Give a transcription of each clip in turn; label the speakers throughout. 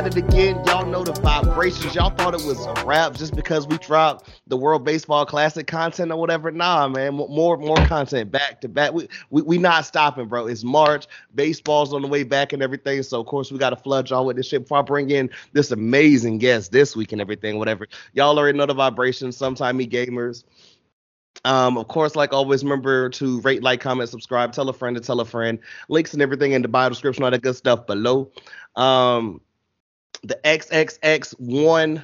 Speaker 1: at it again. Y'all know the vibrations. Y'all thought it was a wrap just because we dropped the World Baseball Classic content or whatever. Nah, man, more more content back to back. We we, we not stopping, bro. It's March. Baseball's on the way back and everything. So of course we got to flood y'all with this shit before I bring in this amazing guest this week and everything. Whatever. Y'all already know the vibrations. Sometime me gamers. Um, of course, like always, remember to rate, like, comment, subscribe, tell a friend to tell a friend. Links and everything in the bio description, all that good stuff below. Um, the XXX1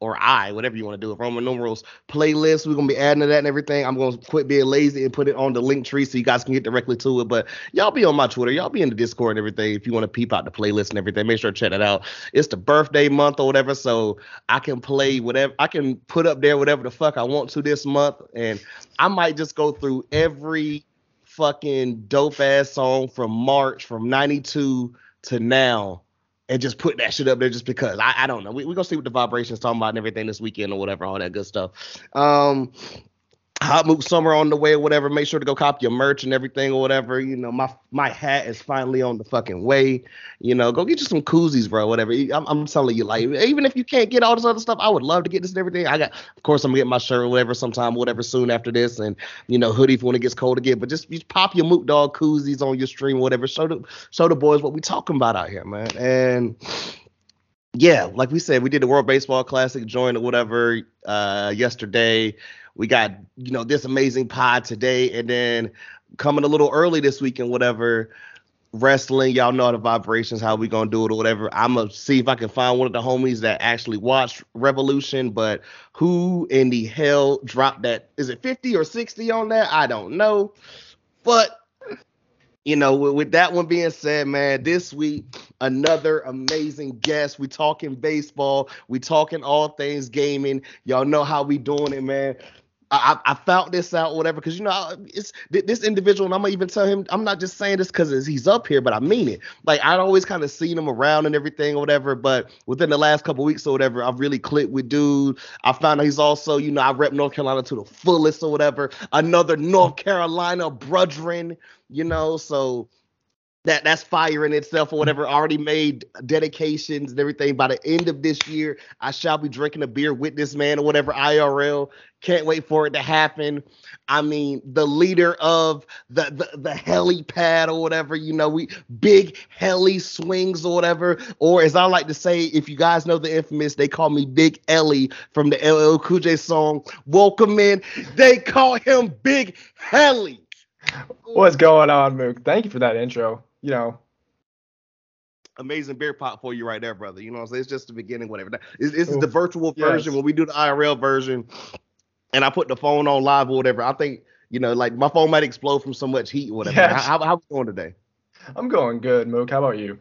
Speaker 1: or I, whatever you want to do, with Roman numerals playlist. We're gonna be adding to that and everything. I'm gonna quit being lazy and put it on the link tree so you guys can get directly to it. But y'all be on my Twitter, y'all be in the Discord and everything. If you want to peep out the playlist and everything, make sure to check it out. It's the birthday month or whatever, so I can play whatever I can put up there whatever the fuck I want to this month, and I might just go through every fucking dope ass song from March from '92 to now and just put that shit up there just because I, I don't know. We we gonna see what the vibrations talking about and everything this weekend or whatever, all that good stuff. Um Hot Mook Summer on the way or whatever. Make sure to go cop your merch and everything or whatever. You know, my my hat is finally on the fucking way. You know, go get you some koozies, bro. Whatever. I'm, I'm telling you, like, even if you can't get all this other stuff, I would love to get this and everything. I got, of course, I'm gonna get my shirt or whatever sometime, whatever, soon after this, and you know, hoodie for when it gets cold again. But just, just pop your Mook Dog koozies on your stream, whatever. Show the show the boys what we talking about out here, man. And yeah, like we said, we did the World Baseball Classic joint or whatever uh, yesterday. We got you know this amazing pod today, and then coming a little early this week and whatever wrestling. Y'all know the vibrations, how we gonna do it or whatever. I'm gonna see if I can find one of the homies that actually watched Revolution, but who in the hell dropped that? Is it 50 or 60 on that? I don't know. But you know, with, with, that one being said, man, this week another amazing guest. We talking baseball, we talking all things gaming. Y'all know how we doing it, man. I, I found this out, whatever, because you know it's this individual, and I'm gonna even tell him I'm not just saying this because he's up here, but I mean it. Like I'd always kind of seen him around and everything or whatever, but within the last couple weeks or whatever, I've really clicked with dude. I found out he's also, you know, I rep North Carolina to the fullest or whatever. Another North Carolina brethren, you know, so that that's fire in itself or whatever. Already made dedications and everything. By the end of this year, I shall be drinking a beer with this man or whatever IRL. Can't wait for it to happen. I mean, the leader of the the, the helipad or whatever, you know, we big heli swings or whatever. Or as I like to say, if you guys know the infamous, they call me Big Ellie from the LL Cool J song. Welcome in. They call him Big Heli.
Speaker 2: What's going on, Mook? Thank you for that intro you know,
Speaker 1: amazing beer pot for you right there, brother. You know what I'm saying? It's just the beginning, whatever. This, is the virtual version yes. when we do the IRL version, and I put the phone on live or whatever. I think you know, like my phone might explode from so much heat or whatever. Yes. How, how, how going today?
Speaker 2: I'm going good, Mook. How about you?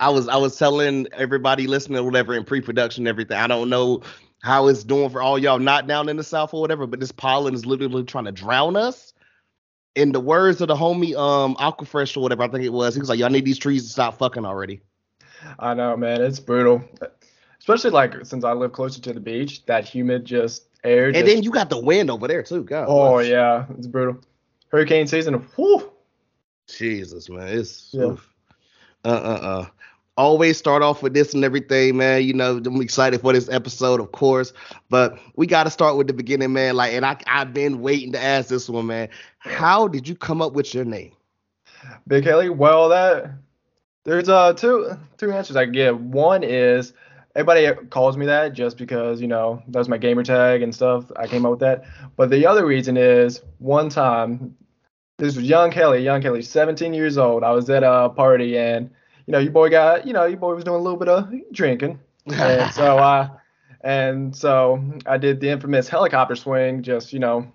Speaker 1: I was I was telling everybody listening or whatever in pre-production everything. I don't know how it's doing for all y'all not down in the south or whatever, but this pollen is literally trying to drown us in the words of the homie um Aquafresh or whatever I think it was, he was like, "Y'all need these trees to stop fucking already."
Speaker 2: I know, man. It's brutal, especially like since I live closer to the beach. That humid just air.
Speaker 1: And
Speaker 2: just...
Speaker 1: then you got the wind over there too. God.
Speaker 2: Oh yeah, it's brutal. Hurricane season. Whew.
Speaker 1: Jesus, man, it's yeah. uh uh uh always start off with this and everything, man. You know, I'm excited for this episode, of course, but we got to start with the beginning, man. Like, and I, I've been waiting to ask this one, man. How did you come up with your name?
Speaker 2: Big Kelly. Well, that there's uh two two answers I give. One is everybody calls me that just because you know that's my gamer tag and stuff. I came up with that. But the other reason is one time, this was young Kelly, young Kelly, 17 years old. I was at a party and you know, your boy got, you know, your boy was doing a little bit of drinking, and so I, and so I did the infamous helicopter swing, just you know,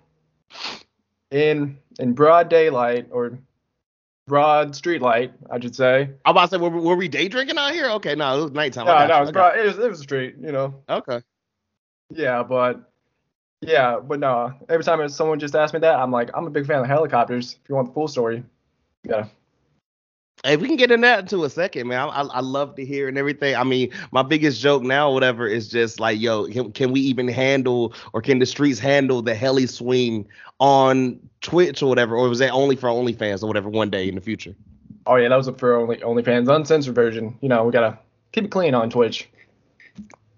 Speaker 2: in in broad daylight or broad street light, I should say.
Speaker 1: I'm about to say, were, were we day drinking out here? Okay, no, it was nighttime.
Speaker 2: No, no, it was, broad, it was it was street, you know.
Speaker 1: Okay.
Speaker 2: Yeah, but yeah, but no. Every time someone just asked me that, I'm like, I'm a big fan of helicopters. If you want the full story, yeah.
Speaker 1: Hey, we can get in that into a second, man. I, I, love to hear and everything. I mean, my biggest joke now, whatever, is just like, yo, can, can we even handle or can the streets handle the heli swing on Twitch or whatever, or was that only for OnlyFans or whatever one day in the future?
Speaker 2: Oh yeah, that was for only OnlyFans uncensored version. You know, we gotta keep it clean on Twitch.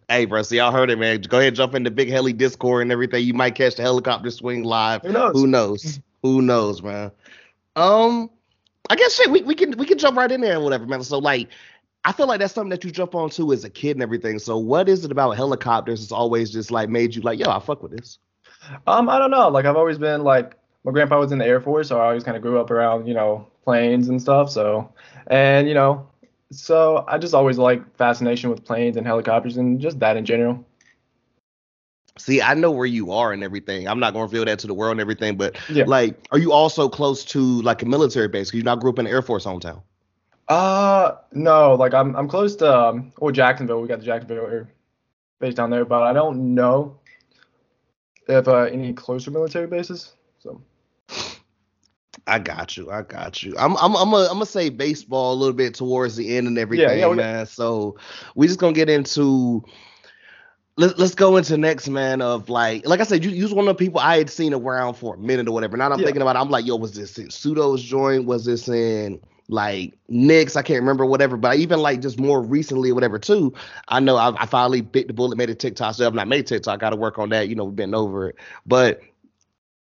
Speaker 1: Hey, bro, see, y'all heard it, man. Go ahead, jump into Big Heli Discord and everything. You might catch the helicopter swing live.
Speaker 2: Who knows?
Speaker 1: Who knows? Who knows, man? Um, I guess shit, we, we can we can jump right in there and whatever, man. So like, I feel like that's something that you jump onto as a kid and everything. So what is it about helicopters? It's always just like made you like, yo, I fuck with this.
Speaker 2: Um, I don't know. Like I've always been like my grandpa was in the Air Force, so I always kind of grew up around you know planes and stuff. So, and you know, so I just always like fascination with planes and helicopters and just that in general.
Speaker 1: See, I know where you are and everything. I'm not going to reveal that to the world and everything, but
Speaker 2: Yeah.
Speaker 1: like, are you also close to like a military base because you not grew up in the Air Force hometown.
Speaker 2: Uh, no, like I'm I'm close to um, well Jacksonville. We got the Jacksonville Air Base down there, but I don't know if uh, any closer military bases. So
Speaker 1: I got you. I got you. I'm I'm I'm gonna I'm say baseball a little bit towards the end and everything,
Speaker 2: yeah, we-
Speaker 1: man. So we just gonna get into let's let's go into next man of like like I said, you you was one of the people I had seen around for a minute or whatever. Now I'm
Speaker 2: Yeah.
Speaker 1: thinking about it, I'm like, yo, was this in Pseudo's joint? Was this in like Knicks? I can't remember whatever, but even like just more recently or whatever too. I know I, I finally bit the bullet, made a TikTok. So I've not made TikTok, I got to work on that. You know, we've been over it, but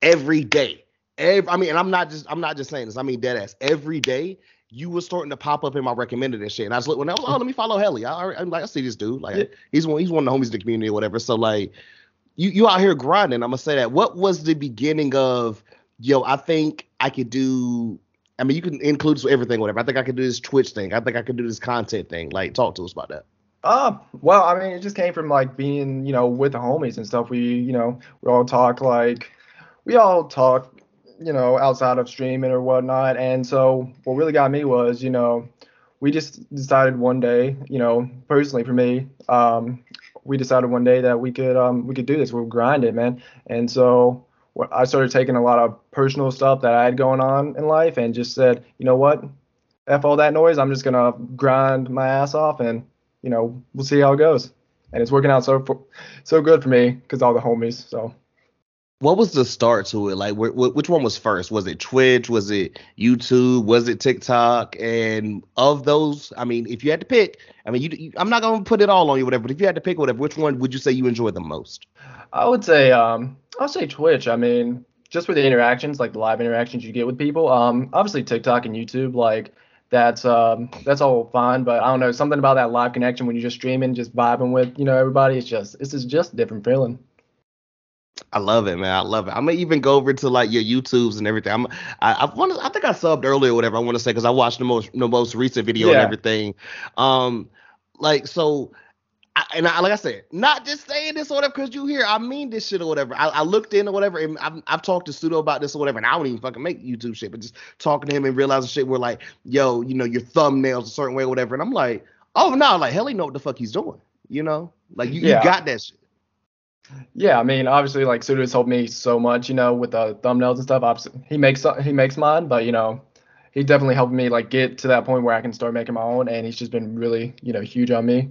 Speaker 1: every day. Every, I mean, and I'm not just I'm not just saying this. I mean, dead ass. Every day, you were starting to pop up in my recommended and shit. And I was like, when I was, oh, let me follow Helly. I, I'm like, I see this dude. Like,
Speaker 2: Yeah.
Speaker 1: he's one he's one of the homies in the community or whatever. So like, you you out here grinding. I'm gonna say that. What was the beginning of? Yo, I think I could do. I mean, you can include this with everything, whatever. I think I could do this Twitch thing. I think I could do this content thing. Like, talk to us about that.
Speaker 2: Uh, well, I mean, it just came from like being, you know, with the homies and stuff. We, you know, we all talk like, we all talk, you know, outside of streaming or whatnot. And so what really got me was, you know, we just decided one day, you know, personally for me, um, we decided one day that we could, um, we could do this. We'll grind it, man. And so I started taking a lot of personal stuff that I had going on in life and just said, you know what, f all that noise. I'm just gonna grind my ass off and you know, we'll see how it goes. And it's working out so so good for me because all the homies. So
Speaker 1: What was the start to it? Like, wh- wh- which one was first? Was it Twitch? Was it YouTube? Was it TikTok? And of those, I mean, if you had to pick, I mean, you, you I'm not gonna put it all on you, whatever. But if you had to pick, whatever, which one would you say you enjoy the most?
Speaker 2: I would say, um, I would say Twitch. I mean, just for the interactions, like the live interactions you get with people. Um, obviously TikTok and YouTube, like that's um, that's all fine. But I don't know, something about that live connection when you're just streaming, just vibing with you know everybody. It's just it's just, just a different feeling.
Speaker 1: I love it, man. I love it. I'm gonna even go over to like your YouTubes and everything. I'm, I, I want to. I think I subbed earlier, or whatever. I want to say because I watched the most, the most recent video and everything. Um, like so, I, and I, like I said, not just saying this or whatever because you hear. I mean this shit or whatever. I, I looked in or whatever, and I've, I've talked to Pseudo about this or whatever, and I don't even fucking make YouTube shit, but just talking to him and realizing shit. We're like, yo, you know, your thumbnails a certain way or whatever, and I'm like, oh no, like hell, he know what the fuck he's doing. You know, like you,
Speaker 2: Yeah.
Speaker 1: you got that shit.
Speaker 2: Yeah, I mean, obviously, like Sudo's helped me so much, you know, with the thumbnails and stuff. Obviously, he makes he makes mine, but you know, he definitely helped me like get to that point where I can start making my own, and he's just been really, you know, huge on me.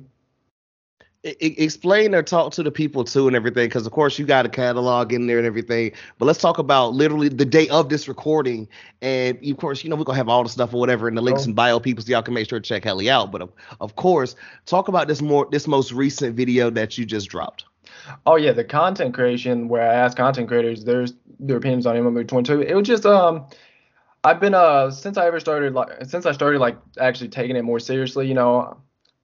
Speaker 1: e- explain or talk to the people too and everything because of course you got a catalog in there and everything but let's talk about literally the day of this recording and of course you know we're gonna have all the stuff or whatever in the links
Speaker 2: Oh.
Speaker 1: and bio people so y'all can make sure to check Helly out but of, of course talk about this more this most recent video that you just dropped
Speaker 2: Oh yeah, the content creation where I ask content creators there's their opinions on MLB 22. It was just um I've been uh since I ever started like since I started like actually taking it more seriously, you know,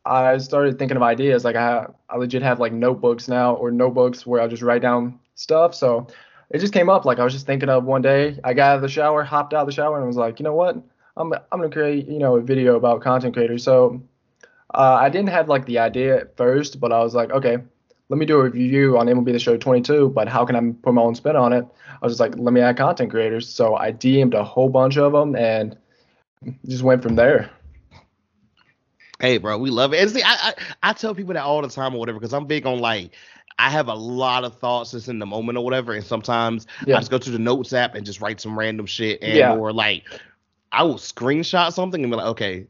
Speaker 2: I started thinking of ideas like I I legit have like notebooks now or notebooks where I just write down stuff. So it just came up like I was just thinking of one day. I got out of the shower, hopped out of the shower and was like, "You know what? I'm I'm to create, you know, a video about content creators." So uh, I didn't have like the idea at first, but I was like, "Okay, let me do a review on MLB The Show 22, but how can I put my own spin on it? I was just like, let me add content creators. So I DM'd a whole bunch of them and just went from there.
Speaker 1: hey bro we love it and see I, I I tell people that all the time or whatever because I'm big on like I have a lot of thoughts just in the moment or whatever and sometimes
Speaker 2: Yeah.
Speaker 1: I just go to the notes app and just write some random shit and
Speaker 2: Yeah.
Speaker 1: or like I will screenshot something and be like, okay.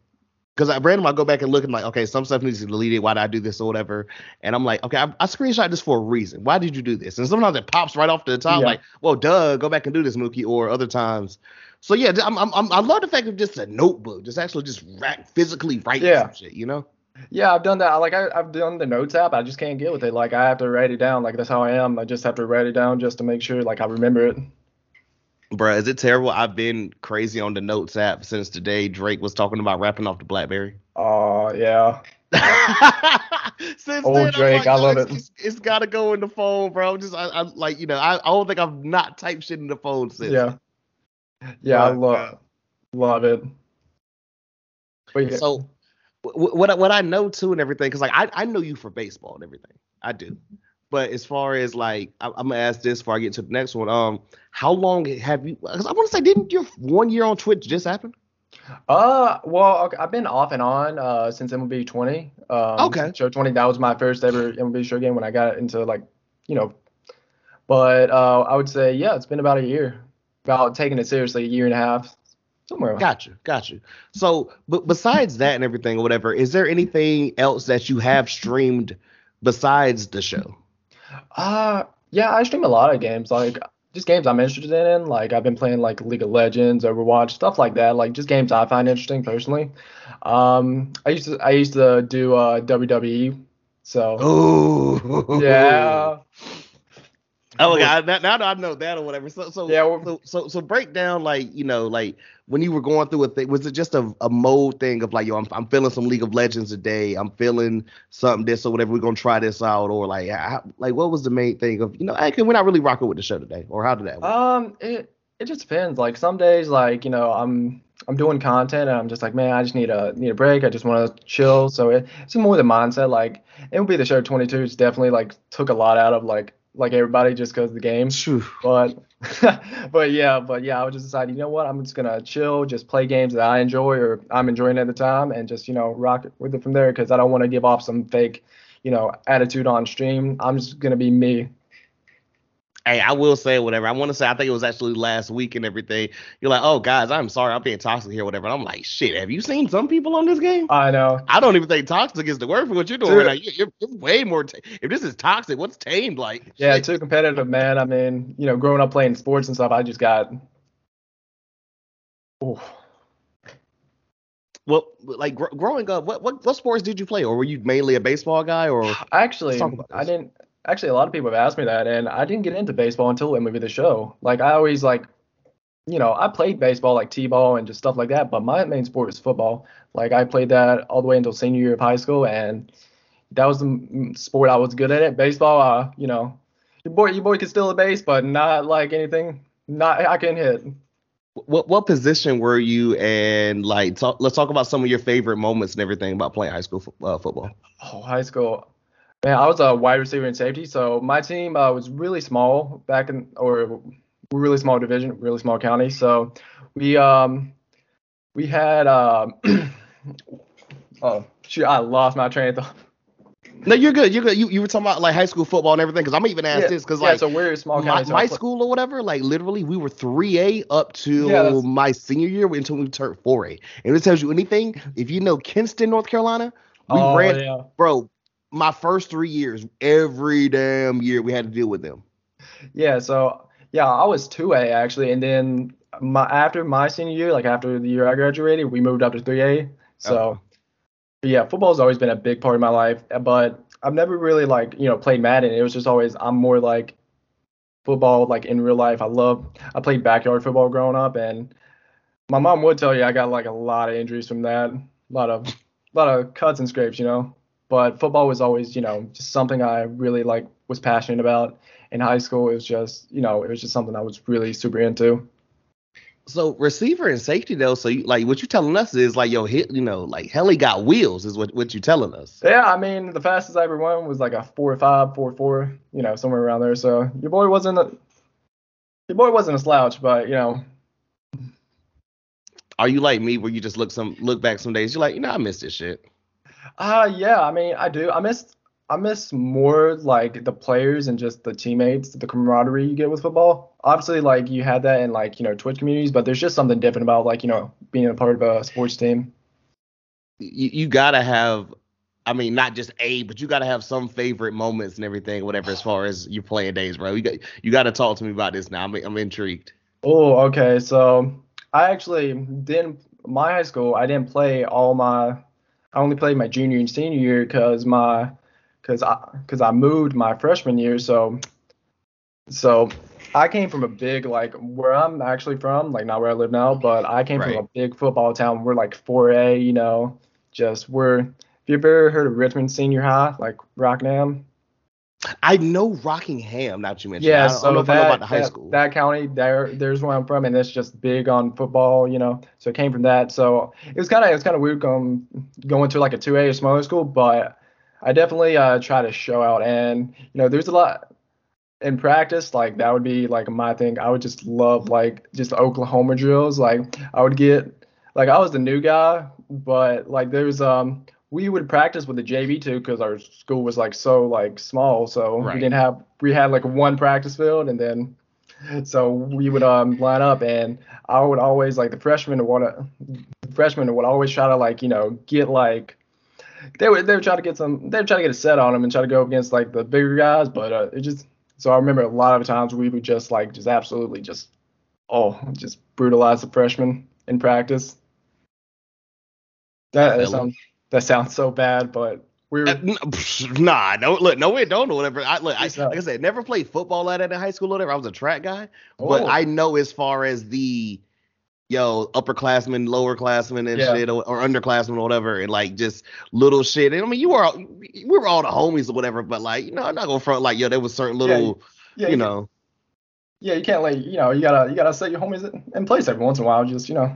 Speaker 1: Because I random I go back and look and like, okay, some stuff needs to be deleted. Why did I do this or whatever? And I'm like, okay, I, I screenshot this for a reason. Why did you do this? And sometimes it pops right off to the top,
Speaker 2: Yeah.
Speaker 1: like, well, duh, go back and do this, Mookie. Or other times, So yeah, I'm, I'm, I'm, I love the fact of just a notebook, just actually just rack, physically writing
Speaker 2: Yeah.
Speaker 1: some shit, you know?
Speaker 2: Yeah, I've done that. Like I, I've done the notes app. I just can't get with it. Like I have to write it down. Like that's how I am. I just have to write it down just to make sure like I remember it.
Speaker 1: Bruh, is it terrible? I've been crazy on the notes app since the day Drake was talking about rapping off the BlackBerry.
Speaker 2: Oh yeah.
Speaker 1: Since
Speaker 2: Old
Speaker 1: then,
Speaker 2: Drake, I love
Speaker 1: it's,
Speaker 2: it.
Speaker 1: It's, it's got to go in the phone, bro. Just I, I like you know I, I don't think I've not typed shit in the phone since.
Speaker 2: Yeah. Yeah, I
Speaker 1: But,
Speaker 2: love love it. Yeah.
Speaker 1: So what what I- what I know too and everything, because like I I know you for baseball and everything, I do. But as far as like I, I'm gonna ask this before I get to the next one. Um, how long have you? Because I want to say, didn't your one year on Twitch just happen?
Speaker 2: Uh, well, okay, I've been off and on uh since MLB 20. Um,
Speaker 1: Okay.
Speaker 2: Show 20. That was my first ever MLB show game when I got into like, you know. But uh, I would say yeah, it's been about a year. About taking it seriously, a year and a half, somewhere.
Speaker 1: Got you, got you. So, but besides that and everything or whatever, is there anything else that you have streamed besides the show?
Speaker 2: Uh, yeah, I stream a lot of games, like just games I'm interested in. Like I've been playing like League of Legends, Overwatch, stuff like that. Like just games I find interesting personally. Um, I used to I used to do uh WWE, so
Speaker 1: Oh,
Speaker 2: yeah.
Speaker 1: Oh my god! Now, now that I know that or whatever. So, so,
Speaker 2: Yeah,
Speaker 1: so, so, so break down like you know, like when you were going through a thing. Was it just a, a mode thing of like, yo, I'm, I'm feeling some League of Legends today. I'm feeling something this or whatever. We're gonna try this out, or like, like what was the main thing of you know, hey, we're not really rocking with the show today, or how did that? Work?
Speaker 2: Um, it it just depends. Like some days, like you know, I'm I'm doing content and I'm just like, man, I just need a need a break. I just want to chill. So it, it's more the mindset. Like it would be the show 22. It's definitely like took a lot out of like like everybody just because the game.
Speaker 1: Phew.
Speaker 2: But but yeah, but yeah, I would just decide, you know what, I'm just gonna chill, just play games that I enjoy or I'm enjoying at the time, and just you know rock it with it from there because I don't want to give off some fake, you know, attitude on stream. I'm just gonna be me.
Speaker 1: Hey, I will say whatever. I want to say I think it was actually last week and everything. You're like, oh guys, I'm sorry, I'm being toxic here, whatever. And I'm like, shit. Have you seen some people on this game?
Speaker 2: I know.
Speaker 1: I don't even think toxic is the word for what you're doing
Speaker 2: Dude.
Speaker 1: right now. You're, you're, way more. ta- if this is toxic, what's tamed like?
Speaker 2: Yeah,
Speaker 1: Shit.
Speaker 2: too competitive, man. I mean, you know, growing up playing sports and stuff, I just got. Ooh.
Speaker 1: Well, like gr- growing up, what, what what sports did you play, or were you mainly a baseball guy, or
Speaker 2: Actually, I didn't. Actually, a lot of people have asked me that, and I didn't get into baseball until MLB The Show. Like, I always like, you know, I played baseball like t-ball and just stuff like that, but my main sport was football. Like, I played that all the way until senior year of high school, and that was the sport I was good at. It baseball, uh, you know, your boy, your boy could steal a base, but not like anything. Not I can hit.
Speaker 1: what what position were you? And like, talk, let's talk about some of your favorite moments and everything about playing high school fo- uh, football.
Speaker 2: Oh, high school. Man, I was a wide receiver and safety. So my team uh, was really small back in, or really small division, really small county. So we um we had um oh shoot, I lost my train of thought.
Speaker 1: No, you're good. You're good. You, you were talking about like high school football and everything. Because I'm even asked
Speaker 2: yeah,
Speaker 1: this because
Speaker 2: yeah,
Speaker 1: like
Speaker 2: so we're small
Speaker 1: my,
Speaker 2: county. so
Speaker 1: my school or whatever, like literally, we were 3A up to
Speaker 2: Yeah,
Speaker 1: my senior year until we turned 4A. And it tells you anything, if you know Kinston, North Carolina, we
Speaker 2: oh,
Speaker 1: ran,
Speaker 2: yeah.
Speaker 1: bro. My first three years, every damn year, we had to deal with them.
Speaker 2: Yeah, so yeah, I was 2A actually, and then my after my senior year, like after the year I graduated, we moved up to 3A. So
Speaker 1: Oh.
Speaker 2: yeah, football's always been a big part of my life, but I've never really like, you know, played Madden. It was just always I'm more like football like in real life. I love I played backyard football growing up and my mom would tell you I got like a lot of injuries from that. A lot of a lot of cuts and scrapes, you know. But football was always, you know, just something I really like was passionate about in high school it was just you know it was just something i was really super into
Speaker 1: So receiver and safety though, so you, like what you telling us is like yo hit, you know, like Helly got wheels is what what you telling us.
Speaker 2: yeah i mean the fastest i ever won was like a four five four four you know somewhere around there so your boy wasn't a your boy wasn't a slouch but you know
Speaker 1: Are you like me where you just look some look back some days, you're like, you know, I missed this shit.
Speaker 2: Uh yeah i mean i do i miss i miss more like the players and just the teammates the camaraderie you get with football obviously like you had that in like you know twitch communities but there's just something different about like you know being a part of a sports team
Speaker 1: You you gotta have I mean, not just a, but you gotta have some favorite moments and everything, whatever, as far as your playing days, bro. You got you gotta talk to me about this now. I'm I'm intrigued.
Speaker 2: Oh, okay. So I actually didn't. My high school, I didn't play all my. I only played my junior and senior year because my, because I, because I moved my freshman year. So, so I came from a big like where I'm actually from, like not where I live now, but I came
Speaker 1: Right.
Speaker 2: from a big football town. We're like 4A, you know, just we're. Have you've ever heard of Richmond Senior High, like Rockingham?
Speaker 1: I know Rockingham. Now that you mentioned,
Speaker 2: Yeah,
Speaker 1: I
Speaker 2: so
Speaker 1: don't know if I know
Speaker 2: that,
Speaker 1: about the high
Speaker 2: that,
Speaker 1: school.
Speaker 2: that county, there, there's where I'm from, and it's just big on football, you know. So it came from that. So it was kind of, it was kind of weird going, going to like a 2A or smaller school, but I definitely uh, try to show out. And you know, there's a lot in practice. Like that would be like my thing. I would just love like just Oklahoma drills. Like I would get, like I was the new guy, but like there's um. We would practice with the JV too because our school was like so like small, so
Speaker 1: Right.
Speaker 2: we didn't have we had like one practice field and then so we would um line up and I would always like the freshmen would want to freshmen would always try to like you know get like they would they would try to get some they would try to get a set on them and try to go against like the bigger guys but uh, it just so I remember a lot of times we would just like just absolutely just oh just brutalize the freshmen in practice. That, that sounds that sounds so bad but we were
Speaker 1: Uh, Nah, no, look, no, it don't or whatever. I look, I, like I said, never played football at it in high school or whatever. I was a track guy, but
Speaker 2: Oh.
Speaker 1: I know as far as the yo upperclassmen, lowerclassmen, and
Speaker 2: Yeah.
Speaker 1: shit, or, or underclassmen or whatever, and like just little shit. And I mean, you were all, we were all the homies or whatever, but like, you know, I'm not gonna front like yo, there was certain little,
Speaker 2: yeah
Speaker 1: you know,
Speaker 2: Yeah, you can't like you know you gotta you gotta set your homies in place every once in a while. Just you know.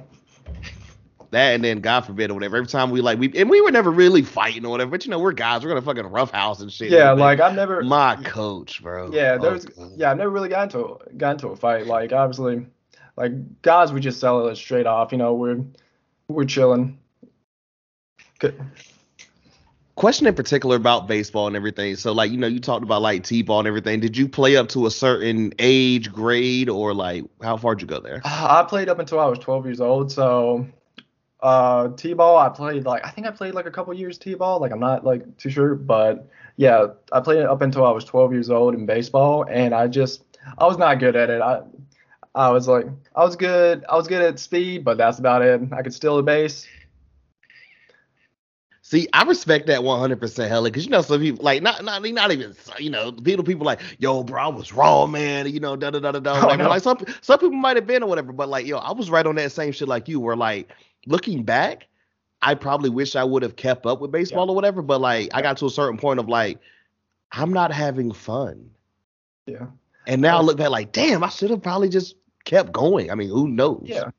Speaker 1: That, and then God forbid or whatever. Every time we like we and we were never really fighting or whatever, but you know, we're guys, we're gonna fucking roughhouse and shit.
Speaker 2: Yeah,
Speaker 1: and
Speaker 2: like I've never.
Speaker 1: my coach, bro.
Speaker 2: Yeah,
Speaker 1: Oh,
Speaker 2: there's.
Speaker 1: God.
Speaker 2: Yeah, I've never really got into got into a fight. Like obviously, like guys, we just sell it straight off. You know, we're we're chilling. Good.
Speaker 1: question in particular about baseball and everything. So like, you know, you talked about like T-ball and everything. Did you play up to a certain age, grade, or like how far did you go there?
Speaker 2: Uh, I played up until I was 12 years old. So, uh, t-ball, I played like I think I played like a couple years t-ball. Like I'm not like too sure, but yeah, I played it up until I was 12 years old in baseball, and I just I was not good at it. I I was like I was good I was good at speed, but that's about it. I could steal the base.
Speaker 1: See, I respect that 100% hella because you know some people like not not not even you know people people like yo bro I was wrong man you know da da da da da
Speaker 2: Oh,
Speaker 1: like,
Speaker 2: no.
Speaker 1: like some some people might have been or whatever but like yo I was right on that same shit like you where like looking back I probably wish I would have kept up with baseball or whatever but like I got to a certain point of like I'm not having fun.
Speaker 2: Yeah.
Speaker 1: and now I look back like damn I should have probably just kept going. I mean who knows?
Speaker 2: Yeah.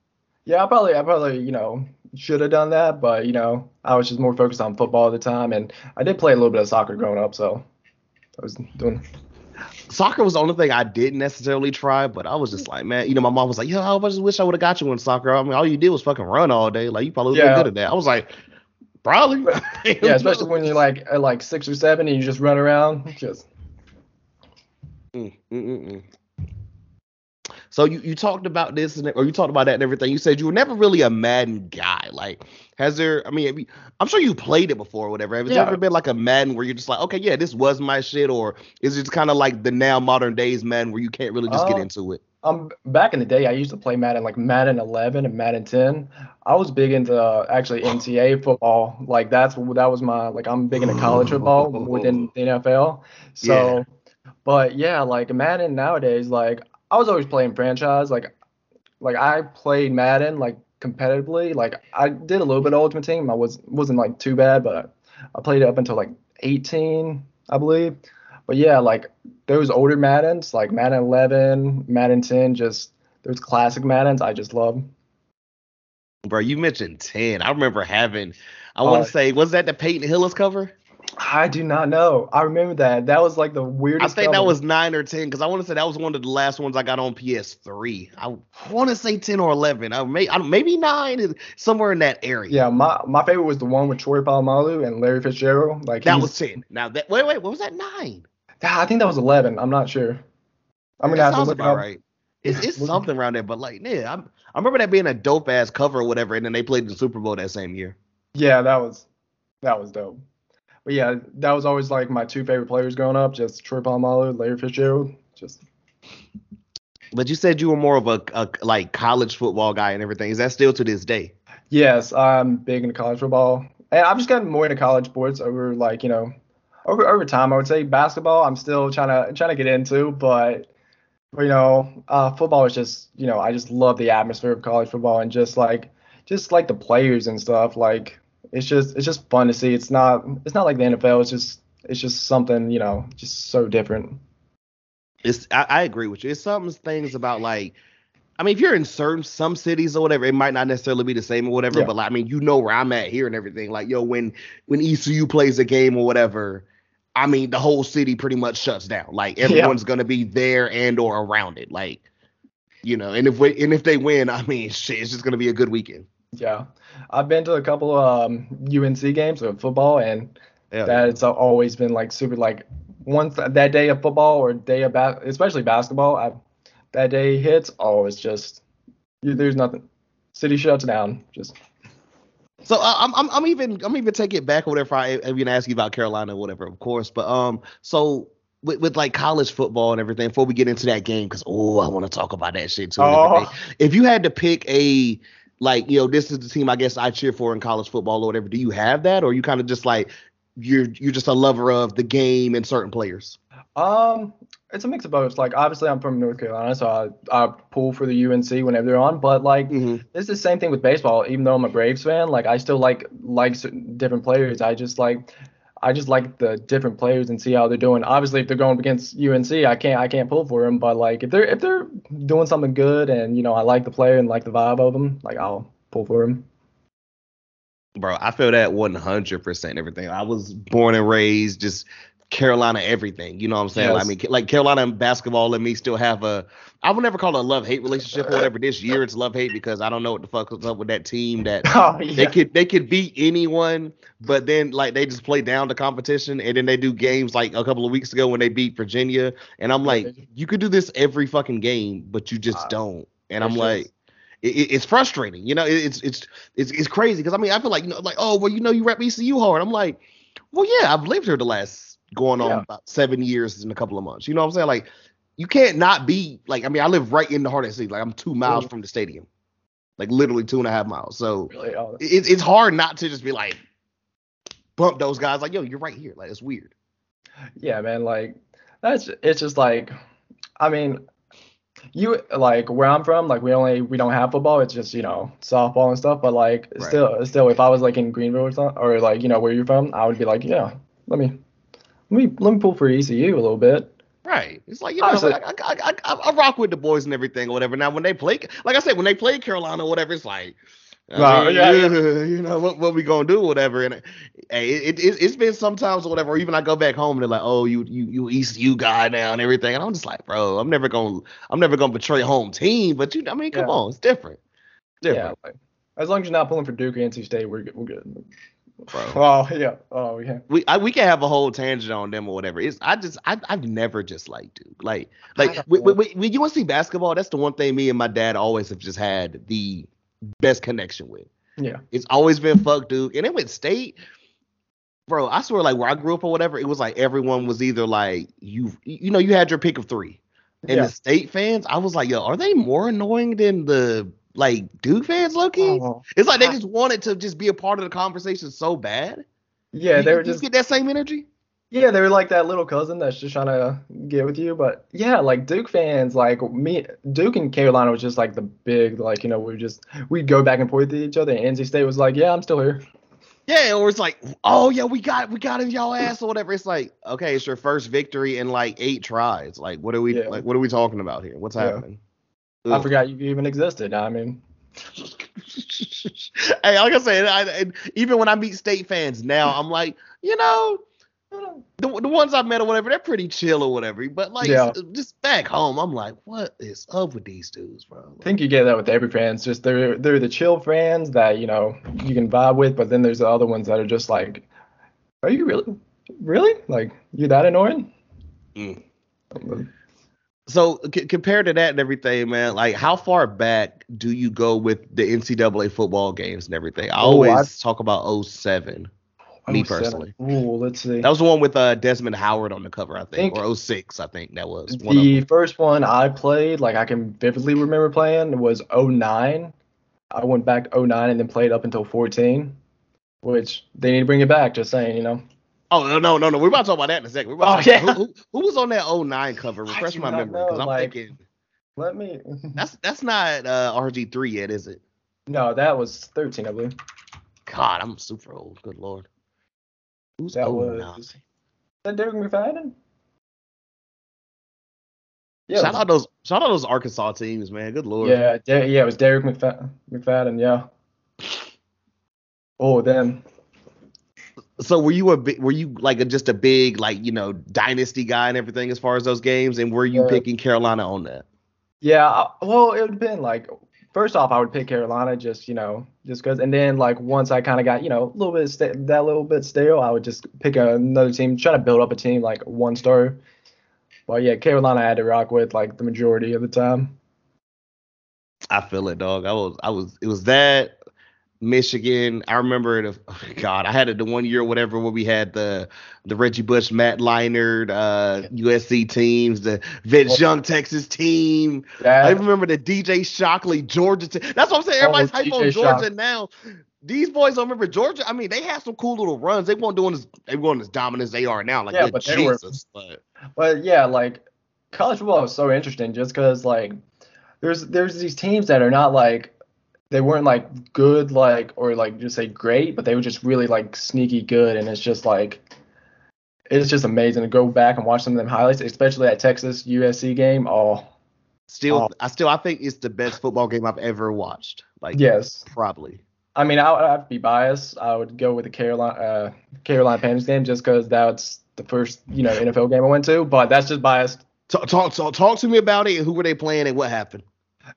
Speaker 2: Yeah, I probably I probably, you know, should have done that, but you know, I was just more focused on football at the time and I did play a little bit of soccer growing up, so I was doing
Speaker 1: soccer was the only thing I didn't necessarily try, but I was just like, man, you know, my mom was like, yo, I just wish I would have got you in soccer. I mean, all you did was fucking run all day. Like, you probably would
Speaker 2: Yeah.
Speaker 1: good at that. I was like, probably.
Speaker 2: Yeah, especially when you're like at like six or seven and you just run around. Just
Speaker 1: Mm, mm, mm, mm. So you, you talked about this and or you talked about that and everything. You said you were never really a Madden guy. Like, has there? I mean, I'm sure you played it before, or whatever. Has there ever been like a Madden where you're just like, okay, yeah, this was my shit, or is it just kind of like the now modern days Madden where you can't really just get
Speaker 2: Uh,
Speaker 1: into it?
Speaker 2: um back in the day I used to play Madden like Madden 11 and Madden 10. I was big into uh, actually NCAA football. Like that's that was my like I'm big into college football within the NFL. So but yeah, like Madden nowadays like I was always playing franchise like like I played Madden like competitively. Like I did a little bit of Ultimate Team. I was wasn't like too bad, but I played it up until like 18, I believe. But yeah, like those older Maddens, like Madden 11, Madden 10, just those classic Maddens, I just love.
Speaker 1: Bro, you mentioned 10. I remember having, I
Speaker 2: Uh,
Speaker 1: want to say, was that the Peyton Hillis cover?
Speaker 2: I do not know. I remember that. That was like the weirdest.
Speaker 1: I think that was 9 or 10 because I want to say that was one of the last ones I got on PS3. I want to say 10 or 11. I may, I, maybe 9 is somewhere in that area.
Speaker 2: Yeah, my my favorite was the one with Troy Polamalu and Larry Fitzgerald. Like
Speaker 1: That was 10. Now, that wait, wait, what was that? 9?
Speaker 2: I think that was 11. I'm not sure. I'm gonna
Speaker 1: that
Speaker 2: have to look
Speaker 1: about
Speaker 2: up.
Speaker 1: right. It's, it's something around there, but like, yeah, I'm, I remember that being a dope ass cover or whatever, and then they played the Super Bowl that same year.
Speaker 2: Yeah, that was that was dope. But yeah, that was always like my two favorite players growing up, just Troy Polamalu, Larry Fitzgerald. Just
Speaker 1: But you said you were more of a, a like college football guy and everything. Is that still to this day?
Speaker 2: Yes, I'm big into college football, and I've just gotten more into college sports over like you know, over over time. I would say basketball. I'm still trying to trying to get into, but you know, uh, football is just you know, I just love the atmosphere of college football and just like just like the players and stuff. Like it's just it's just fun to see. It's not it's not like the NFL. It's just it's just something you know, just so different.
Speaker 1: It's I, I agree with you. It's some things about like I mean, if you're in certain some cities or whatever, it might not necessarily be the same or whatever.
Speaker 2: Yeah.
Speaker 1: But like, I mean, you know where I'm at here and everything. Like, yo, when when ECU plays a game or whatever, I mean, the whole city pretty much shuts down. Like, everyone's gonna be there and or around it. Like, you know, and if we and if they win, I mean, shit, it's just gonna be a good weekend.
Speaker 2: Yeah, I've been to a couple um, UNC games of football, and
Speaker 1: Yeah.
Speaker 2: that's always been like super like once that day of football or day of especially basketball, I, that day hits, oh, it's just you, there's nothing. City shuts down. Just
Speaker 1: So uh, I'm I'm I'm even I'm even taking it back or whatever. I I'm gonna ask you about Carolina or whatever, of course. But um, so with, with like college football and everything, before we get into that game, because oh, I want to talk about that shit too.
Speaker 2: Oh.
Speaker 1: If you had to pick a like, you know, this is the team I guess I cheer for in college football or whatever. Do you have that, or you kind of just like you're you're just a lover of the game and certain players?
Speaker 2: um, it's a mix of both. Like obviously, I'm from North Carolina, so I, I pull for the UNC whenever they're on. But like
Speaker 1: Mm-hmm.
Speaker 2: it's the same thing with baseball. Even though I'm a Braves fan, like I still like like certain different players. I just like I just like the different players and see how they're doing. Obviously, if they're going against UNC, I can't I can't pull for them. But like if they're if they're doing something good and you know I like the player and like the vibe of them, like I'll pull for them.
Speaker 1: Bro, I feel that 100% everything. I was born and raised just Carolina everything. You know what I'm saying?
Speaker 2: Yes.
Speaker 1: I mean, like Carolina basketball and me still have a I would never call it a love hate relationship or whatever. This year it's love hate because I don't know what the fuck was up with that team that
Speaker 2: Oh
Speaker 1: they could they could beat anyone, but then like they just play down the competition and then they do games like a couple of weeks ago when they beat Virginia and I'm like, you could do this every fucking game, but you just
Speaker 2: Uh,
Speaker 1: don't. And I'm like,
Speaker 2: just-
Speaker 1: it- it's frustrating. You know, it's it's it's it's crazy because I mean I feel like you know like oh well you know you rep ECU hard. I'm like, well yeah I've lived here the last going on
Speaker 2: Yeah.
Speaker 1: about seven years in a couple of months. You know what I'm saying? Like you can't not be like I mean I live right in the heart of the city. Like I'm two miles
Speaker 2: Mhm.
Speaker 1: from the stadium, like literally two and a half miles. So
Speaker 2: really, oh,
Speaker 1: it, it's hard not to just be like bump those guys like yo you're right here. Like it's weird.
Speaker 2: yeah, man. Like that's it's just like I mean. You like where I'm from, like we only we don't have football. It's just you know softball and stuff. But like
Speaker 1: Right.
Speaker 2: still, still, if I was like in Greenville or something, or like you know where you're from, I would be like, yeah, let me, let me, let me pull for ECU a little bit.
Speaker 1: Right. It's like you know,
Speaker 2: Honestly-
Speaker 1: like, I, I, I, I rock with the boys and everything or whatever. Now when they play, like I said, when they play Carolina or whatever, it's like, I
Speaker 2: Nah,
Speaker 1: mean,
Speaker 2: yeah, yeah.
Speaker 1: you know what, what we gonna do, whatever. And hey, it, it it's been sometimes or whatever. Or even I go back home and they're like, oh, you you you ECU guy now and everything, and I'm just like, bro, I'm never gonna I'm never gonna betray home team. But you, I mean, come
Speaker 2: Yeah.
Speaker 1: on, it's different.
Speaker 2: Yeah,
Speaker 1: Different,
Speaker 2: like, as long as you're not pulling for Duke or NC State, we're good. We're good.
Speaker 1: Bro.
Speaker 2: Oh yeah, oh yeah.
Speaker 1: we I, we can have a whole tangent on them or whatever. It's I just I I've never just liked Duke. Like like
Speaker 2: don't
Speaker 1: with,
Speaker 2: know.
Speaker 1: with, with UNC basketball, that's the one thing me and my dad always have just had the best connection with.
Speaker 2: Yeah.
Speaker 1: It's always been fuck Duke, and then with State, bro. I swear, like where I grew up or whatever, it was like everyone was either like you you know you had your pick of three, and
Speaker 2: Yeah.
Speaker 1: the State fans, I was like, yo, are they more annoying than the like Duke fans, Loki?
Speaker 2: Oh,
Speaker 1: It's like they just wanted to just be a part of the conversation so bad.
Speaker 2: yeah,
Speaker 1: You-
Speaker 2: they were just
Speaker 1: get that same energy.
Speaker 2: yeah, they were like that little cousin that's just trying to get with you. But yeah, like Duke fans, like me, Duke and Carolina was just like the big, like you know, we just we'd go back and forth with each other. And NC State was like, yeah, I'm still here.
Speaker 1: Yeah, or it's like, oh yeah, we got we got in y'all ass or whatever. It's like, okay, it's your first victory in like eight tries. Like, what are we
Speaker 2: Yeah.
Speaker 1: like? What are we talking about here? What's
Speaker 2: Yeah.
Speaker 1: happening?
Speaker 2: I forgot you even existed. I mean,
Speaker 1: hey, like I said, I, and even when I meet state fans now, I'm like, you know, the, the ones I met or whatever, they're pretty chill or whatever. But like,
Speaker 2: Yeah.
Speaker 1: just back home, I'm like, what is up with these dudes, bro?
Speaker 2: I think you get that with every fans. Just they're they're the chill fans that you know you can vibe with, but then there's the other ones that are just like, are you really, really like you that annoying?
Speaker 1: Mm. So c- compared to that and everything, man, like how far back do you go with the NCAA football games and everything? I
Speaker 2: Oh,
Speaker 1: always
Speaker 2: I've-
Speaker 1: talk about 07. Me
Speaker 2: 07.
Speaker 1: personally.
Speaker 2: Ooh, let's see.
Speaker 1: That was the one with uh, Desmond Howard on the cover, I think,
Speaker 2: Think-
Speaker 1: or 06, I think that was. One of
Speaker 2: the first one I played, like I can vividly remember playing, was 09. I went back to 09 and then played up until 14, which they need to bring it back. Just saying, you know.
Speaker 1: Oh no no no no! We're about to talk about that in a second.
Speaker 2: Oh, yeah.
Speaker 1: who, who, who was on that 09 cover? Refresh my memory because I'm
Speaker 2: like-
Speaker 1: thinking
Speaker 2: Let me.
Speaker 1: that's that's not uh, RG3 yet, is it?
Speaker 2: No, that was 13, I believe.
Speaker 1: God, I'm super old. Good lord. Who's
Speaker 2: That
Speaker 1: 09?
Speaker 2: was. Is that Derek McFadden? Yeah.
Speaker 1: shout out those shout out those Arkansas teams, man. Good lord.
Speaker 2: yeah, yeah, it was Derek McFadden. McFadden, yeah. Oh, then.
Speaker 1: So were you a big, were you like a, just a big like you know dynasty guy and everything as far as those games, and were you
Speaker 2: Yeah.
Speaker 1: picking Carolina on that?
Speaker 2: Yeah, uh, well, it would have been like first off, I would pick Carolina just you know just because, and then like once I kind of got you know a little bit sta- that little bit stale, I would just pick another team, try to build up a team like one star. But yeah, Carolina I had to rock with like the majority of the time.
Speaker 1: I feel it, dog. I was, I was, it was that Michigan. I remember it. Oh God, I had it the one year, or whatever, where we had the the Reggie Bush, Matt Leinart, uh, USC teams, the Vince Young Texas team. I remember the DJ Shockley Georgia team. That's what I'm saying. Everybody's
Speaker 2: Oh,
Speaker 1: hype on Georgia
Speaker 2: Shock.
Speaker 1: now. These boys don't remember Georgia. I mean, they had some cool little runs. They weren't doing as they weren't as dominant as they are now. Like,
Speaker 2: Yeah, but they were-
Speaker 1: but
Speaker 2: but yeah, like college football is so interesting just because like there's there's these teams that are not like they weren't like good like or like just say great, but they were just really like sneaky good, and it's just like it's just amazing to go back and watch some of them highlights, especially that Texas USC game. Oh,
Speaker 1: still,
Speaker 2: Oh.
Speaker 1: I still, I think it's the best football game I've ever watched. Like,
Speaker 2: yes.
Speaker 1: probably.
Speaker 2: I mean, I would have to be biased. I would go with the Carolina uh, Carolina Panthers game just because that's the first you know NFL game I went to, but that's just biased.
Speaker 1: Talk, talk, talk, talk to me about it. Who were they playing and what happened?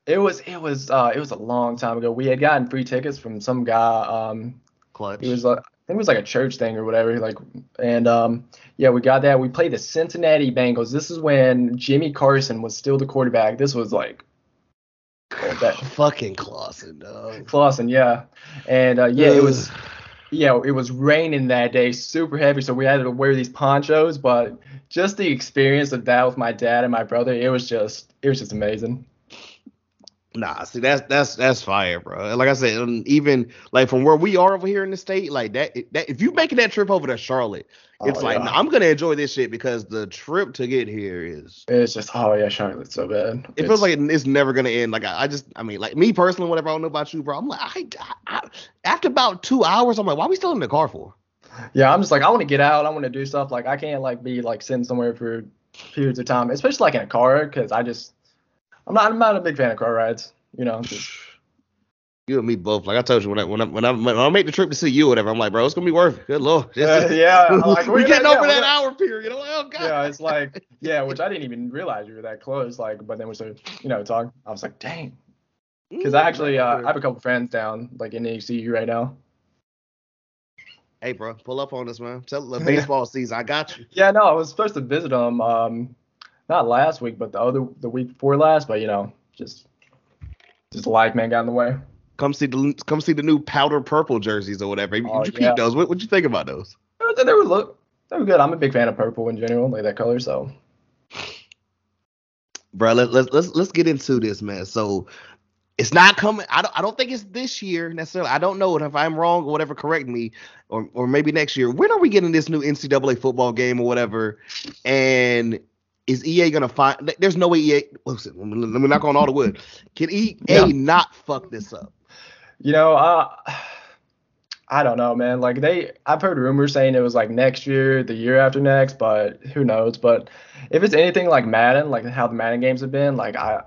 Speaker 2: It was it was uh it was a long time ago. We had gotten free tickets from some guy. Um,
Speaker 1: Clutch.
Speaker 2: It was like I think it was like a church thing or whatever. Like and um yeah, we got that. We played the Cincinnati Bengals. This is when Jimmy Carson was still the quarterback. This was like that
Speaker 1: fucking Clausen, dog.
Speaker 2: Clausen, yeah. And uh, yeah, it was yeah, it was raining that day, super heavy, so we had to wear these ponchos, but just the experience of that with my dad and my brother, it was just it was just amazing.
Speaker 1: Nah, see that's that's that's fire, bro. Like I said, um, even like from where we are over here in the state, like that, that if you making that trip over to Charlotte, it's
Speaker 2: Oh,
Speaker 1: like
Speaker 2: yeah.
Speaker 1: nah, I'm gonna enjoy this shit because the trip to get here is
Speaker 2: It's just oh yeah, Charlotte's so bad.
Speaker 1: it feels like it's never gonna end. Like I, I just, I mean, like me personally, whatever I don't know about you, bro. I'm like, I, I, I, after about two hours, I'm like, why are we still in the car for?
Speaker 2: Yeah, I'm just like I want to get out. I want to do stuff. Like I can't like be like sitting somewhere for periods of time, especially like in a car, because I just I'm not I'm not a big fan of car rides. You know,
Speaker 1: You and me both. Like I told you when I when I when I, when I make the trip to see you, or whatever, I'm like, bro, it's gonna be worth it. Good lord.
Speaker 2: Yeah, yeah, I'm like,
Speaker 1: we
Speaker 2: we're
Speaker 1: getting over
Speaker 2: yeah,
Speaker 1: that hour period. I'm like, oh god.
Speaker 2: yeah, it's like yeah, which I didn't even realize you were that close. Like, but then we started you know talking. I was like, dang, because I actually uh, I have a couple friends down like in the ECU right now.
Speaker 1: Hey, bro, pull up on us, man. Tell the baseball season. I got you.
Speaker 2: Yeah, no, I was supposed to visit them um not last week, but the other the week before last. But you know, just just life man got in the way.
Speaker 1: Come see the come see the new powder purple jerseys or whatever.
Speaker 2: Oh,
Speaker 1: you
Speaker 2: yeah.
Speaker 1: those? What would you think about those?
Speaker 2: They were, they were look they were good. I'm a big fan of purple in general, like that color. So
Speaker 1: Bro, let, let's let's let's get into this, man. So it's not coming. I don't I don't think it's this year necessarily. I don't know. And if I'm wrong or whatever, correct me. Or or maybe next year. When are we getting this new NCAA football game or whatever? And is EA gonna find? There's no way EA. Listen, let me, knock on all the wood. Can EA
Speaker 2: Yeah.
Speaker 1: not fuck this up?
Speaker 2: you know, uh, I don't know, man. Like they, I've heard rumors saying it was like next year, the year after next, but who knows? But if it's anything like Madden, like how the Madden games have been, like I,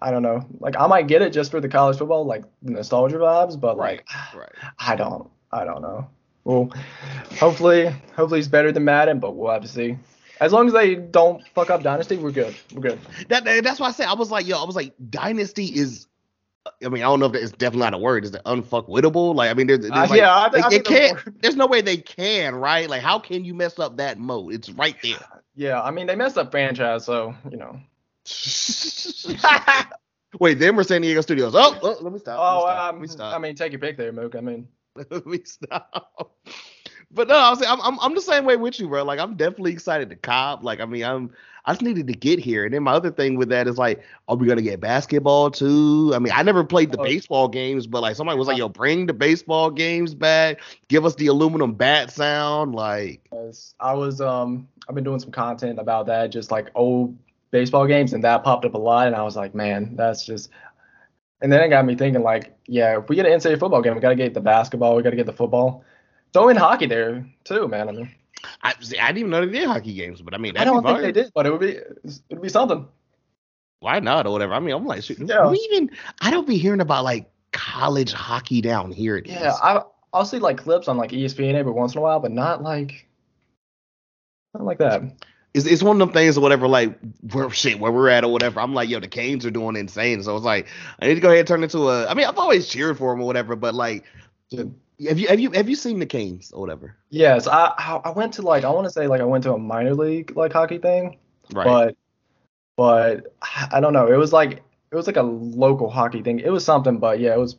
Speaker 2: I don't know. Like I might get it just for the college football, like the nostalgia vibes, but like
Speaker 1: Right.
Speaker 2: I don't, I don't know. Well, hopefully, hopefully it's better than Madden, but we'll have to see. As long as they don't fuck up Dynasty, we're good. We're good.
Speaker 1: That, that- that's why I said I was like, yo, I was like, dynasty is. I mean, I don't know if it's definitely not a word. Is it unfuckwittable? Like, I mean, there's, there's
Speaker 2: Uh,
Speaker 1: like,
Speaker 2: yeah, I,
Speaker 1: like,
Speaker 2: I
Speaker 1: it
Speaker 2: think they're
Speaker 1: can't. There's no way they can, right? Like, how can you mess up that mode? It's right there.
Speaker 2: Yeah, I mean they messed up franchise, so you know.
Speaker 1: Wait, then we're San Diego Studios? Oh, oh, let me stop.
Speaker 2: Oh,
Speaker 1: let
Speaker 2: um,
Speaker 1: me stop.
Speaker 2: I mean, take your pick there, Mook. I mean,
Speaker 1: let me stop. But no, I was I'm, I'm I'm the same way with you, bro. Like I'm definitely excited to cop. Like I mean, I'm I just needed to get here. And then my other thing with that is like, are we gonna get basketball too? I mean, I never played the
Speaker 2: Oh.
Speaker 1: baseball games, but like somebody was like, yo, bring the baseball games back. Give us the aluminum bat sound. Like,
Speaker 2: I was um I've been doing some content about that, just like old baseball games, and that popped up a lot, and I was like, man, that's just. And then it got me thinking, like, yeah, if we get an NCAA football game, we gotta get the basketball, we gotta get the football. Throw in hockey there too, man. I mean,
Speaker 1: I see, I didn't even know they did hockey games, but I mean,
Speaker 2: I don't think they did, but it would be it'd be something.
Speaker 1: Why not or whatever? I mean, I'm like, shoot,
Speaker 2: Yeah.
Speaker 1: we even I don't be hearing about like college hockey down here. It
Speaker 2: Yeah,
Speaker 1: is.
Speaker 2: I I'll see like clips on like ESPN every once in a while, but not like not like that.
Speaker 1: it's, it's one of them things or whatever, like where shit where we're at or whatever. I'm like, yo, the Canes are doing insane. So it's like I need to go ahead and turn into a. I mean, I've always cheered for them or whatever, but like. Have you have you have you seen the Canes or whatever?
Speaker 2: Yes, I I went to like I want to say like I went to a minor league like hockey thing,
Speaker 1: Right.
Speaker 2: but but I don't know. It was like it was like a local hockey thing. It was something, but yeah, it was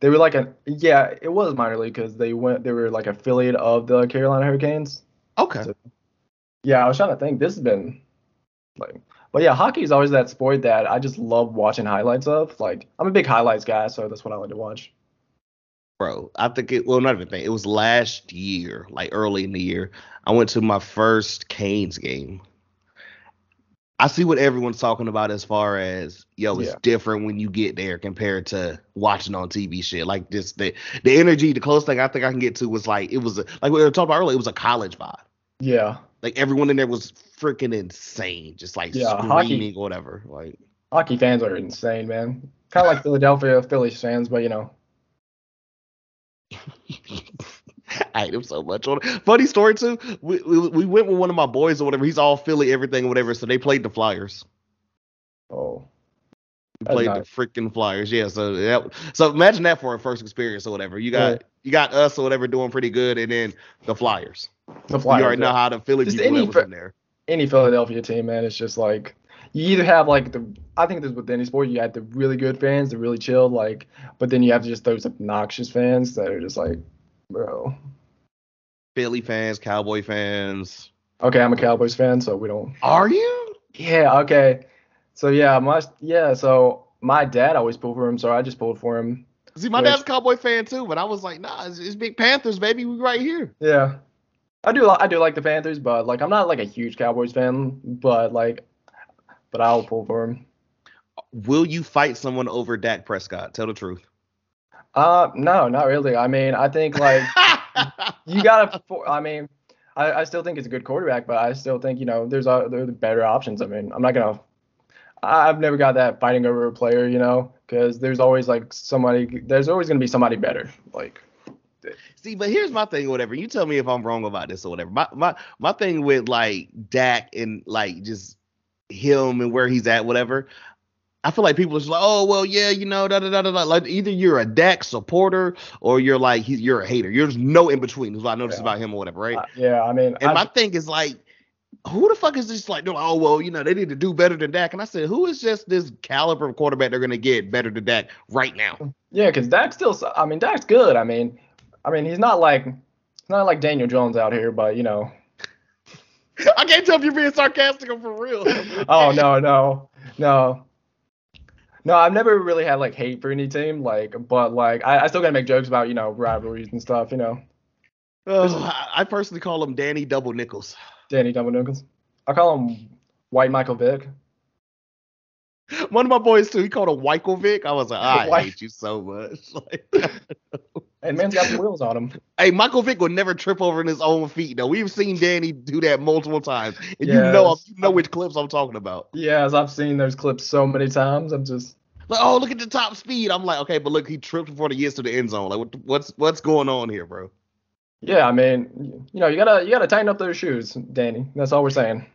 Speaker 2: they were like a yeah, it was minor league because they went they were like affiliate of the Carolina Hurricanes.
Speaker 1: okay.
Speaker 2: So- Yeah, I was trying to think. This has been like, but yeah, hockey is always that sport that I just love watching highlights of. Like I'm a big highlights guy, so that's what I like to watch.
Speaker 1: Bro, I think it well not even think it was last year, like early in the year. I went to my first Canes game. I see what everyone's talking about as far as yo, it's
Speaker 2: Yeah.
Speaker 1: different when you get there compared to watching on TV shit. Like this the the energy, the closest thing I think I can get to was like it was a, like we were talking about earlier, it was a college vibe.
Speaker 2: Yeah,
Speaker 1: Like everyone in there was freaking insane, just like
Speaker 2: Yeah,
Speaker 1: screaming
Speaker 2: hockey-
Speaker 1: or whatever. Like
Speaker 2: hockey fans are insane, man. Kind of like Philadelphia Phillies fans, but you know.
Speaker 1: I hate him so much. Funny story too. We, we we went with one of my boys or whatever. He's all Philly, everything, or whatever. So they played the Flyers.
Speaker 2: Oh,
Speaker 1: We played
Speaker 2: nice.
Speaker 1: the freaking Flyers. Yeah. So that, so imagine that for a first experience or whatever. You got
Speaker 2: Yeah.
Speaker 1: you got us or whatever doing pretty good, and then the Flyers.
Speaker 2: the Flyers.
Speaker 1: you already know how the Philly
Speaker 2: Just
Speaker 1: people
Speaker 2: any
Speaker 1: was in there.
Speaker 2: any Philadelphia team, man, it's just like you either have like the I think this with any sport, you have the really good fans, the really chill, like, but then you have just those obnoxious fans that are just like, bro.
Speaker 1: Philly fans, Cowboy fans.
Speaker 2: Okay, I'm a Cowboys fan, so we don't.
Speaker 1: Are you?
Speaker 2: Yeah, okay. So yeah, my yeah, so my dad always pulled for him, so I just pulled for him.
Speaker 1: See, my
Speaker 2: Which-
Speaker 1: dad's a Cowboy fan too, but I was like, nah, it's, it's Big Panthers, baby. We right here.
Speaker 2: Yeah. I do I do like the Panthers, but like I'm not like a huge Cowboys fan, but like but I'll pull for him.
Speaker 1: Will you fight someone over Dak Prescott? Tell the truth.
Speaker 2: Uh no, not really. I mean, I think like you gotta. I mean, I, I still think it's a good quarterback, but I still think you know there's uh, there are better options. I mean, I'm not gonna. I've never got that fighting over a player, you know, because there's always like somebody. There's always gonna be somebody better. Like,
Speaker 1: See, but here's my thing, whatever. You tell me if I'm wrong about this or whatever. My my my thing with like Dak and like just him and where he's at, whatever. I feel like people are just like, oh well, yeah, you know, da da da da. da. Like either you're a Dak supporter or you're like he, you're a hater. There's no in between. Is what I noticed
Speaker 2: Yeah.
Speaker 1: about him or whatever, right?
Speaker 2: I- yeah, I mean,
Speaker 1: and
Speaker 2: I,
Speaker 1: my thing is like, who the fuck is this? Like, they're like, oh well, you know, they need to do better than Dak. And I said, who is just this caliber of quarterback they're gonna get better than Dak right now?
Speaker 2: yeah, because Dak's still. I mean, Dak's good. I mean, I mean, he's not like he's not like Daniel Jones out here, but you know.
Speaker 1: I can't tell if you're being sarcastic or for real.
Speaker 2: Oh no, no, no. No, I've never really had like hate for any team, like, but like I, I still gotta make jokes about you know rivalries and stuff, you know.
Speaker 1: Oh, I personally call him Danny Double Nickels.
Speaker 2: Danny Double Nickels. I call him White Michael Vick.
Speaker 1: One of my boys too. He called him Vick. I was like, I
Speaker 2: Why-
Speaker 1: hate you so much. Like,
Speaker 2: And man's got some wheels on him.
Speaker 1: hey, Michael Vick would never trip over in his own feet. Though we've seen Danny do that multiple times, and you know, you know which clips I'm talking about.
Speaker 2: Yeah, as I've seen those clips so many times, I'm just
Speaker 1: Like, oh, look at the top speed. I'm like, okay, but look, he tripped before the gets to the end zone. Like, what's what's going on here, bro?
Speaker 2: yeah, I mean, you know, you gotta you gotta tighten up those shoes, Danny. That's all we're saying.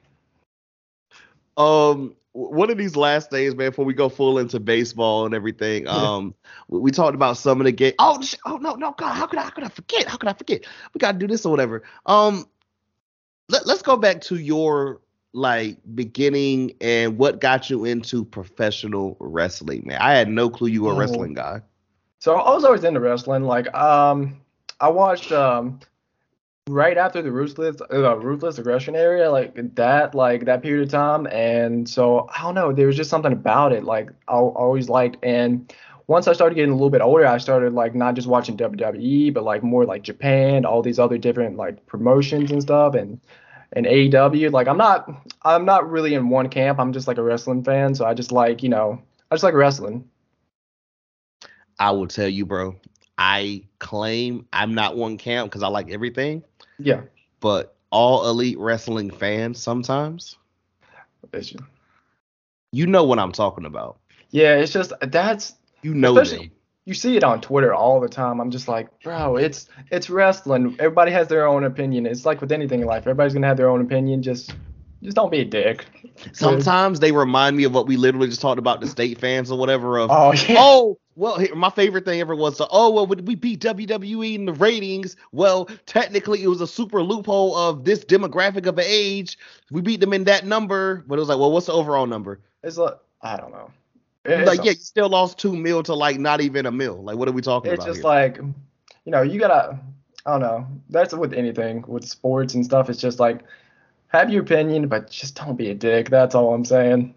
Speaker 1: Um, one of these last days, man, before we go full into baseball and everything, um, we, we talked about some of the game. Oh, sh- oh no, no, God, how could I, how could I forget? How could I forget? We gotta do this or whatever. Um, let, let's go back to your like beginning and what got you into professional wrestling, man. I had no clue you were a
Speaker 2: Oh.
Speaker 1: wrestling guy.
Speaker 2: So I was always into wrestling. Like, um, I watched um, right after the ruthless uh, ruthless aggression area like that like that period of time and so i don't know there was just something about it like i always liked and once i started getting a little bit older i started like not just watching wwe but like more like japan all these other different like promotions and stuff and and AEW like i'm not i'm not really in one camp i'm just like a wrestling fan so i just like you know i just like wrestling
Speaker 1: I will tell you, bro. I claim I'm not one camp because I like everything,
Speaker 2: yeah
Speaker 1: but all elite wrestling fans sometimes,
Speaker 2: just-
Speaker 1: you know what I'm talking about.
Speaker 2: yeah it's just that's
Speaker 1: You know them.
Speaker 2: you see it on Twitter all the time. I'm just like, bro, it's it's wrestling. Everybody has their own opinion. It's like with anything in life. Everybody's gonna have their own opinion. Just just don't be a dick.
Speaker 1: Sometimes they remind me of what we literally just talked about the state fans or whatever of
Speaker 2: Oh yeah.
Speaker 1: oh well my favorite thing ever was the, oh well would we beat WWE in the ratings well technically it was a super loophole of this demographic of age we beat them in that number but it was like well what's the overall number
Speaker 2: It's like I don't know.
Speaker 1: It's
Speaker 2: It's,
Speaker 1: like yeah you still lost two mil to like not even a mil like what are we talking
Speaker 2: it's
Speaker 1: about
Speaker 2: just
Speaker 1: here?
Speaker 2: like you know, you gotta I don't know. That's with anything, with sports and stuff. It's just like have your opinion, but just don't be a dick. That's all I'm saying.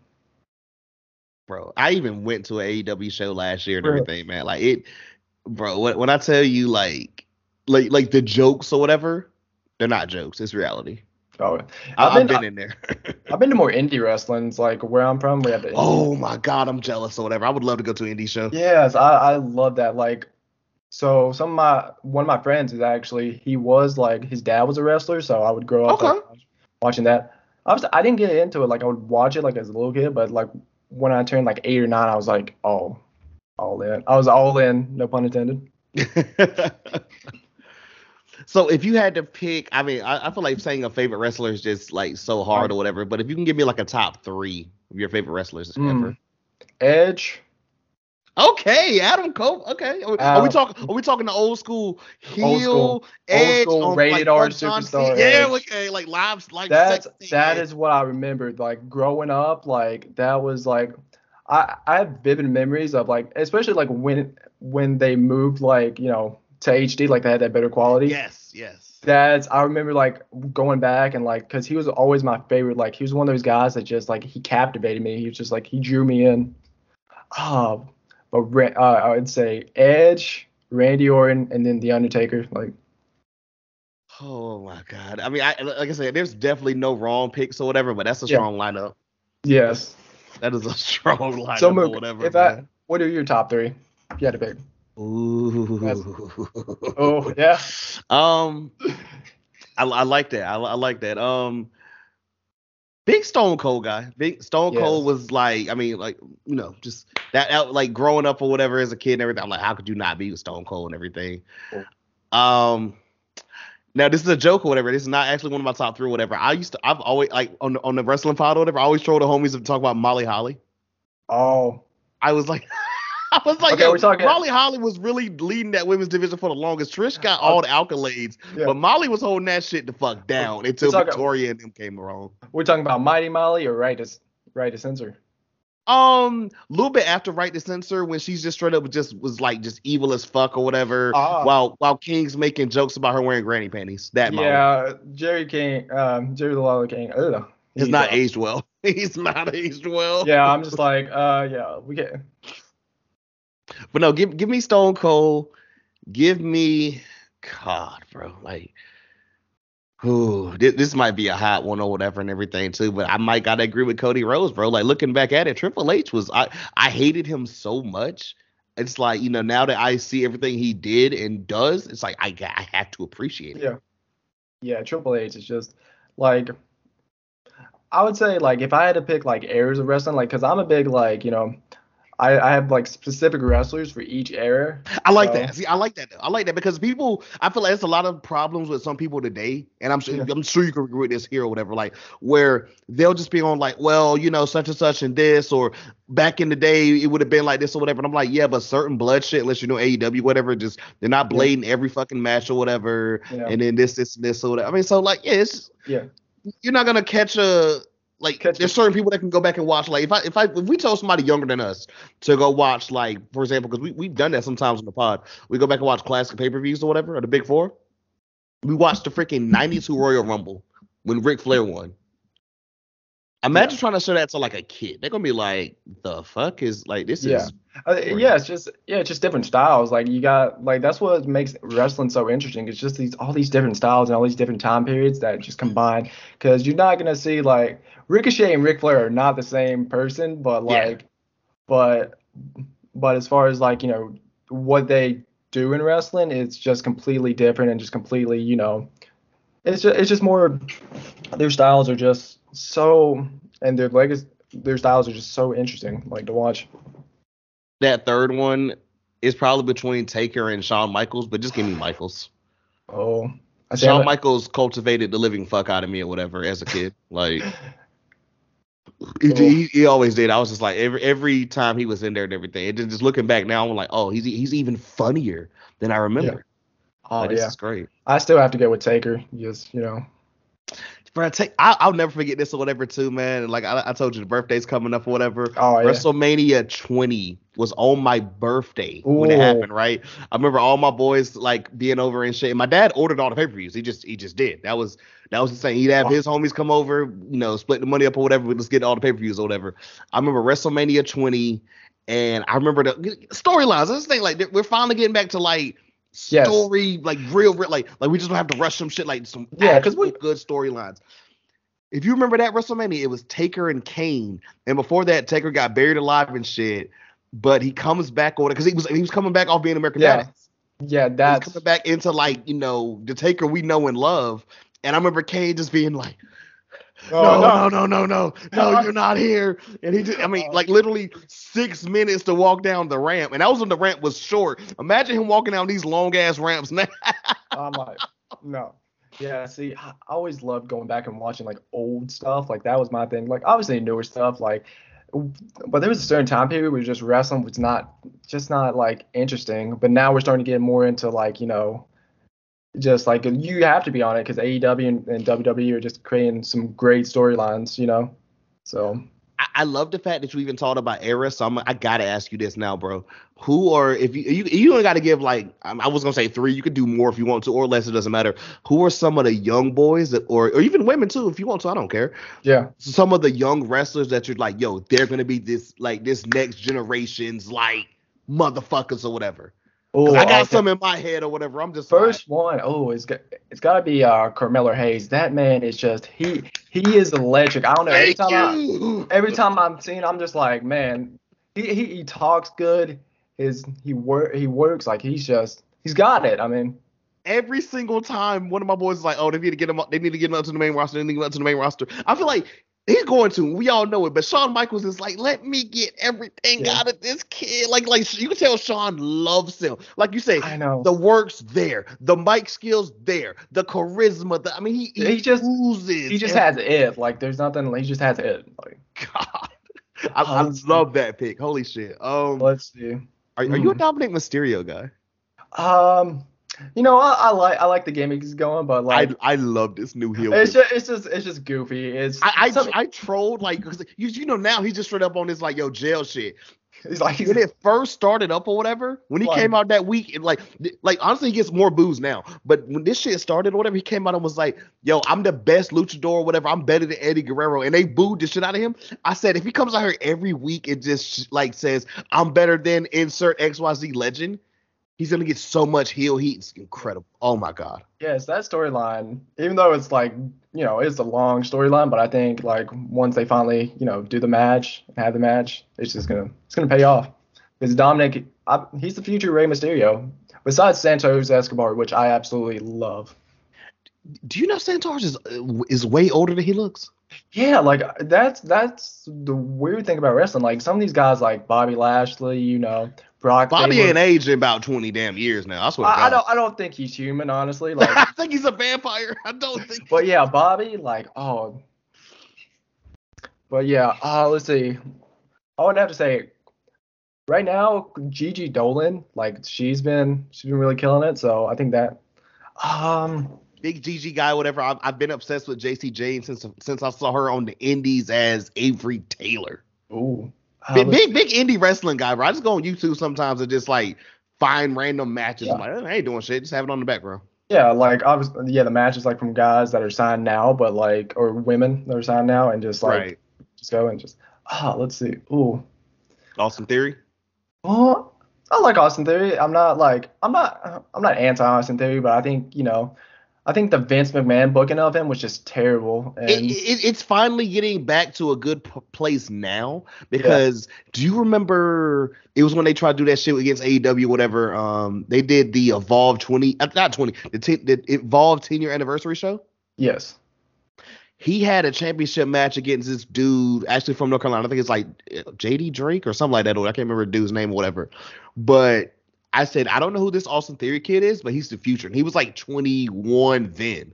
Speaker 1: Bro. I even went to an AEW show last year and
Speaker 2: Really?
Speaker 1: everything, man. Like it, bro. When, when I tell you, like, like, like the jokes or whatever, they're not jokes. It's reality.
Speaker 2: Oh, I've
Speaker 1: I've
Speaker 2: been-
Speaker 1: been in there.
Speaker 2: I've been to more indie wrestlings, like where I'm from. We have the
Speaker 1: oh my god, I'm jealous or whatever. I would love to go to an indie show.
Speaker 2: Yes, I, I love that. Like, so some of my one of my friends is actually he was like his dad was a wrestler, so I would grow up like, watching that. I was I didn't get into it like I would watch it like as a little kid, but like when I turned like eight or nine, I was like, oh, all in. I was all in, no pun intended.
Speaker 1: so if you had to pick, I mean, I, I feel like saying a favorite wrestler is just like so hard or whatever. But if you can give me like a top three of your favorite wrestlers
Speaker 2: Mm.
Speaker 1: ever.
Speaker 2: Edge,
Speaker 1: Okay, Adam Cole. Okay, are, are we talking? Are we talking the old school heel
Speaker 2: Old school-
Speaker 1: edge
Speaker 2: school
Speaker 1: on,
Speaker 2: rated
Speaker 1: like,
Speaker 2: R
Speaker 1: on John
Speaker 2: superstar?
Speaker 1: Yeah, okay, like live, like
Speaker 2: that's
Speaker 1: sex
Speaker 2: that is what I remembered. Like growing up, like that was like I I have vivid memories of like especially like when when they moved like you know to HD, like they had that better quality.
Speaker 1: Yes, yes.
Speaker 2: That's I remember like going back and like because he was always my favorite. Like he was one of those guys that just like he captivated me. He was just like he drew me in. Uh, but uh, I would say Edge, Randy Orton, and then The Undertaker. Like
Speaker 1: Oh my god. I mean, I like I said, there's definitely no wrong picks or whatever, but that's a
Speaker 2: Yeah.
Speaker 1: strong lineup.
Speaker 2: yes.
Speaker 1: That is a strong lineup
Speaker 2: So Mook,
Speaker 1: whatever.
Speaker 2: if I
Speaker 1: man.
Speaker 2: what are your top three? If you had to pick.
Speaker 1: Ooh.
Speaker 2: Oh yeah.
Speaker 1: Um, I, I like that. I, I like that. Um, big Stone Cold guy. Big Stone. Cold was like, I mean, like you know, just that out like growing up or whatever as a kid and everything. I'm like, how could you not be with Stone Cold and everything? Um. Now this is a joke or whatever. This is not actually one of my top three or whatever. I used to, I've always like on the, on the wrestling pod or whatever. I always troll the homies to talk about Molly Holly.
Speaker 2: Oh
Speaker 1: I was like, I was like,
Speaker 2: Okay,
Speaker 1: yo,
Speaker 2: we're talking-
Speaker 1: Molly Holly was really leading that women's division for the longest. Trish got all the accolades,
Speaker 2: Yeah.
Speaker 1: but Molly was holding that shit the fuck down until
Speaker 2: talking-
Speaker 1: Victoria and them came around.
Speaker 2: we're talking about Mighty Molly or Right to Right to Censor.
Speaker 1: Um, a little bit after Right to Censor, when she's just straight up just was like just evil as fuck or whatever.
Speaker 2: Ah.
Speaker 1: While while King's making jokes about her wearing granny panties. That Molly.
Speaker 2: Yeah, Jerry King, um, Jerry the Lawler King. Ugh,
Speaker 1: he's not
Speaker 2: uh,
Speaker 1: aged well. he's not aged well.
Speaker 2: Yeah, I'm just like, uh, yeah, we get.
Speaker 1: But no, give give me Stone Cold. Give me God, bro. Like, ooh, this, this might be a hot one or whatever and everything too. But I might gotta agree with Cody Rhodes, bro. Like looking back at it, Triple H was I I hated him so much. It's like you know now that I see everything he did and does, it's like I I have to appreciate it.
Speaker 2: Yeah. Yeah, Triple H is just like I would say like if I had to pick like eras of wrestling, like because I'm a big like you know, I I have like specific wrestlers for each era.
Speaker 1: I like
Speaker 2: So-
Speaker 1: that. See, I like that. I like that because people, I feel like there's a lot of problems with some people today, and I'm sure
Speaker 2: Yeah.
Speaker 1: I'm sure you can agree with this here or whatever, like where they'll just be on like, well, you know, such and such and this, or back in the day it would have been like this or whatever. And I'm like, yeah, but certain blood shit, unless you know AEW, whatever, just they're not
Speaker 2: Yeah.
Speaker 1: blading every fucking match or whatever,
Speaker 2: Yeah.
Speaker 1: and then this, this, and this or whatever. I mean, so like, yeah, it's
Speaker 2: Yeah.
Speaker 1: you're not gonna catch a like
Speaker 2: Catch
Speaker 1: there's certain people that can go back and watch like if I if I if we told somebody younger than us to go watch like for example because we we've done that sometimes in the pod we go back and watch classic pay per views or whatever or the big four we watched the freaking '92 Royal Rumble when Ric Flair won. Imagine
Speaker 2: Yeah.
Speaker 1: trying to show that to like a kid. They're gonna be like, "The fuck is like this
Speaker 2: Yeah.
Speaker 1: is."
Speaker 2: Uh, yeah, it's just yeah, it's just different styles. Like you got like that's what makes wrestling so interesting. It's just these all these different styles and all these different time periods that just combine. Because you're not gonna see like Ricochet and Ric Flair are not the same person, but
Speaker 1: Yeah.
Speaker 2: like, but but as far as like you know what they do in wrestling, it's just completely different and just completely you know, it's just it's just more. Their styles are just so and their legacy. Their styles are just so interesting, like to watch.
Speaker 1: That third one is probably between Taker and Shawn Michaels, but just give me Michaels.
Speaker 2: Oh,
Speaker 1: Shawn Michaels cultivated the living fuck out of me or whatever as a kid. Like he, he, he always did. I was just like every every time he was in there and everything. And just looking back now, I'm like, oh, he's he's even funnier than I remember.
Speaker 2: Oh
Speaker 1: Like, this
Speaker 2: yeah,
Speaker 1: is great.
Speaker 2: I still have to go with Taker. Just you know,
Speaker 1: Bro, take I, I'll never forget this or whatever too, man. Like I, I told you, the birthday's coming up or whatever.
Speaker 2: oh yeah,
Speaker 1: WrestleMania 20 was on my birthday when it happened, right? I remember all my boys like being over and shit. And my dad ordered all the pay-per-views. He just he just did. That was that was the thing. He'd have his homies come over, you know, split the money up or whatever. Let's get all the pay-per-views or whatever. I remember WrestleMania 20, and I remember the storylines. This thing like we're finally getting back to like
Speaker 2: Yes.
Speaker 1: story, like real, real, like like we just don't have to rush some shit, like some
Speaker 2: yeah,
Speaker 1: because
Speaker 2: we-
Speaker 1: good storylines. If you remember that WrestleMania, it was Taker and Kane, and before that, Taker got buried alive and shit. But he comes back on it because he was he was coming back off being American
Speaker 2: Yeah,
Speaker 1: Badass.
Speaker 2: yeah,
Speaker 1: He's
Speaker 2: that's
Speaker 1: coming back into like you know the Taker we know and love. And I remember Kane just being like, no, no, no, no, no, no, you're not here. And he just, I mean, like literally six minutes to walk down the ramp. And that was when the ramp was short. Imagine him walking down these long ass ramps now.
Speaker 2: I'm like, no. Yeah, see, I I always loved going back and watching like old stuff. Like that was my thing. Like obviously newer stuff, like but there was a certain time period where just wrestling was not just not like interesting. But now we're starting to get more into like, you know, just like you have to be on it because AEW and, and WWE are just creating some great storylines, you know. So
Speaker 1: I, I love the fact that you even talked about era. So I'm, I gotta ask you this now, bro. Who are if you you you don't gotta give like I was gonna say three. You could do more if you want to, or less. It doesn't matter. Who are some of the young boys that, or or even women too, if you want to? I don't care.
Speaker 2: yeah.
Speaker 1: Some of the young wrestlers that you're like, yo, they're gonna be this like this next generation's like motherfuckers or whatever.
Speaker 2: Oh,
Speaker 1: I got some in my head or whatever. I'm just
Speaker 2: First one, oh, it's got it's got to be uh Carmelo Hayes. That man is just he he is electric. I don't know. Every time I, every time I'm seeing, I'm just like, man, he he, he talks good. His he work he works like he's just he's got it. I mean,
Speaker 1: every single time one of my boys is like, oh, they need to get him up, they need to get him up to the main roster, they need to get him up to the main roster. I feel like he's going to. We all know it, but Shawn Michaels is like, let me get everything
Speaker 2: Yeah.
Speaker 1: out of this kid. Like, like you can tell Shawn loves him. Like you say,
Speaker 2: I know.
Speaker 1: the work's there, the mic skills there, the charisma. The, I mean, he, he,
Speaker 2: He just-
Speaker 1: oozes.
Speaker 2: he just
Speaker 1: every-
Speaker 2: has it. Like there's nothing. He just has it. Like
Speaker 1: God. I, I love that pick. Holy shit. Um,
Speaker 2: let's see.
Speaker 1: are, are you a
Speaker 2: mm.
Speaker 1: Dominik Mysterio guy?
Speaker 2: Um, you know, I, I like I like the gimmick he's going, but like
Speaker 1: I I love this new heel.
Speaker 2: it's just it's just it's just goofy. It's
Speaker 1: I I, I trolled like you you know now he's just straight up on this like yo jail shit.
Speaker 2: he's like
Speaker 1: When it first started up or whatever, when he
Speaker 2: Like-
Speaker 1: came out that week, it, like like honestly he gets more booze now. But when this shit started or whatever, he came out and was like, "Yo, I'm the best luchador or whatever. I'm better than Eddie Guerrero," and they booed the shit out of him. I said if he comes out here every week and just like says I'm better than insert XYZ legend, he's gonna get so much heel heat. It's incredible. Oh my god.
Speaker 2: Yes, that storyline, even though it's like, you know, it's a long storyline, but I think like once they finally, you know, do the match, have the match, it's just gonna it's gonna pay off. Because Dominic, I, he's the future Rey Mysterio. Besides Santos Escobar, which I absolutely love.
Speaker 1: Do you know Santos is is way older than he looks?
Speaker 2: Yeah, like that's that's the weird thing about wrestling. Like some of these guys, like Bobby Lashley, you know, Brock.
Speaker 1: Bobby ain't aged in about 20 damn years now. I swear
Speaker 2: I, I don't I don't think he's human, honestly. Like,
Speaker 1: I think he's a vampire. I don't think.
Speaker 2: but yeah, Bobby, like, oh. But yeah, uh, let's see. I would have to say, right now, Gigi Dolin, like, she's been she's been really killing it. So I think that, um,
Speaker 1: Big GG guy, whatever. I've, I've been obsessed with Jacy Jayne since since I saw her on the Indies as Avery Taylor.
Speaker 2: ooh,
Speaker 1: Big,
Speaker 2: let's-
Speaker 1: big big indie wrestling guy, bro. I just go on YouTube sometimes and just like find random matches. I'm like, I ain't doing shit. Just have it on the background.
Speaker 2: Yeah, like obviously, yeah, the matches like from guys that are signed now, but like or women that are signed now, and just like
Speaker 1: right.
Speaker 2: just go and just ah, let's see, ooh,
Speaker 1: Austin Theory.
Speaker 2: well, I like Austin Theory. I'm not like I'm not I'm not anti Austin Theory, but I think you know, I think the Vince McMahon booking of him was just terrible. And
Speaker 1: It, it, it's finally getting back to a good p- place now because do you remember it was when they tried to do that shit against AEW whatever um they did the Evolve 20 uh, not 20 the, t- the Evolve 10 year anniversary show?
Speaker 2: Yes,
Speaker 1: he had a championship match against this dude actually from North Carolina I think it's like uh, JD Drake or something like that I can't remember the dude's name or whatever. But I said I don't know who this Austin Theory kid is but he's the future and he was like 21 then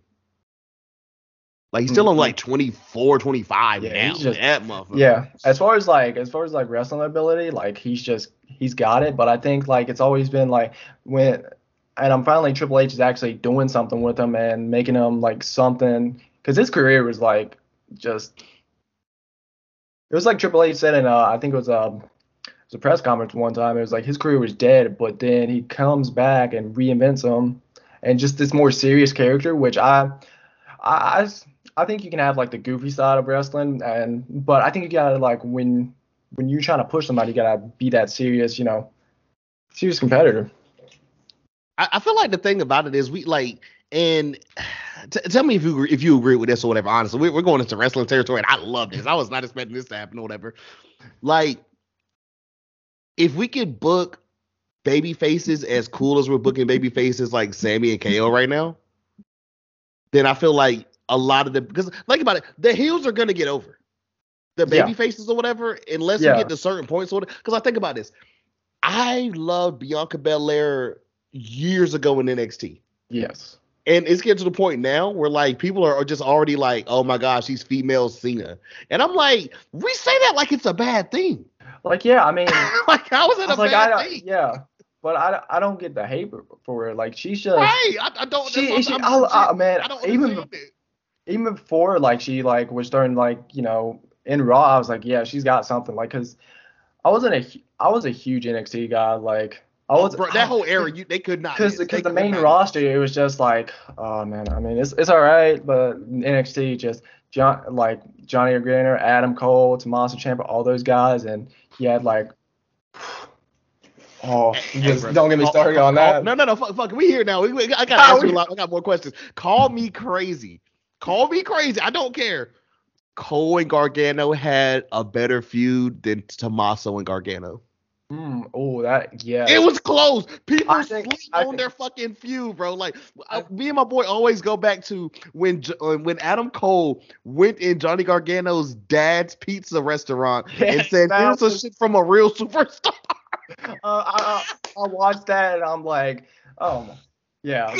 Speaker 1: like he's still on
Speaker 2: Mhm.
Speaker 1: like 24 25
Speaker 2: Yeah,
Speaker 1: now
Speaker 2: he's just-
Speaker 1: that motherfucker
Speaker 2: yeah. As far as like as far as like wrestling ability, like he's just he's got it. But I think like it's always been like when and I'm finally Triple H is actually doing something with him and making him like something because his career was like just it was like Triple H said in uh I think it was um it was a press conference one time. It was like his career was dead, but then he comes back and reinvents him and just this more serious character, which I I I, think you can have like the goofy side of wrestling and but I think you gotta like when when you're trying to push somebody, you gotta be that serious, you know, serious competitor.
Speaker 1: I, I feel like the thing about it is we like and t- tell me if you if you agree with this or whatever. Honestly, we, we're going into wrestling territory, and I love this. I was not expecting this to happen or whatever. Like, if we could book baby faces as cool as we're booking baby faces like Sammy and KO right now, then I feel like a lot of the because think about it, the heels are gonna get over the baby
Speaker 2: Yeah.
Speaker 1: faces or whatever, unless
Speaker 2: Yeah.
Speaker 1: we get to certain points or Because I think about this, I loved Bianca Belair years ago in NXT.
Speaker 2: Yes.
Speaker 1: And it's getting to the point now where like people are, are just already like, oh my gosh, she's female Cena. And I'm like, we say that like it's a bad thing.
Speaker 2: Like yeah, I mean
Speaker 1: like how is it
Speaker 2: I
Speaker 1: a
Speaker 2: was like
Speaker 1: bad
Speaker 2: I
Speaker 1: thing?
Speaker 2: yeah. But I, I don't get the hate for it. Like she's just
Speaker 1: Right. I, I don't
Speaker 2: she, she, I,
Speaker 1: I'm-
Speaker 2: oh, oh, man,
Speaker 1: I don't
Speaker 2: even
Speaker 1: it.
Speaker 2: even before like she like was starting like you know in Raw, I was like, yeah, she's got something. Like, cause I wasn't a I was a huge NXT guy. Like, I oh, was
Speaker 1: Bro, that whole era, you, they could not
Speaker 2: because because the main roster it was just like, oh man, I mean it's it's all right, but NXT just John like Johnny Gargano, Adam Cole, Tommaso Ciampa, all those guys, and he had like. Oh, just don't get me started on that.
Speaker 1: No, no, no. Fuck, fuck. We here now. We, we- I got
Speaker 2: Ah,
Speaker 1: you a lot. I got more questions. Call me crazy. Call me crazy. I don't care. Cole and Gargano had a better feud than Tommaso and Gargano.
Speaker 2: Mm, oh, that yeah.
Speaker 1: It was close. People
Speaker 2: think-
Speaker 1: sleep
Speaker 2: I
Speaker 1: on
Speaker 2: think-
Speaker 1: their fucking feud, bro. Like I, me and my boy always go back to when uh, when Adam Cole went in Johnny Gargano's dad's pizza restaurant and said, "Here's some shit from a real superstar."
Speaker 2: uh, I, I, I watched that and I'm like, oh, yeah.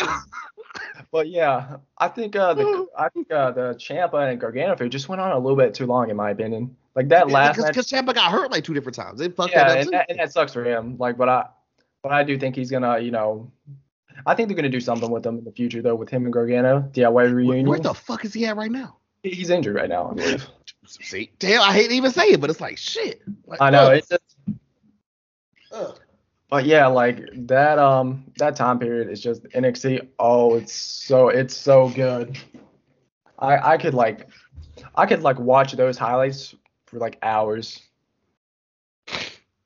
Speaker 2: but yeah, I think uh, the I think uh, the Ciampa and Gargano feud just went on a little bit too long in my opinion. Like that last match,
Speaker 1: because Ciampa got hurt like two different times. It fucked
Speaker 2: yeah,
Speaker 1: that up
Speaker 2: and
Speaker 1: too.
Speaker 2: that, and that sucks for him. Like, but I, but I do think he's gonna, you know, I think they're gonna do something with him in the future though, with him and Gargano DIY
Speaker 1: Where,
Speaker 2: reunion.
Speaker 1: where the fuck is he at right now?
Speaker 2: he's injured right now, I believe.
Speaker 1: See, damn, I hate to even say it, but it's like shit. Like,
Speaker 2: I know
Speaker 1: ugh,
Speaker 2: it's just.
Speaker 1: ugh.
Speaker 2: But yeah, like that um that time period is just NXT. Oh, it's so it's so good. I I could like I could like watch those highlights for like hours.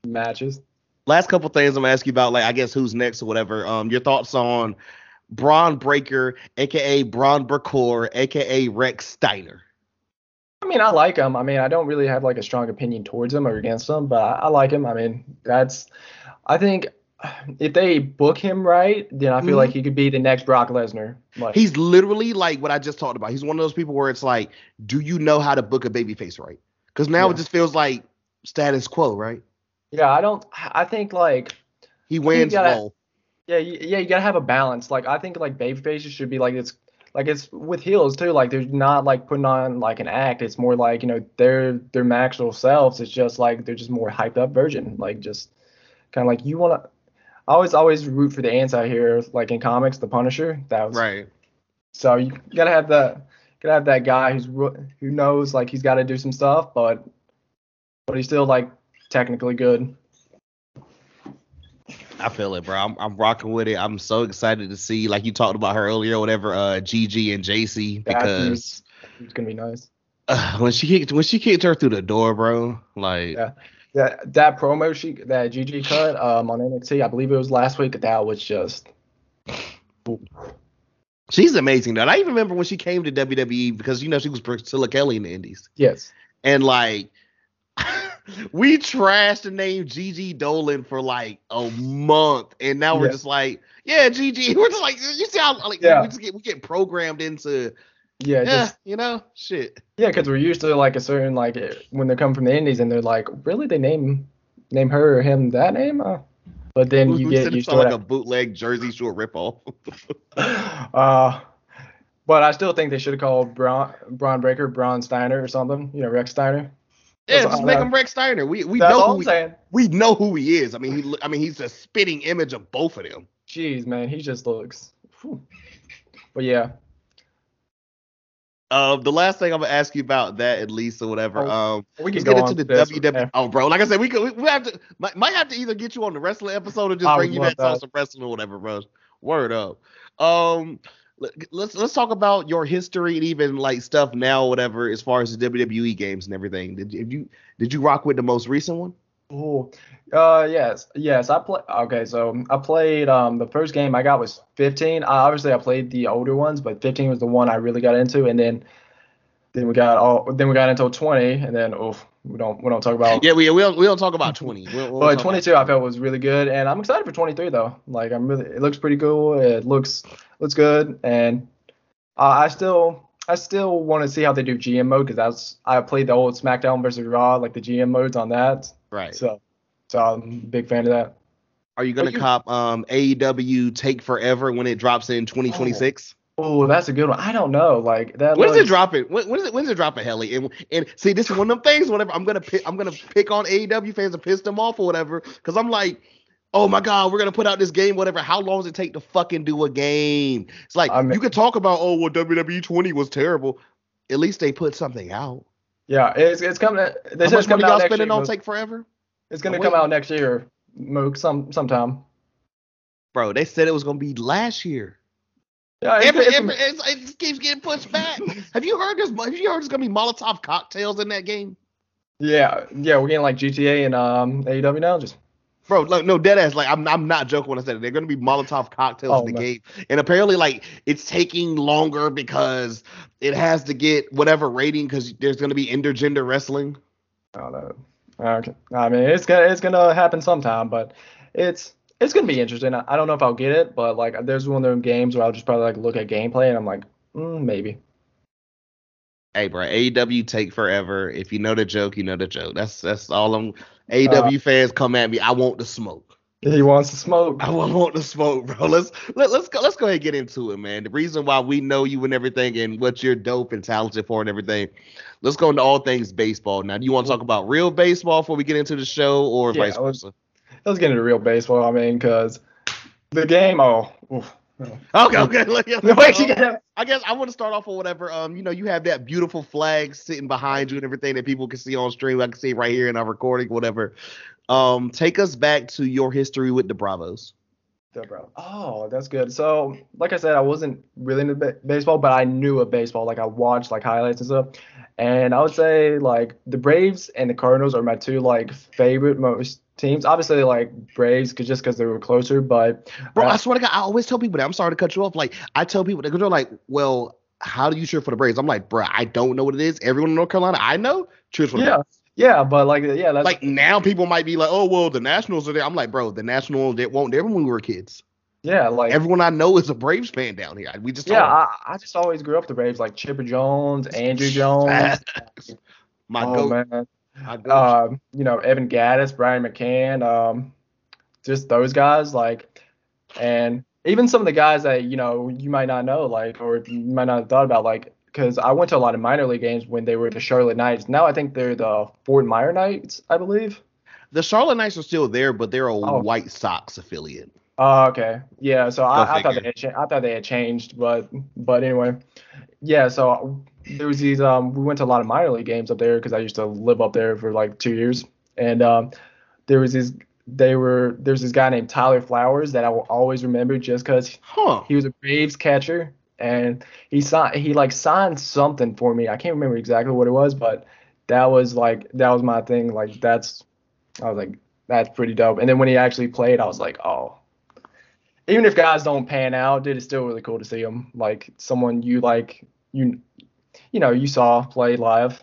Speaker 2: Matches.
Speaker 1: Last couple things I'm gonna ask you about, like I guess who's next or whatever. Um, your thoughts on Bron Breakker, aka Bron Breakker, aka Rex Steiner.
Speaker 2: I mean, I like him. I mean, I don't really have like a strong opinion towards him or against him, but I, I like him. I mean, that's I think if they book him right, then I feel
Speaker 1: Mhm.
Speaker 2: like he could be the next Brock Lesnar. Like,
Speaker 1: He's literally like what I just talked about. He's one of those people where it's like, do you know how to book a babyface right? Because now
Speaker 2: Yeah.
Speaker 1: it just feels like status quo, right?
Speaker 2: yeah, I don't. I think like
Speaker 1: He wins
Speaker 2: gotta-
Speaker 1: well.
Speaker 2: Yeah, you, yeah, you gotta have a balance. Like I think like baby faces should be like it's like it's with heels too. Like they're not like putting on like an act. It's more like you know they're their actual selves. It's just like they're just more hyped up version. Like just kind of like you wanna. I always always root for the anti-hero. Like in comics, the Punisher. That was
Speaker 1: Right.
Speaker 2: So you gotta have that. Gotta have that guy who's who knows like he's got to do some stuff, but but he's still like technically good.
Speaker 1: I feel it, bro. I'm, I'm rocking with it. I'm so excited to see, like you talked about her earlier, or whatever, uh, Gigi and Jacy, because
Speaker 2: it's gonna be nice.
Speaker 1: Uh, when she kicked when she kicked her through the door, bro, like
Speaker 2: yeah. That that promo she that Gigi cut um on NXT, I believe it was last week. That was just.
Speaker 1: She's amazing, though. And I even remember when she came to WWE because you know she was Priscilla Kelly in the Indies.
Speaker 2: Yes.
Speaker 1: And like we trashed the name Gigi Dolin for like a month, and now we're just like, yeah, Gigi. We're just like, you see how like yeah. we just get we get programmed into.
Speaker 2: Yeah,
Speaker 1: yeah, just, you know, shit.
Speaker 2: Yeah, because we're used to like a certain like when they come from the Indies and they're like, really, they name name her or him that name? Uh, but then you get used to
Speaker 1: like a bootleg Jersey Shore ripoff.
Speaker 2: uh, but I still think they should have called Braun, Bron Breakker Braun Steiner or something. You know, Rex Steiner.
Speaker 1: Yeah, just make him Rex Steiner. We we know who he, we know who he is. I mean, he I mean he's a spitting image of both of them.
Speaker 2: Jeez, man, he just looks. Whew. But yeah.
Speaker 1: Uh, the last thing I'm gonna ask you about that at least or whatever. Oh, um, we can get into the WWE. Oh, bro, like I said, we could we, we have to might, might, have to either get you on the wrestling episode or just I bring you back to some wrestling or whatever, bro. Word up. Um, let's let's talk about your history and even like stuff now, whatever, as far as the WWE games and everything. Did you did you rock with the most recent one?
Speaker 2: Oh, uh, yes, yes. I play. Okay, so I played. Um, the first game I got was 15. Uh, obviously, I played the older ones, but 15 was the one I really got into, and then then we got all. Then we got into 20, and then oh, we don't we don't talk about.
Speaker 1: Yeah, we we don't, we don't talk about 20. We'll,
Speaker 2: we'll but 22 about... I felt was really good, and I'm excited for 23 though. Like I'm really, it looks pretty cool. It looks looks good, and uh, I still I still want to see how they do GM mode because that's I played the old SmackDown versus Raw like the GM modes on that.
Speaker 1: Right.
Speaker 2: So so I'm a big fan of that.
Speaker 1: Are you gonna you, cop um AEW Take Forever when it drops in 2026?
Speaker 2: Oh, oh that's a good one. I don't know. Like that.
Speaker 1: When's looks... it dropping? When, when is it? When's it dropping, Helly? And and see, this is one of them things. Whatever. I'm gonna pick. I'm gonna pick on AEW fans and piss them off or whatever. Because I'm like, oh my god, we're gonna put out this game, whatever. How long does it take to fucking do a game? It's like I mean, you could talk about, oh, well, WWE 20 was terrible. At least they put something out.
Speaker 2: Yeah, it's it's coming.
Speaker 1: This How much money y'all spending on Take Forever?
Speaker 2: It's gonna oh, come out next year, Mook, some sometime.
Speaker 1: Bro, they said it was gonna be last year.
Speaker 2: Yeah,
Speaker 1: it's, every, it's, every, it's, it keeps getting pushed back. have you heard this? Have you heard there's gonna be Molotov cocktails in that game?
Speaker 2: Yeah, yeah, we're getting like GTA and um AEW now. Just
Speaker 1: Bro, like, no, dead ass. Like, I'm, I'm not joking when I said it. They're gonna be Molotov cocktails oh, in the man. game, and apparently, like, it's taking longer because it has to get whatever rating because there's gonna be intergender wrestling.
Speaker 2: Oh no. Okay. I mean, it's gonna it's gonna happen sometime, but it's it's gonna be interesting. I, I don't know if I'll get it, but like, there's one of those games where I'll just probably like look at gameplay and I'm like, mm, maybe.
Speaker 1: Hey, bro, AEW take forever. If you know the joke, you know the joke. That's that's all I'm. AEW uh, fans come at me. I want the smoke.
Speaker 2: He wants to smoke.
Speaker 1: I want the smoke, bro. Let's let, let's go. Let's go ahead and get into it, man. The reason why we know you and everything, and what you're dope and talented for, and everything. Let's go into all things baseball. Now, do you want to talk about real baseball before we get into the show, or yeah, vice versa?
Speaker 2: Let's, let's get into real baseball. I mean, because the game. Oh, oof,
Speaker 1: Okay, okay. Wait, um, I guess I want to start off with whatever. Um, you know, you have that beautiful flag sitting behind you and everything that people can see on stream. I can see right here in our recording, whatever. Um, take us back to your history with the Bravos.
Speaker 2: The Bravos. Oh, that's good. So, like I said, I wasn't really into ba- baseball, but I knew of baseball. Like I watched like highlights and stuff. And I would say like the Braves and the Cardinals are my two like favorite most teams. Obviously, like Braves, cause just because they were closer. But
Speaker 1: bro, uh, I swear to God, I always tell people that. I'm sorry to cut you off. Like I tell people they're like, well, how do you cheer for the Braves? I'm like, bro, I don't know what it is. Everyone in North Carolina, I know, cheers for the
Speaker 2: yeah.
Speaker 1: Braves.
Speaker 2: Yeah, but like, yeah, that's
Speaker 1: like now people might be like, oh well, the Nationals are there. I'm like, bro, the Nationals they won't there when we were kids.
Speaker 2: Yeah, like
Speaker 1: everyone I know is a Braves fan down here. We just
Speaker 2: yeah, I, I, just always grew up the Braves, like Chipper Jones, Andruw Jones.
Speaker 1: My oh, goat. man.
Speaker 2: Um, you know, Evan Gattis, Brian McCann, um, just those guys, like, and even some of the guys that you know you might not know, like, or you might not have thought about, like, because I went to a lot of minor league games when they were the Charlotte Knights. Now I think they're the Fort Myers Knights, I believe.
Speaker 1: The Charlotte Knights are still there, but they're a oh. White Sox affiliate.
Speaker 2: Oh, okay. Yeah. So I, I, thought they had cha- I thought they had changed, but but anyway, yeah. So there was these um we went to a lot of minor league games up there because I used to live up there for like two years, and um there was these they were there's this guy named Tyler Flowers that I will always remember just because
Speaker 1: Huh.
Speaker 2: he was a Braves catcher and he signed he like signed something for me. I can't remember exactly what it was, but that was like that was my thing. Like that's I was like that's pretty dope. And then when he actually played, I was like, oh. Even if guys don't pan out, dude, it's still really cool to see him. Like someone you like you you know you saw play live.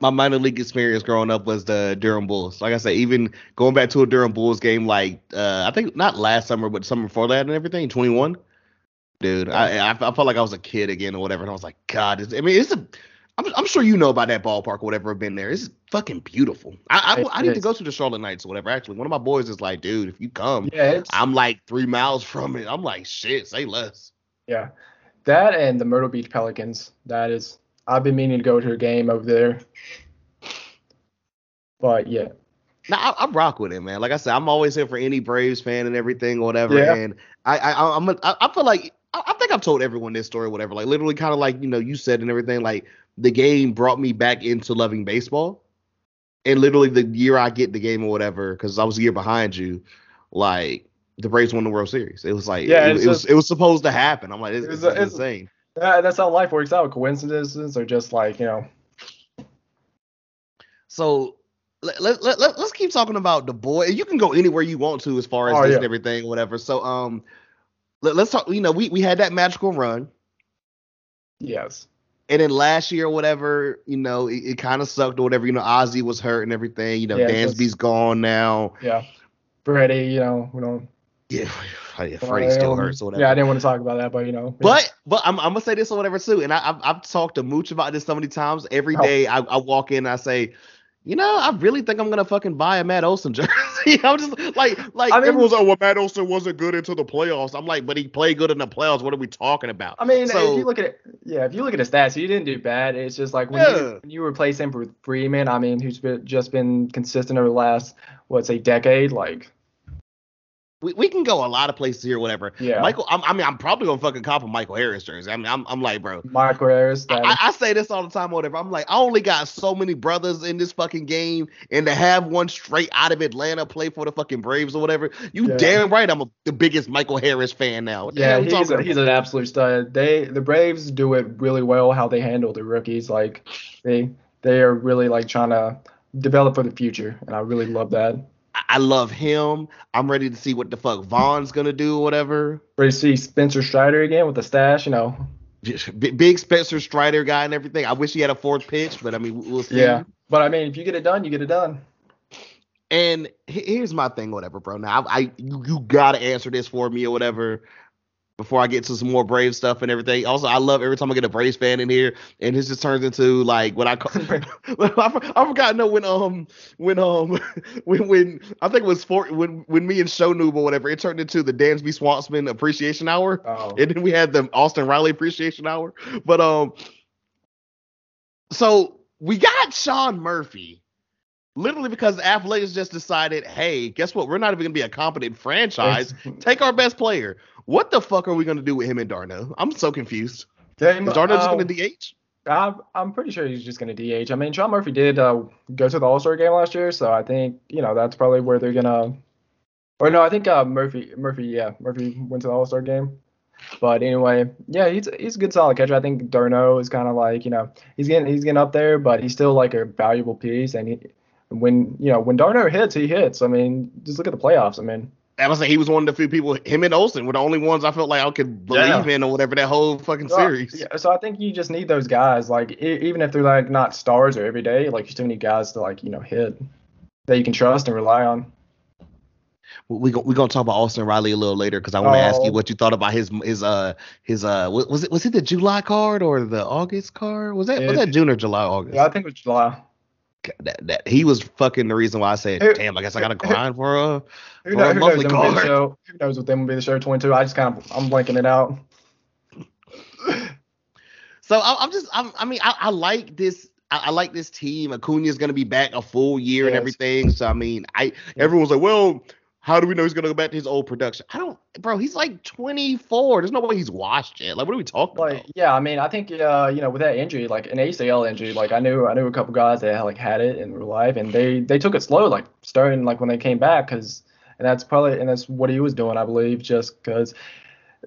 Speaker 1: my minor league experience growing up was the Durham Bulls. Like I said, even going back to a Durham Bulls game, like uh, I think not last summer, but summer before that and everything, 21. Dude, I, I I felt like I was a kid again or whatever, and I was like, God, I mean, it's a. I'm, I'm sure you know about that ballpark or whatever. Been there, it's fucking beautiful. I I, I need to go to the Charlotte Knights or whatever. Actually, one of my boys is like, dude, if you come,
Speaker 2: Yeah,
Speaker 1: I'm like three miles from it. I'm like, shit, say less.
Speaker 2: yeah. That and the Myrtle Beach Pelicans. That is I've been meaning to go to a game over there. But yeah.
Speaker 1: Now I, I rock with it, man. Like I said, I'm always here for any Braves fan and everything, whatever.
Speaker 2: Yeah.
Speaker 1: And I, I, I'm, a, I, I feel like I, I think I've told everyone this story, whatever. Like literally, kind of like you know, you said and everything. Like the game brought me back into loving baseball, and literally the year I get the game or whatever, because I was a year behind you, like the Braves won the World Series. It was like
Speaker 2: Yeah,
Speaker 1: it, it was it was supposed to happen. I'm like, it's,
Speaker 2: It's
Speaker 1: it's, insane.
Speaker 2: That, that's how life works out. Coincidences are just like, you know,
Speaker 1: So let, let, let- let's keep talking about the boy. You can go anywhere you want to as far as
Speaker 2: Oh,
Speaker 1: this
Speaker 2: yeah.
Speaker 1: and everything, whatever. So um, let, let's talk. You know, we we had that magical run,
Speaker 2: yes.
Speaker 1: and then last year, or whatever, you know, it, it kind of sucked or whatever. You know, Ozzy was hurt and everything. You know,
Speaker 2: yeah,
Speaker 1: Dansby's gone now.
Speaker 2: Yeah. Freddie, you know, we don't
Speaker 1: Yeah, yeah Freddie still hurts or whatever.
Speaker 2: Yeah, I didn't want to talk about that, but you know.
Speaker 1: But but I'm, I'm gonna say this or whatever too, and I, I've I've talked to Mooch about this so many times. Every
Speaker 2: Oh.
Speaker 1: day I, I walk in, and I say, you know, I really think I'm gonna fucking buy a Matt Olson jersey. I'm just like like
Speaker 2: I mean-
Speaker 1: everyone's like, well, Matt Olson wasn't good into the playoffs. I'm like, but he played good in the playoffs. What are we talking about?
Speaker 2: I mean,
Speaker 1: So-
Speaker 2: if you look at it, yeah, if you look at his stats, he didn't do bad. It's just like when,
Speaker 1: Yeah.
Speaker 2: you, when you replace him with Freeman, I mean, who's been, just been consistent over the last, what's a decade. Like,
Speaker 1: we, we can go a lot of places here, whatever.
Speaker 2: Yeah.
Speaker 1: Michael, I'm, I mean, I'm probably gonna fucking cop a Michael Harris jersey. I mean, I'm I'm like, bro.
Speaker 2: Michael Harris,
Speaker 1: I, I say this all the time, whatever. I'm like, I only got so many brothers in this fucking game, and to have one straight out of Atlanta play for the fucking Braves or whatever, you
Speaker 2: Yeah.
Speaker 1: damn right I'm a, the biggest Michael Harris fan now. What
Speaker 2: yeah, he's,
Speaker 1: talking
Speaker 2: a, he's an absolute stud. They the Braves do it really well how they handle the rookies. Like, they they are really like trying to develop for the future, and I really love that.
Speaker 1: I, love him. I'm ready to see what the fuck Vaughn's gonna do or whatever.
Speaker 2: Ready to see Spencer Strider again with the stash, you know.
Speaker 1: Big Spencer Strider guy and everything. I wish he had a fourth pitch, but I mean, we'll see.
Speaker 2: Yeah, but I mean, if you get it done, you get it done.
Speaker 1: And here's my thing, whatever, bro. Now I, I you, you gotta answer this for me or whatever before I get to some more Brave stuff and everything. Also, I love every time I get a Braves fan in here, and this just turns into like what I call. I, I forgot no when um when um when when I think it was for when when me and Show Noob or whatever it turned into the Dansby Swantsman Appreciation Hour.
Speaker 2: Oh,
Speaker 1: And then we had the Austin Riley Appreciation Hour. But um, so we got Sean Murphy, literally because the Athletics just decided, hey, guess what? We're not even gonna be a competent franchise. Take our best player. What the fuck are we gonna do with him and d'Arnaud? I'm so confused.
Speaker 2: Damn,
Speaker 1: Is d'Arnaud just
Speaker 2: uh,
Speaker 1: gonna DH?
Speaker 2: I'm, I'm pretty sure he's just going to DH. I mean, Sean Murphy did uh, go to the All Star game last year, so I think you know that's probably where they're gonna. Or no, I think uh, Murphy, Murphy, yeah, Murphy went to the All Star game. But anyway, yeah, he's he's a good solid catcher. I think d'Arnaud is kind of like you know he's getting he's getting up there, but he's still like a valuable piece. And he, when you know when d'Arnaud hits, he hits. I mean, just look at the playoffs. I mean,
Speaker 1: I was like, he was one of the few people. Him and Olson were the only ones I felt like I could believe
Speaker 2: Yeah.
Speaker 1: in or whatever that whole fucking
Speaker 2: So,
Speaker 1: series.
Speaker 2: Yeah, so I think you just need those guys. Like e- even if they're like not stars or every day, like you still need guys to like you know hit that you can trust and rely on.
Speaker 1: We go, we're gonna talk about Austin Riley a little later because I want to ask you
Speaker 2: Oh.
Speaker 1: what you thought about his his uh his uh was it was it the July card or the August card? Was that was that June or July August?
Speaker 2: Yeah, I think it was July.
Speaker 1: That, that he was fucking the reason why I said,
Speaker 2: Who-
Speaker 1: damn, I guess I gotta grind for uh
Speaker 2: Who,
Speaker 1: Or
Speaker 2: know,
Speaker 1: a monthly
Speaker 2: knows them will be the
Speaker 1: card.
Speaker 2: show? Who knows what them will be the show 22? I just kind of I'm blanking it out.
Speaker 1: So I, I'm just, I'm, I mean, I, I like this. I, I like this team. Acuna is going to be back a full year and everything. So I mean, I everyone's like, well, how do we know he's gonna go back to his old production? I don't, bro. He's like 24. There's no way he's washed yet. Like, what are we talking
Speaker 2: Like,
Speaker 1: about?
Speaker 2: yeah, I mean, I think uh, you know, with that injury, like an ACL injury, like I knew I knew a couple guys that like had it in real life, and they they took it slow, like starting like when they came back, because and that's probably and that's what he was doing, I believe, just because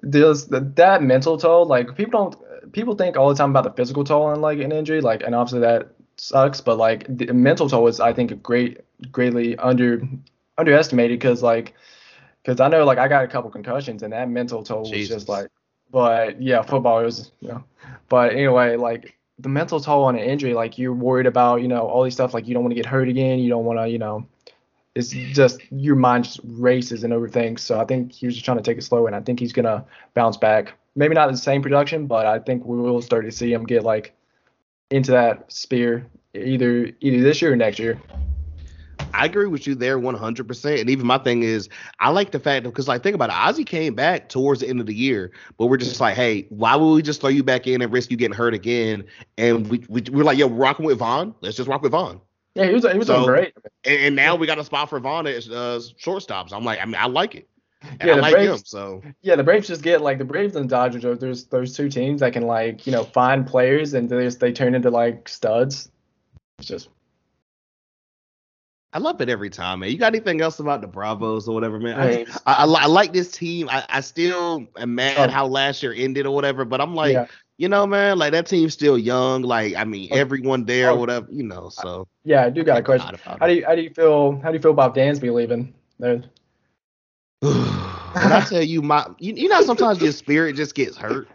Speaker 2: there's that mental toll. Like people don't people think all the time about the physical toll on like an injury, like and obviously that sucks, but like the mental toll is I think a great greatly under underestimated because like because I know like I got a couple concussions and that mental toll was
Speaker 1: Jesus.
Speaker 2: just like but yeah football was you know. But anyway like the mental toll on an injury like you're worried about you know all these stuff like you don't want to get hurt again you don't want to you know it's just your mind just races and overthinks so I think he was just trying to take it slow and I think he's gonna bounce back. Maybe not the same production but I think we will start to see him get like into that sphere either either this year or next year
Speaker 1: I agree with you there 100%. And even my thing is, I like the fact because, like, think about it. Ozzy came back towards the end of the year, but we're just like, hey, why would we just throw you back in and risk you getting hurt again? And we, we we're like, yo, we're rocking with Vaughn. Let's just rock with Vaughn.
Speaker 2: yeah he was he was
Speaker 1: So-
Speaker 2: doing great
Speaker 1: And, and now we got a spot for Vaughn as uh, shortstops. I'm like, I mean, I like it. And
Speaker 2: Yeah,
Speaker 1: I
Speaker 2: the
Speaker 1: like
Speaker 2: Braves-
Speaker 1: him. So
Speaker 2: Yeah, the Braves just get like the Braves and Dodgers are there's those two teams that can like you know find players and they just they turn into like studs. It's just
Speaker 1: I love it every time, man. You got anything else about the Bravos or whatever, man? I, I, I, I like this team. I, I still am mad
Speaker 2: Oh.
Speaker 1: how last year ended or whatever, but I'm like,
Speaker 2: yeah,
Speaker 1: you know, man, like that team's still young. Like, I mean,
Speaker 2: Oh.
Speaker 1: everyone there,
Speaker 2: Oh.
Speaker 1: or whatever, you know. So
Speaker 2: yeah. I do got a question. How do you how do you feel how do you feel about Dansby leaving? There,
Speaker 1: I tell you, my, you, you know, sometimes your spirit just gets hurt,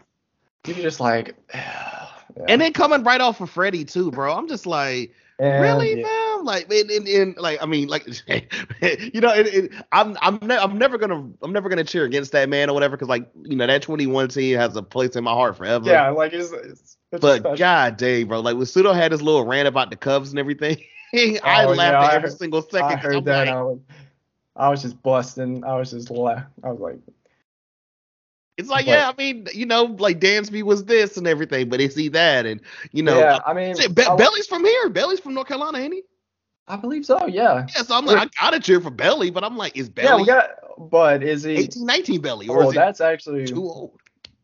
Speaker 2: You're just like, yeah.
Speaker 1: and then coming right off of Freddie too, bro. I'm just like,
Speaker 2: And,
Speaker 1: really,
Speaker 2: yeah.
Speaker 1: fam? Like, and, and, and like, I mean, like, you know, it, it, I'm, I'm, ne- I'm never gonna, I'm never gonna cheer against that man or whatever, because like, you know, that 21 team has a place in my heart forever.
Speaker 2: Yeah, like it's, it's, it's
Speaker 1: But god dang, bro, like when Sudo had his little rant about the Cubs and everything, I
Speaker 2: Oh,
Speaker 1: laughed
Speaker 2: yeah,
Speaker 1: at
Speaker 2: I
Speaker 1: every
Speaker 2: heard-
Speaker 1: single second.
Speaker 2: I heard
Speaker 1: I'm
Speaker 2: that.
Speaker 1: like,
Speaker 2: I was, I was just busting. I was just laughing. I was like,
Speaker 1: it's like,
Speaker 2: but-
Speaker 1: yeah, I mean, you know, like Dansby was this and everything, but is he that? And you know,
Speaker 2: yeah. I mean,
Speaker 1: shit, Be-
Speaker 2: I,
Speaker 1: Belly's from here. Belly's from North Carolina, ain't he?
Speaker 2: I believe so. Yeah.
Speaker 1: Yeah, so I'm like, I gotta cheer for Belly, but I'm like, is Belly?
Speaker 2: Yeah, we got. But is he?
Speaker 1: 18, 19 Belly, or
Speaker 2: Oh,
Speaker 1: is
Speaker 2: that's actually
Speaker 1: too old?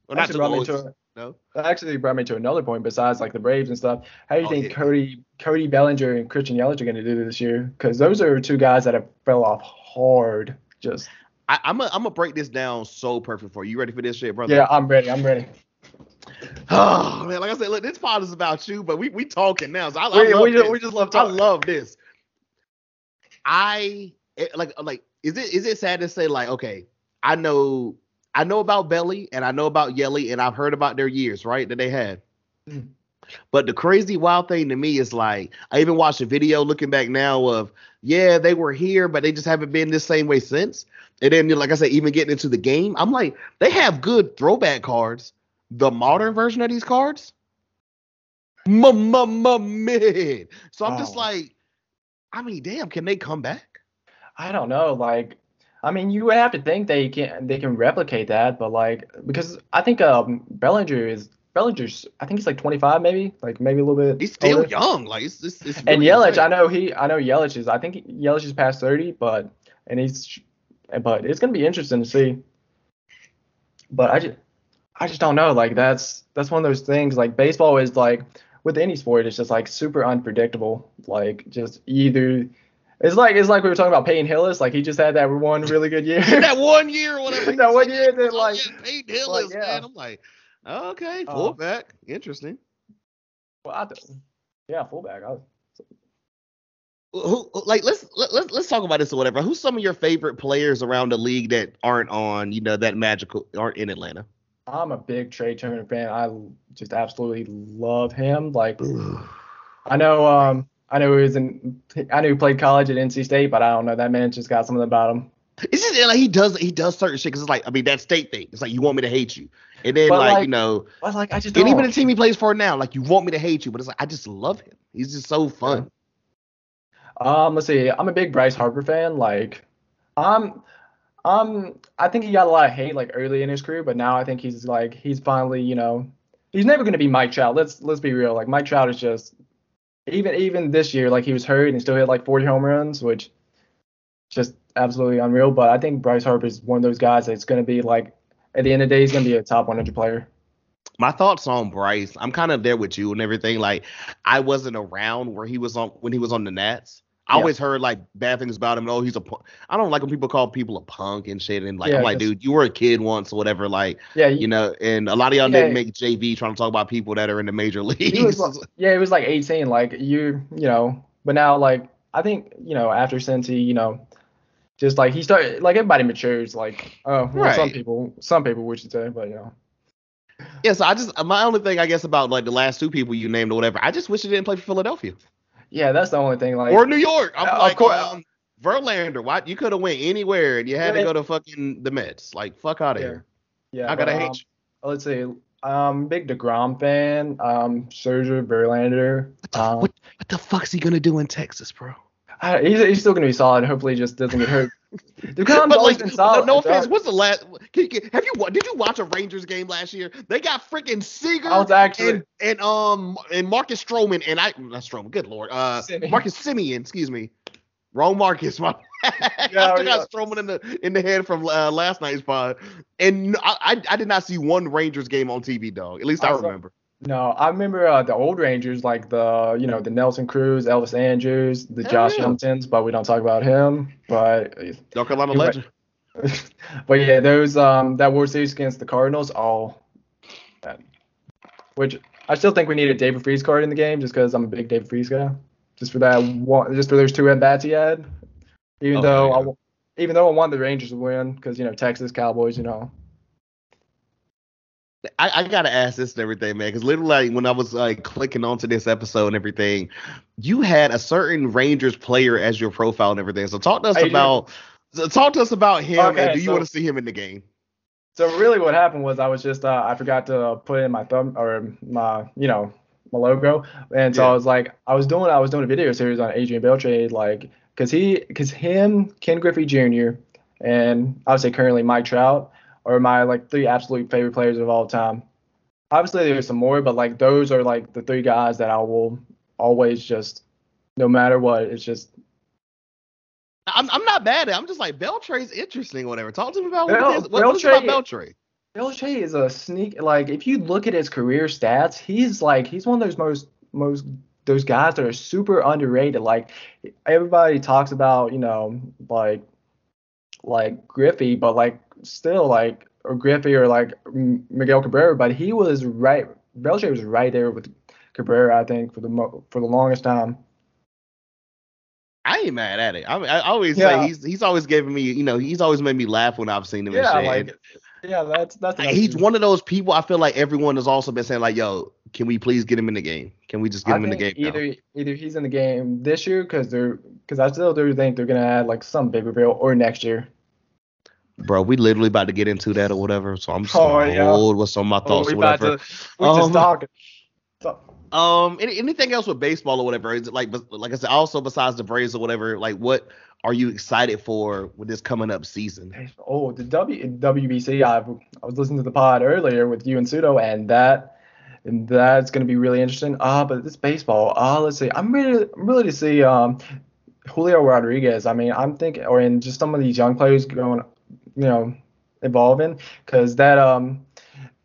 Speaker 1: Or not too old?
Speaker 2: to
Speaker 1: no.
Speaker 2: that actually brought me to another point besides like the Braves and stuff. How do you
Speaker 1: Oh,
Speaker 2: think
Speaker 1: yeah.
Speaker 2: Cody Cody Bellinger and Christian Yelich are going to do this year? Because those are two guys that have fell off hard. Just
Speaker 1: I, I'm gonna I'm gonna break this down so perfect for you. You ready for this shit, brother?
Speaker 2: yeah, I'm ready. I'm ready.
Speaker 1: Oh man, like I said, look, this pod is about you, but we we talking now. So I, I
Speaker 2: We,
Speaker 1: love
Speaker 2: we, just,
Speaker 1: this.
Speaker 2: we just love
Speaker 1: I love this. I it- like like is it is it sad to say like okay I know I know about Belly and I know about Yelly and I've heard about their years right that they had.
Speaker 2: Mhm.
Speaker 1: But the crazy wild thing to me is like I even watched a video looking back now of yeah they were here but they just haven't been this same way since. And then like I said even getting into the game I'm like they have good throwback cards. The modern version of these cards, man. So I'm just
Speaker 2: Oh.
Speaker 1: like, I mean, damn, can they come back?
Speaker 2: I don't know. Like, I mean, you would have to think they can they can replicate that, but like because I think um Bellinger is Bellinger's I think he's like 25 maybe, like maybe a little bit.
Speaker 1: He's still
Speaker 2: older.
Speaker 1: young. Like it's it's, it's
Speaker 2: And
Speaker 1: really
Speaker 2: Yelich,
Speaker 1: insane.
Speaker 2: I know he, I know Yelich is. I think Yelich is past thirty, but and he's, but it's gonna be interesting to see. But I just, I just don't know. Like that's that's one of those things. Like baseball is like with any sport, it's just like super unpredictable. Like just either, it's like it's like we were talking about Peyton Hillis. Like he just had that one really good year.
Speaker 1: that one year or whatever.
Speaker 2: That one year,
Speaker 1: Oh,
Speaker 2: then, like-
Speaker 1: yeah, Peyton Hillis,
Speaker 2: yeah.
Speaker 1: man. I'm like, okay,
Speaker 2: Uh,
Speaker 1: fullback, interesting.
Speaker 2: well, I th- yeah, fullback. I, was,
Speaker 1: Who like let's let, let's let's talk about this or whatever. Who's some of your favorite players around the league that aren't on you know that magical aren't in Atlanta?
Speaker 2: I'm a big Trea Turner fan. I just absolutely love him. Like I know, um, I know he was in, I knew he played college at NC State, but I don't know. That man just got something about him.
Speaker 1: It's just like he does he does certain shit because it's like I mean that state thing. It's like you want me to hate you, and then like,
Speaker 2: like,
Speaker 1: you know,
Speaker 2: But like, I just
Speaker 1: and
Speaker 2: don't.
Speaker 1: even the team he plays for now, like you want me to hate you, but it's like I just love him. He's just so fun.
Speaker 2: Um, let's see. I'm a big Bryce Harper fan. Like, I'm, um, I think he got a lot of hate like early in his career, but now I think he's like he's finally, you know, he's never gonna be Mike Trout. Let's let's be real. Like Mike Trout is just even even this year, like he was hurt and he still hit like 40 home runs, which just absolutely unreal. But I think Bryce Harper is one of those guys that's going to be like, at the end of the day, he's going to be a top 100 player.
Speaker 1: My thoughts on Bryce, I'm kind of there with you and everything. Like, I wasn't around where he was on when he was on the Nats. I
Speaker 2: Yeah.
Speaker 1: always heard like bad things about him. Oh, he's a. pu- I don't like when people call people a punk and shit. And like,
Speaker 2: Yeah,
Speaker 1: I'm like, dude, you were a kid once or whatever. Like,
Speaker 2: Yeah,
Speaker 1: you know, and a lot of y'all
Speaker 2: Yeah.
Speaker 1: didn't make JV trying to talk about people that are in the major leagues.
Speaker 2: he was like, yeah, it was like 18. Like you, you know, but now like I think you know after Cincy, you know, just like he started like everybody matures. Like oh, well, some people, some people we should say, but you know,
Speaker 1: yeah, so I just my only thing I guess about like the last two people you named or whatever, I just wish he didn't play for Philadelphia
Speaker 2: yeah, that's the only thing. Like
Speaker 1: or New York. I'm
Speaker 2: Uh, of
Speaker 1: like,
Speaker 2: course-
Speaker 1: um, Verlander, why you could have went anywhere and you had to go to fucking the Mets. Like, fuck out of
Speaker 2: Yeah.
Speaker 1: here.
Speaker 2: yeah,
Speaker 1: I gotta
Speaker 2: um,
Speaker 1: hate you.
Speaker 2: Let's see. Um, big Degrom fan. Um, Scherzer, Verlander.
Speaker 1: What the,
Speaker 2: Um,
Speaker 1: what, what the fuck's he gonna do in Texas, bro?
Speaker 2: He's, he's still gonna be solid. Hopefully, he just doesn't get hurt.
Speaker 1: But like,
Speaker 2: been solid.
Speaker 1: no, no offense. What's the last? Can you, have you did you watch a Rangers game last year? They got freaking Seager
Speaker 2: actually
Speaker 1: and and um and Marcus Stroman and I not Stroman. Good lord, uh,
Speaker 2: Semien.
Speaker 1: Marcus Semien. Excuse me, wrong Marcus. My
Speaker 2: Yeah,
Speaker 1: I still
Speaker 2: yeah.
Speaker 1: got Stroman in the in the head from uh, last night's pod, and I, I I did not see one Rangers game on TV, dog. At least I
Speaker 2: I
Speaker 1: remember.
Speaker 2: No, I remember uh, the old Rangers, like the you know the Nelson Cruz, Elvis Andrus, the
Speaker 1: Hell
Speaker 2: Josh
Speaker 1: yeah.
Speaker 2: Youngtons, but we don't talk about him. But
Speaker 1: North Carolina
Speaker 2: You're right.
Speaker 1: legend.
Speaker 2: but yeah, those um that World Series against the Cardinals, all that. Which I still think we need a David Freese card in the game, just because I'm a big David Freese guy. Just for that one, just for those two at bats he had. Even
Speaker 1: Oh,
Speaker 2: though
Speaker 1: yeah.
Speaker 2: I, even though I want the Rangers to win, because you know Texas Cowboys, you know.
Speaker 1: I, I gotta ask this and everything, man, because literally like, when I was like clicking onto this episode and everything, you had a certain Rangers player as your profile and everything. So talk to us
Speaker 2: I
Speaker 1: about so talk to us about him
Speaker 2: Okay,
Speaker 1: and do you
Speaker 2: so-
Speaker 1: want to see him in the game?
Speaker 2: So really, what happened was I was just uh, I forgot to put in my thumb or my you know my logo, and so
Speaker 1: Yeah.
Speaker 2: I was like I was doing I was doing a video series on Adrian Beltre like because he because him Ken Griffey Jr. and I would say currently Mike Trout are my like three absolute favorite players of all time. Obviously, there's some more, but like those are like the three guys that I will always just no matter what. It's just
Speaker 1: I'm, I'm not mad at it. I'm just like Beltre's interesting or whatever. Talk to me about
Speaker 2: Bel-
Speaker 1: what is. What, about
Speaker 2: Beltre-
Speaker 1: Beltre?
Speaker 2: Beltre is a sneak. Like if you look at his career stats, he's like he's one of those most most those guys that are super underrated. Like everybody talks about, you know, like like Griffey, but like still like or Griffey or like Miguel Cabrera, but he was right. Beltre was right there with Cabrera, I think, for the mo- for the longest time.
Speaker 1: I ain't mad at it. I, I always
Speaker 2: Yeah.
Speaker 1: say he's he's always giving me, you know, he's always made me laugh when I've seen him
Speaker 2: Yeah, like yeah, that's that's.
Speaker 1: He's one of those people. I feel like everyone has also been saying like, "Yo, can we please get him in the game? Can we just get
Speaker 2: I
Speaker 1: him in the game?"
Speaker 2: think
Speaker 1: now?"
Speaker 2: Either either he's in the game this year because they're because I still do think they're gonna add like some big reveal or next year.
Speaker 1: Bro, we literally about to get into that or whatever. So I'm just
Speaker 2: Oh,
Speaker 1: gonna
Speaker 2: yeah.
Speaker 1: hold what's on my
Speaker 2: Oh,
Speaker 1: thoughts
Speaker 2: we
Speaker 1: or
Speaker 2: about
Speaker 1: whatever.
Speaker 2: to we just
Speaker 1: Um,
Speaker 2: talking.
Speaker 1: Um, any, anything else with baseball or whatever? Is it like, like I said, also besides the Braves or whatever, like what are you excited for with this coming up season?
Speaker 2: Oh, the W WBC. I I was listening to the pod earlier with you and Sudo, and that and that's gonna be really interesting. Ah, but this baseball. Ah, let's see. I'm really I'm really to see um Julio Rodriguez. I mean, I'm thinking, or in just some of these young players going, you know, evolving, because that um.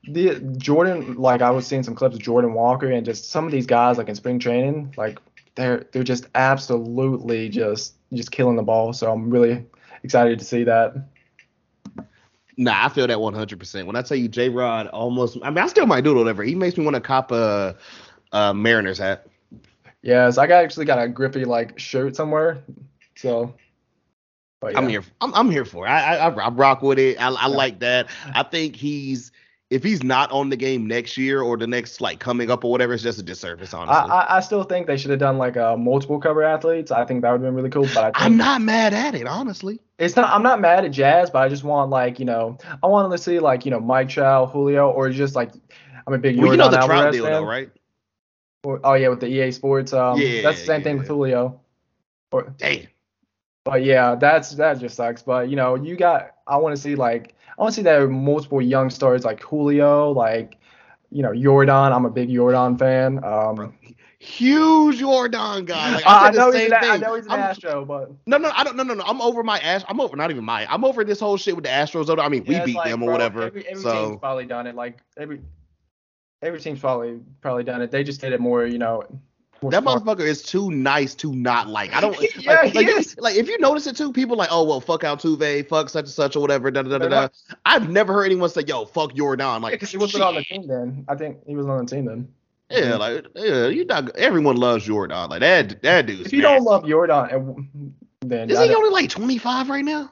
Speaker 2: The Jordan, like I was seeing some clips of Jordan Walker and just some of these guys, like in spring training, like they're they're just absolutely just just killing the ball. So I'm really excited to see that.
Speaker 1: Nah, I feel that 100. percent When I tell you J Rod almost, I mean, I still might do it whatever. He makes me want to cop a, a Mariners hat.
Speaker 2: Yes, I got actually got a grippy like shirt somewhere. So, but
Speaker 1: I'm here. I'm, I'm here for it. I, I I rock with it. I, I like that. I think he's if he's not on the game next year or the next like coming up or whatever, it's just a disservice. Honestly,
Speaker 2: I I still think they should have done like a multiple cover athletes. I think that would have been really cool. But I think
Speaker 1: I'm not mad at it. Honestly,
Speaker 2: it's not. I'm not mad at Jazz, but I just want like you know I want to see like you know Mike Chow, Julio, or just like I'm a big
Speaker 1: well, you know the Trout
Speaker 2: Alvarez
Speaker 1: deal
Speaker 2: fan.
Speaker 1: though, right?
Speaker 2: Or- oh yeah, with the EA Sports. Um,
Speaker 1: Yeah,
Speaker 2: that's the same thing
Speaker 1: yeah.
Speaker 2: with Julio. Or,
Speaker 1: Damn.
Speaker 2: But yeah, that's that just sucks. But you know, you got I want to see like I want to see that multiple young stars like Julio, like you know Jordan. I'm a big Yordan fan. Um,
Speaker 1: huge Yordan guy. Like,
Speaker 2: I,
Speaker 1: I,
Speaker 2: know
Speaker 1: the
Speaker 2: he's
Speaker 1: same
Speaker 2: an, I know he's an
Speaker 1: I'm-
Speaker 2: Astro, but
Speaker 1: No, no, I don't. No, no, no. I'm over my Ash. I'm over. Not even my. I'm over this whole shit with the Astros. though. I mean, we
Speaker 2: Yeah, it's
Speaker 1: beat
Speaker 2: like,
Speaker 1: them or
Speaker 2: bro,
Speaker 1: whatever.
Speaker 2: Every, every team's probably done it. Like every every team's probably probably done it. They just did it more, you know.
Speaker 1: That
Speaker 2: smart.
Speaker 1: motherfucker is too nice to not like. I don't.
Speaker 2: Yeah,
Speaker 1: like,
Speaker 2: he
Speaker 1: like,
Speaker 2: is.
Speaker 1: like, if you notice it too, people like, oh well, fuck Altuve, fuck such and such or whatever. Da da da da. I've never heard anyone say, yo, fuck Yordan. Like,
Speaker 2: because he wasn't on the team then. I think he was on the team then.
Speaker 1: Yeah, mm-hmm. like yeah, you not. Everyone loves Yordan. Like that. That dude's.
Speaker 2: If you don't
Speaker 1: nasty.
Speaker 2: love Yordan, then
Speaker 1: is
Speaker 2: I
Speaker 1: he only like 25 right now?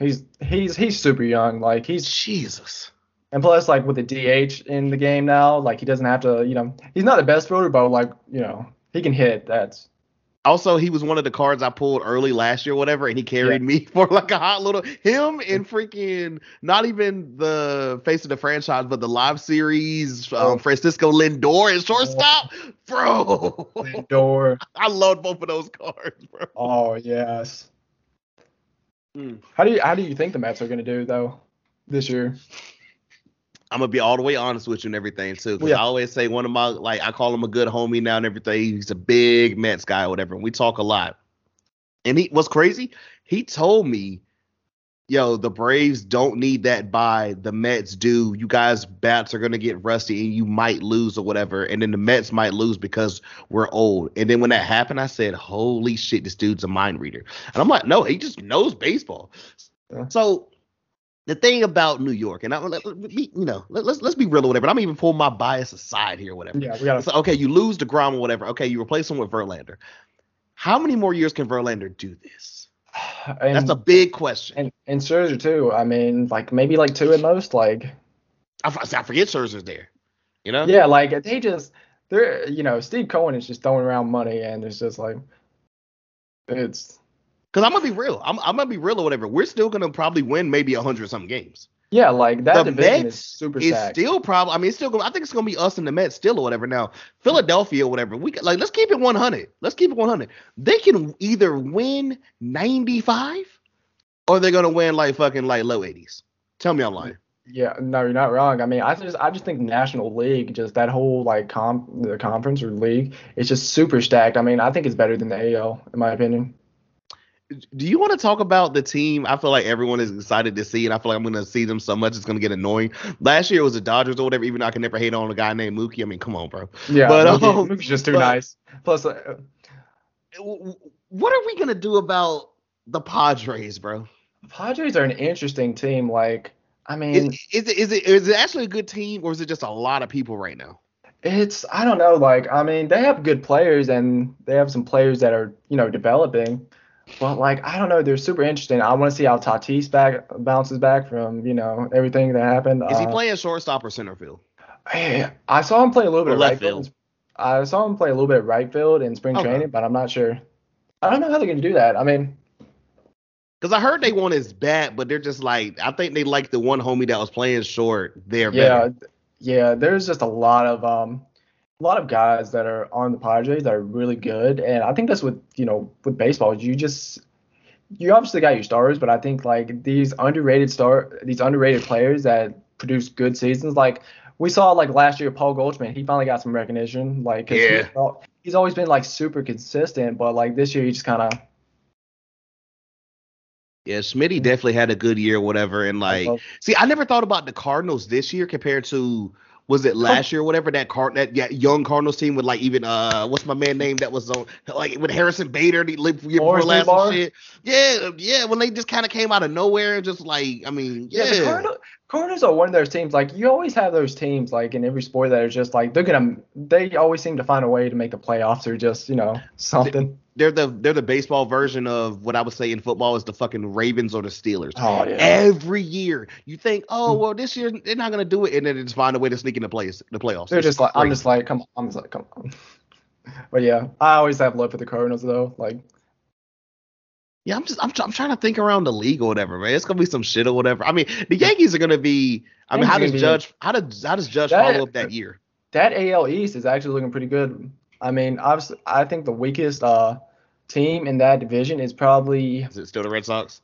Speaker 2: he's he's he's super young. Like he's
Speaker 1: Jesus.
Speaker 2: and plus like with the DH in the game now, like he doesn't have to. You know, he's not the best fielder, but like you know, he can hit. That's
Speaker 1: Also, he was one of the cards I pulled early last year, whatever, and he carried me for like a hot little him and freaking not even the face of the franchise, but the live series,
Speaker 2: Oh.
Speaker 1: um, Francisco Lindor at shortstop, bro.
Speaker 2: Lindor,
Speaker 1: I loved both of those cards, bro.
Speaker 2: Oh yes.
Speaker 1: Mm.
Speaker 2: How do you how do you think the Mets are gonna do though this year?
Speaker 1: I'm gonna be all the way honest with you and everything too, because
Speaker 2: Yeah.
Speaker 1: I always say one of my like I call him a good homie now and everything. He's a big Mets guy or whatever, and we talk a lot. And he what's crazy? He told me, "Yo, the Braves don't need that buy. The Mets do. You guys bats are gonna get rusty and you might lose or whatever. And then the Mets might lose because we're old. And then when that happened, I said, "Holy shit, this dude's a mind reader." And I'm like, "No, he just knows baseball."
Speaker 2: Yeah.
Speaker 1: So the thing about New York, and I, let, let- be, you know, let, let's let's be real or whatever. I'm even pull my bias aside here, or whatever.
Speaker 2: Yeah, we gotta.
Speaker 1: So, okay, you lose Degrom or whatever. Okay, you replace him with Verlander. How many more years can Verlander do this?
Speaker 2: And,
Speaker 1: That's a big question.
Speaker 2: and and Scherzer too. I mean, like maybe like two at most. Like
Speaker 1: I forget Scherzer's there. You know?
Speaker 2: yeah, like they just they're you know Steve Cohen is just throwing around money and it's just like it's
Speaker 1: Because I'm gonna be real. I'm, I'm gonna be real or whatever. We're still gonna probably win maybe a hundred something games.
Speaker 2: yeah like that
Speaker 1: The
Speaker 2: division
Speaker 1: Mets
Speaker 2: is super
Speaker 1: It's
Speaker 2: stacked.
Speaker 1: still probably. I mean, it's still. Gonna, I think it's gonna be us and the Mets still or whatever. Now, Philadelphia or whatever. We like. Let's keep it 100. Let's keep it 100. They can either win 95 or they're gonna win like fucking like low 80s. Tell me I'm lying.
Speaker 2: Yeah, no, you're not wrong. I mean, I just I just think National League, just that whole like comp the conference or league, it's just super stacked. I mean, I think it's better than the AL in my opinion.
Speaker 1: Do you want to talk about the team? I feel like everyone is excited to see, and I feel like I'm going to see them so much it's going to get annoying. Last year it was the Dodgers or whatever. Even though I can never hate on a guy named Mookie. I mean, come on, bro.
Speaker 2: Yeah,
Speaker 1: But,
Speaker 2: Mookie-
Speaker 1: um,
Speaker 2: Mookie's just too
Speaker 1: but-
Speaker 2: nice. Plus, uh,
Speaker 1: What are we going to do about the Padres, bro?
Speaker 2: Padres are an interesting team. Like, I mean,
Speaker 1: Is, is it is it is it actually a good team, or is it just a lot of people right now?
Speaker 2: it's I don't know. Like, I mean, they have good players and they have some players that are you know developing. But like, I don't know. They're super interesting. I want to see how Tatis back bounces back from you know everything that happened.
Speaker 1: Is he
Speaker 2: Uh,
Speaker 1: playing shortstop or center field?
Speaker 2: I I saw him play a little bit
Speaker 1: Or
Speaker 2: of
Speaker 1: left
Speaker 2: right field.
Speaker 1: field.
Speaker 2: I saw him play a little bit of right field in spring
Speaker 1: Okay.
Speaker 2: training, but I'm not sure. I don't know how they're gonna do that. I mean,
Speaker 1: Because I heard they want his bat, but they're just like I think they like the one homie that was playing short. There,
Speaker 2: yeah, yeah. There's just a lot of um, a lot of guys that are on the Padres that are really good, and I think that's with you know with baseball. You just you obviously got your stars, but I think like these underrated star these underrated players that produce good seasons, like we saw like last year, Paul Goldschmidt, he finally got some recognition. Like,
Speaker 1: Yeah.
Speaker 2: he's, he's always been like super consistent, but like this year he just kind of
Speaker 1: Yeah, Smitty definitely had a good year, or whatever. And like, see, I never thought about the Cardinals this year compared to was it last year, or whatever that card that yeah, young Cardinals team with like even uh what's my man name that was on like with Harrison Bader the year before
Speaker 2: Morris
Speaker 1: last and shit. Yeah, yeah, when they just kind of came out of nowhere and just like I mean, yeah,
Speaker 2: Yeah, the Cardinals are one of those teams. Like you always have those teams, like in every sport, that are just like they're gonna. They always seem to find a way to make the playoffs or just you know something.
Speaker 1: they're the they're the baseball version of what I would say in football is the fucking Ravens or the Steelers.
Speaker 2: Oh yeah.
Speaker 1: Every year, you think, oh hmm. well, this year they're not gonna do it, and then they just find a way to sneak in the plays, the playoffs.
Speaker 2: They're
Speaker 1: It's
Speaker 2: just like I'm just like come on. I'm just like come on. But yeah, I always have love for the Cardinals though. Like
Speaker 1: Yeah, I'm just I'm, I'm trying to think around the league or whatever, man. It's gonna be some shit or whatever. I mean, the Yankees are gonna be. I mean, how does
Speaker 2: Yankees gonna be-
Speaker 1: Judge how does how does Judge
Speaker 2: That-
Speaker 1: follow up that year?
Speaker 2: that AL East is actually looking pretty good. I mean, obviously, I think the weakest uh team in that division is probably
Speaker 1: Is it still the Red Sox?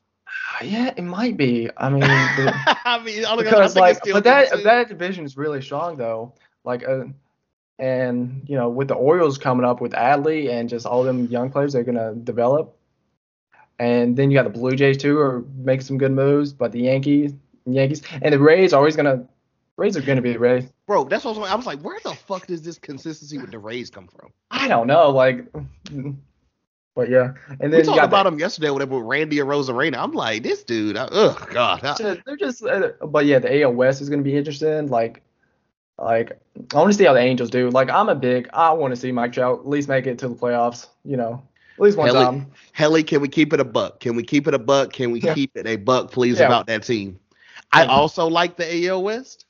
Speaker 2: yeah, it might be. I mean. the-
Speaker 1: I mean, I don't know, I
Speaker 2: because
Speaker 1: think
Speaker 2: like but that
Speaker 1: too.
Speaker 2: that division is really strong though like uh And you know, with the Orioles coming up with Adley and just all them young players they're gonna develop, and then you got the Blue Jays too, are making some good moves. But the Yankees, Yankees, and the Rays are always gonna, Rays are gonna be the Rays.
Speaker 1: Bro, that's what I was, I was like, where the fuck does this consistency with the Rays come from?
Speaker 2: I don't know, like, but yeah. And then
Speaker 1: we talked about him yesterday, whatever, with Randy Arozarena. I'm like, this dude, ugh, God. I,
Speaker 2: they're just, uh, but yeah, the AL West is gonna be interesting. Like, like I want to see how the Angels do. Like, I'm a big, I want to see Mike Trout at least make it to the playoffs. You know, at least one
Speaker 1: Helly,
Speaker 2: time.
Speaker 1: Helly, can we keep it a buck? Can we keep it a buck? Can we
Speaker 2: Yeah.
Speaker 1: keep it a buck, please,
Speaker 2: Yeah.
Speaker 1: about that team? I
Speaker 2: Yeah.
Speaker 1: also like the AL West,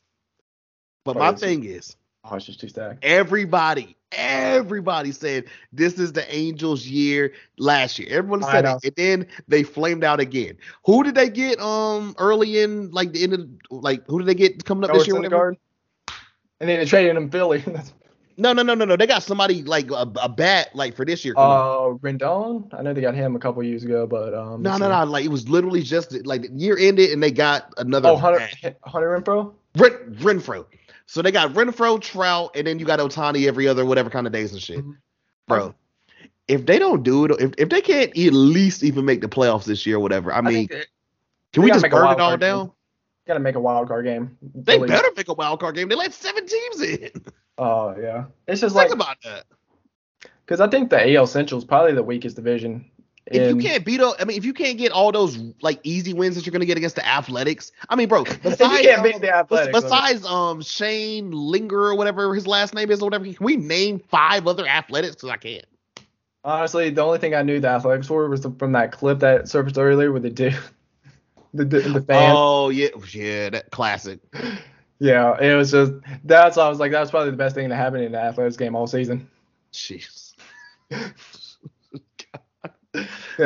Speaker 1: but
Speaker 2: But
Speaker 1: my thing is,
Speaker 2: Oh, it's just too stacked.
Speaker 1: everybody, everybody said this is the Angels' year last year. Everyone said it, and then they flamed out again. Who did they get um early in like the end of like who did they get coming up
Speaker 2: Oh,
Speaker 1: this year?
Speaker 2: it's in the
Speaker 1: whatever?
Speaker 2: guard. And then they traded him Philly.
Speaker 1: No, no, no, no, no. They got somebody like a, a bat like for this year. up.
Speaker 2: uh, Rendon. I know they got him a couple years ago, but um.
Speaker 1: no, no, no. Like it was literally just like the year ended and they got another
Speaker 2: Oh, Hunter,
Speaker 1: bat.
Speaker 2: Hunter Renfroe.
Speaker 1: Ren, Renfroe. So they got Renfroe, Trout, and then you got Ohtani every other whatever kind of days and shit.
Speaker 2: Mhm.
Speaker 1: Bro, if they don't do it, if, if they can't at least even make the playoffs this year or whatever, I mean,
Speaker 2: they-
Speaker 1: can we just burn it all down?
Speaker 2: Gotta make a wild card game.
Speaker 1: They better make a wild card game. They let seven teams in.
Speaker 2: Oh yeah. It's just like.
Speaker 1: Think
Speaker 2: like
Speaker 1: about that.
Speaker 2: because I think the AL Central is probably the weakest division.
Speaker 1: If you can't beat, I mean, if you can't get all those like easy wins that you're gonna get against the Athletics, I mean, bro. Besides,
Speaker 2: you can't beat
Speaker 1: um,
Speaker 2: the
Speaker 1: besides um Shane Linger or whatever his last name is or whatever, can we name five other Athletics? Because I can't.
Speaker 2: honestly, the only thing I knew the Athletics were was from that clip that surfaced earlier with the dude, the the, the fan.
Speaker 1: Oh yeah, yeah, that classic.
Speaker 2: Yeah, it was just that's I was like that's probably the best thing to happen in the Athletics game all season.
Speaker 1: Jeez.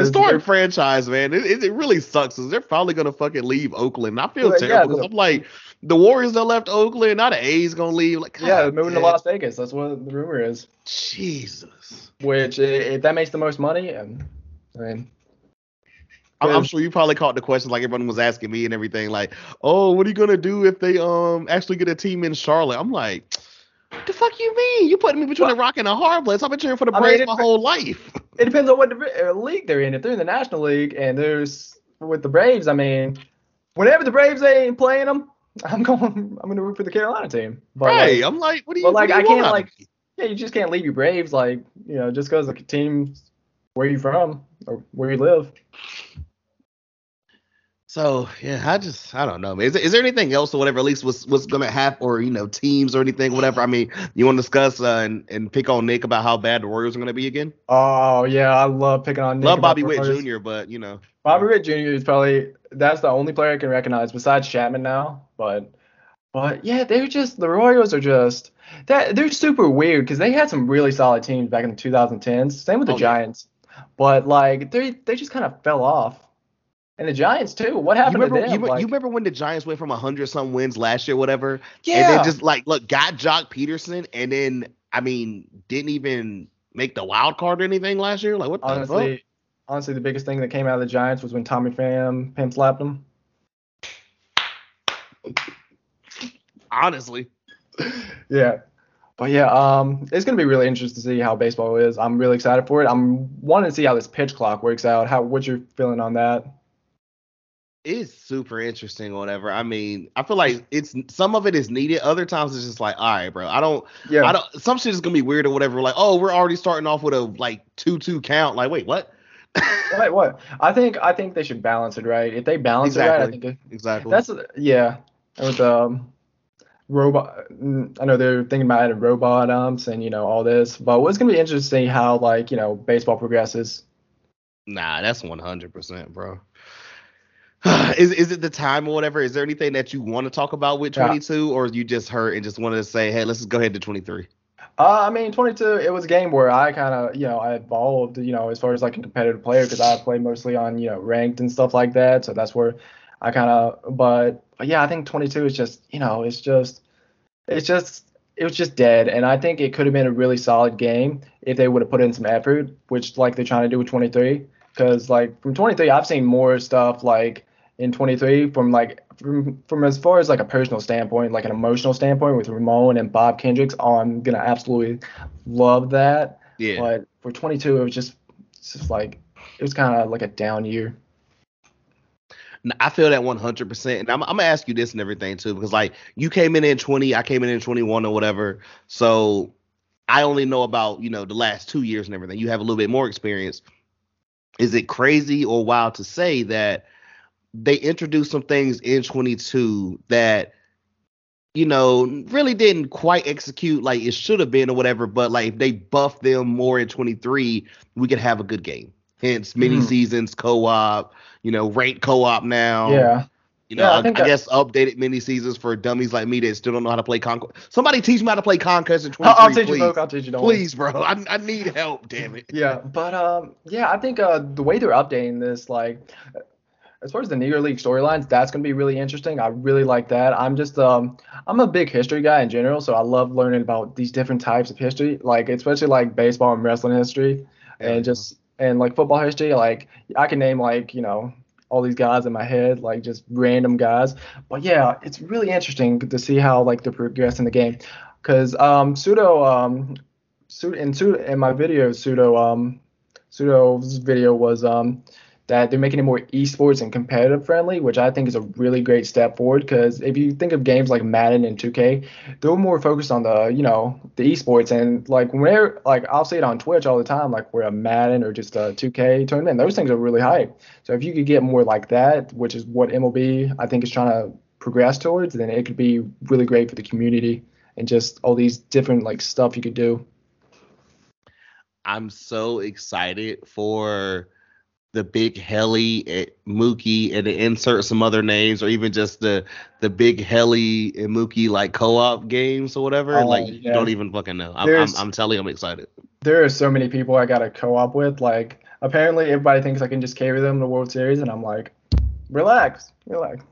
Speaker 1: Starting franchise, man, it, it, really sucks. 'cause they're probably gonna fucking leave Oakland. I feel
Speaker 2: Yeah, yeah,
Speaker 1: terrible.
Speaker 2: the-
Speaker 1: I'm like, the Warriors that left Oakland, now the A's gonna leave. Like,
Speaker 2: yeah, moving to. Las Vegas. That's what the rumor is.
Speaker 1: Jesus.
Speaker 2: Which if that makes the most money, and I mean,
Speaker 1: I'm, I'm sure you probably caught the question like everyone was asking me and everything, like, oh, what are you gonna do if they um actually get a team in Charlotte? I'm like, the fuck you mean? You putting me between
Speaker 2: Well-
Speaker 1: a rock and a hard place. I've been cheering for the
Speaker 2: I mean,
Speaker 1: Braves my whole life.
Speaker 2: it depends on what uh, league they're in. If they're in the National League and there's with the Braves, I mean, whenever the Braves ain't playing them, I'm going. I'm gonna root for the Carolina team. But
Speaker 1: right.
Speaker 2: like,
Speaker 1: I'm like, what do you?
Speaker 2: but, like,
Speaker 1: you
Speaker 2: I can't, like, yeah, you just can't leave your Braves like you know just because the team's where you from or where you live.
Speaker 1: So yeah, I just I don't know, man. Is, there- is there anything else or whatever? At least what's what's gonna happen, or you know, teams or anything, whatever. I mean, you want to discuss uh, and and pick on Nick about how bad the Warriors are gonna be again?
Speaker 2: Oh yeah, I love picking on. Nick
Speaker 1: Love Bobby Witt Jr., but you know,
Speaker 2: Bobby Witt Jr. is probably that's the only player I can recognize besides Chapman now. But but yeah, they're just the Royals are just that they're super weird because they had some really solid teams back in the 2010s. Same with the
Speaker 1: Oh, yeah.
Speaker 2: Giants, but like they they just kind of fell off. And the Giants too. What
Speaker 1: you
Speaker 2: happened
Speaker 1: remember
Speaker 2: to
Speaker 1: you,
Speaker 2: them?
Speaker 1: re-
Speaker 2: Like,
Speaker 1: you remember when the Giants went from hundred some wins last year, whatever, and
Speaker 2: yeah,
Speaker 1: then just like look got Joc Pederson, and then I mean didn't even make the wild card or anything last year. Like what the fuck?
Speaker 2: honestly, honestly, the biggest thing that came out of the Giants was when Tommy Pham pimp slapped him.
Speaker 1: Honestly,
Speaker 2: yeah. But yeah, um, it's gonna be really interesting to see how baseball is. I'm really excited for it. I'm wanting to see how this pitch clock works out. How what you're feeling on that?
Speaker 1: It's super interesting or whatever. I mean, I feel like it's some of it is needed. Other times it's just like, all right, bro. I don't
Speaker 2: Yeah,
Speaker 1: I don't. Some shit is gonna be weird or whatever. Like, oh, we're already starting off with a like two-two count. Like, wait, what?
Speaker 2: Wait, what? I think I think they should balance it right. If they balance it right, I think it,
Speaker 1: exactly.
Speaker 2: that's yeah. With um robot, I know they're thinking about adding robot umps and you know all this, but what's gonna be interesting how like you know baseball progresses.
Speaker 1: nah, that's one hundred percent, bro. is is it the time or whatever? Is there anything that you want to talk about with
Speaker 2: Yeah.
Speaker 1: twenty-two, or you just heard and just wanted to say, hey, let's just go ahead to twenty-three?
Speaker 2: Uh, I mean, 22, it was a game where I kind of, you know, I evolved, you know, as far as like a competitive player because I played mostly on, you know, ranked and stuff like that. So that's where I kind of, but, but yeah, I think 22 is just, you know, it's just, it's just, it was just dead. And I think it could have been a really solid game if they would have put in some effort, which like they're trying to do with 23. Because like from 23, I've seen more stuff like in 23 from like from, from as far as like a personal standpoint, like an emotional standpoint with Ramon and Bob Kendricks, oh, I'm gonna absolutely love that.
Speaker 1: Yeah.
Speaker 2: But for 22, it was just, it's just like it was kind of like a down year.
Speaker 1: I feel that 100%. And I'm, I'm going to ask you this and everything too, because like you came in in 20, I came in in 21 or whatever. So I only know about, you know, the last two years and everything. You have a little bit more experience. Is it crazy or wild to say that they introduced some things in 22 that, you know, really didn't quite execute like it should have been or whatever, but like if they buff them more in 23, we could have a good game. Hence mini
Speaker 2: Mhm.
Speaker 1: seasons, co-op, you know, rate co-op now.
Speaker 2: Yeah.
Speaker 1: You know,
Speaker 2: Yeah, I
Speaker 1: I, I, guess updated mini seasons for dummies like me that still don't know how to play Conquest. Somebody teach me how to play Conquest in 23,
Speaker 2: I'll, I'll teach
Speaker 1: please.
Speaker 2: you, Luke. I'll teach you. Worry.
Speaker 1: please, bro. I, I need help, damn it.
Speaker 2: Yeah, but um, yeah, I think uh, the way they're updating this, like, as far as the Negro League storylines, that's gonna be really interesting. I really like that. I'm just um, I'm a big history guy in general, so I love learning about these different types of history, like especially like baseball and wrestling history, and just and like football history. Like I can name like you know all these guys in my head, like just random guys. But yeah, it's really interesting to see how like they progress in the game, because um, Sudo um, Sudo in Sudo in my video Sudo um Sudo's video was um that they're making it more esports and competitive friendly, which I think is a really great step forward. Because if you think of games like Madden and 2K, they're more focused on the you know the esports and like whenever like I'll see it on Twitch all the time, like where a Madden or just a 2K tournament, those things are really hype. So if you could get more like that, which is what MLB I think is trying to progress towards, then it could be really great for the community and just all these different like stuff you could do.
Speaker 1: I'm so excited for the big Helly at eh, Mookie and insert some other names or even just the the big Helly and Mookie like co-op games or whatever.
Speaker 2: Oh,
Speaker 1: like you don't even fucking know. I'm, I'm, I'm telling you, I'm excited.
Speaker 2: there are so many people I got to co-op with. Like, apparently everybody thinks I can just carry them to the World Series, and I'm like, relax, relax.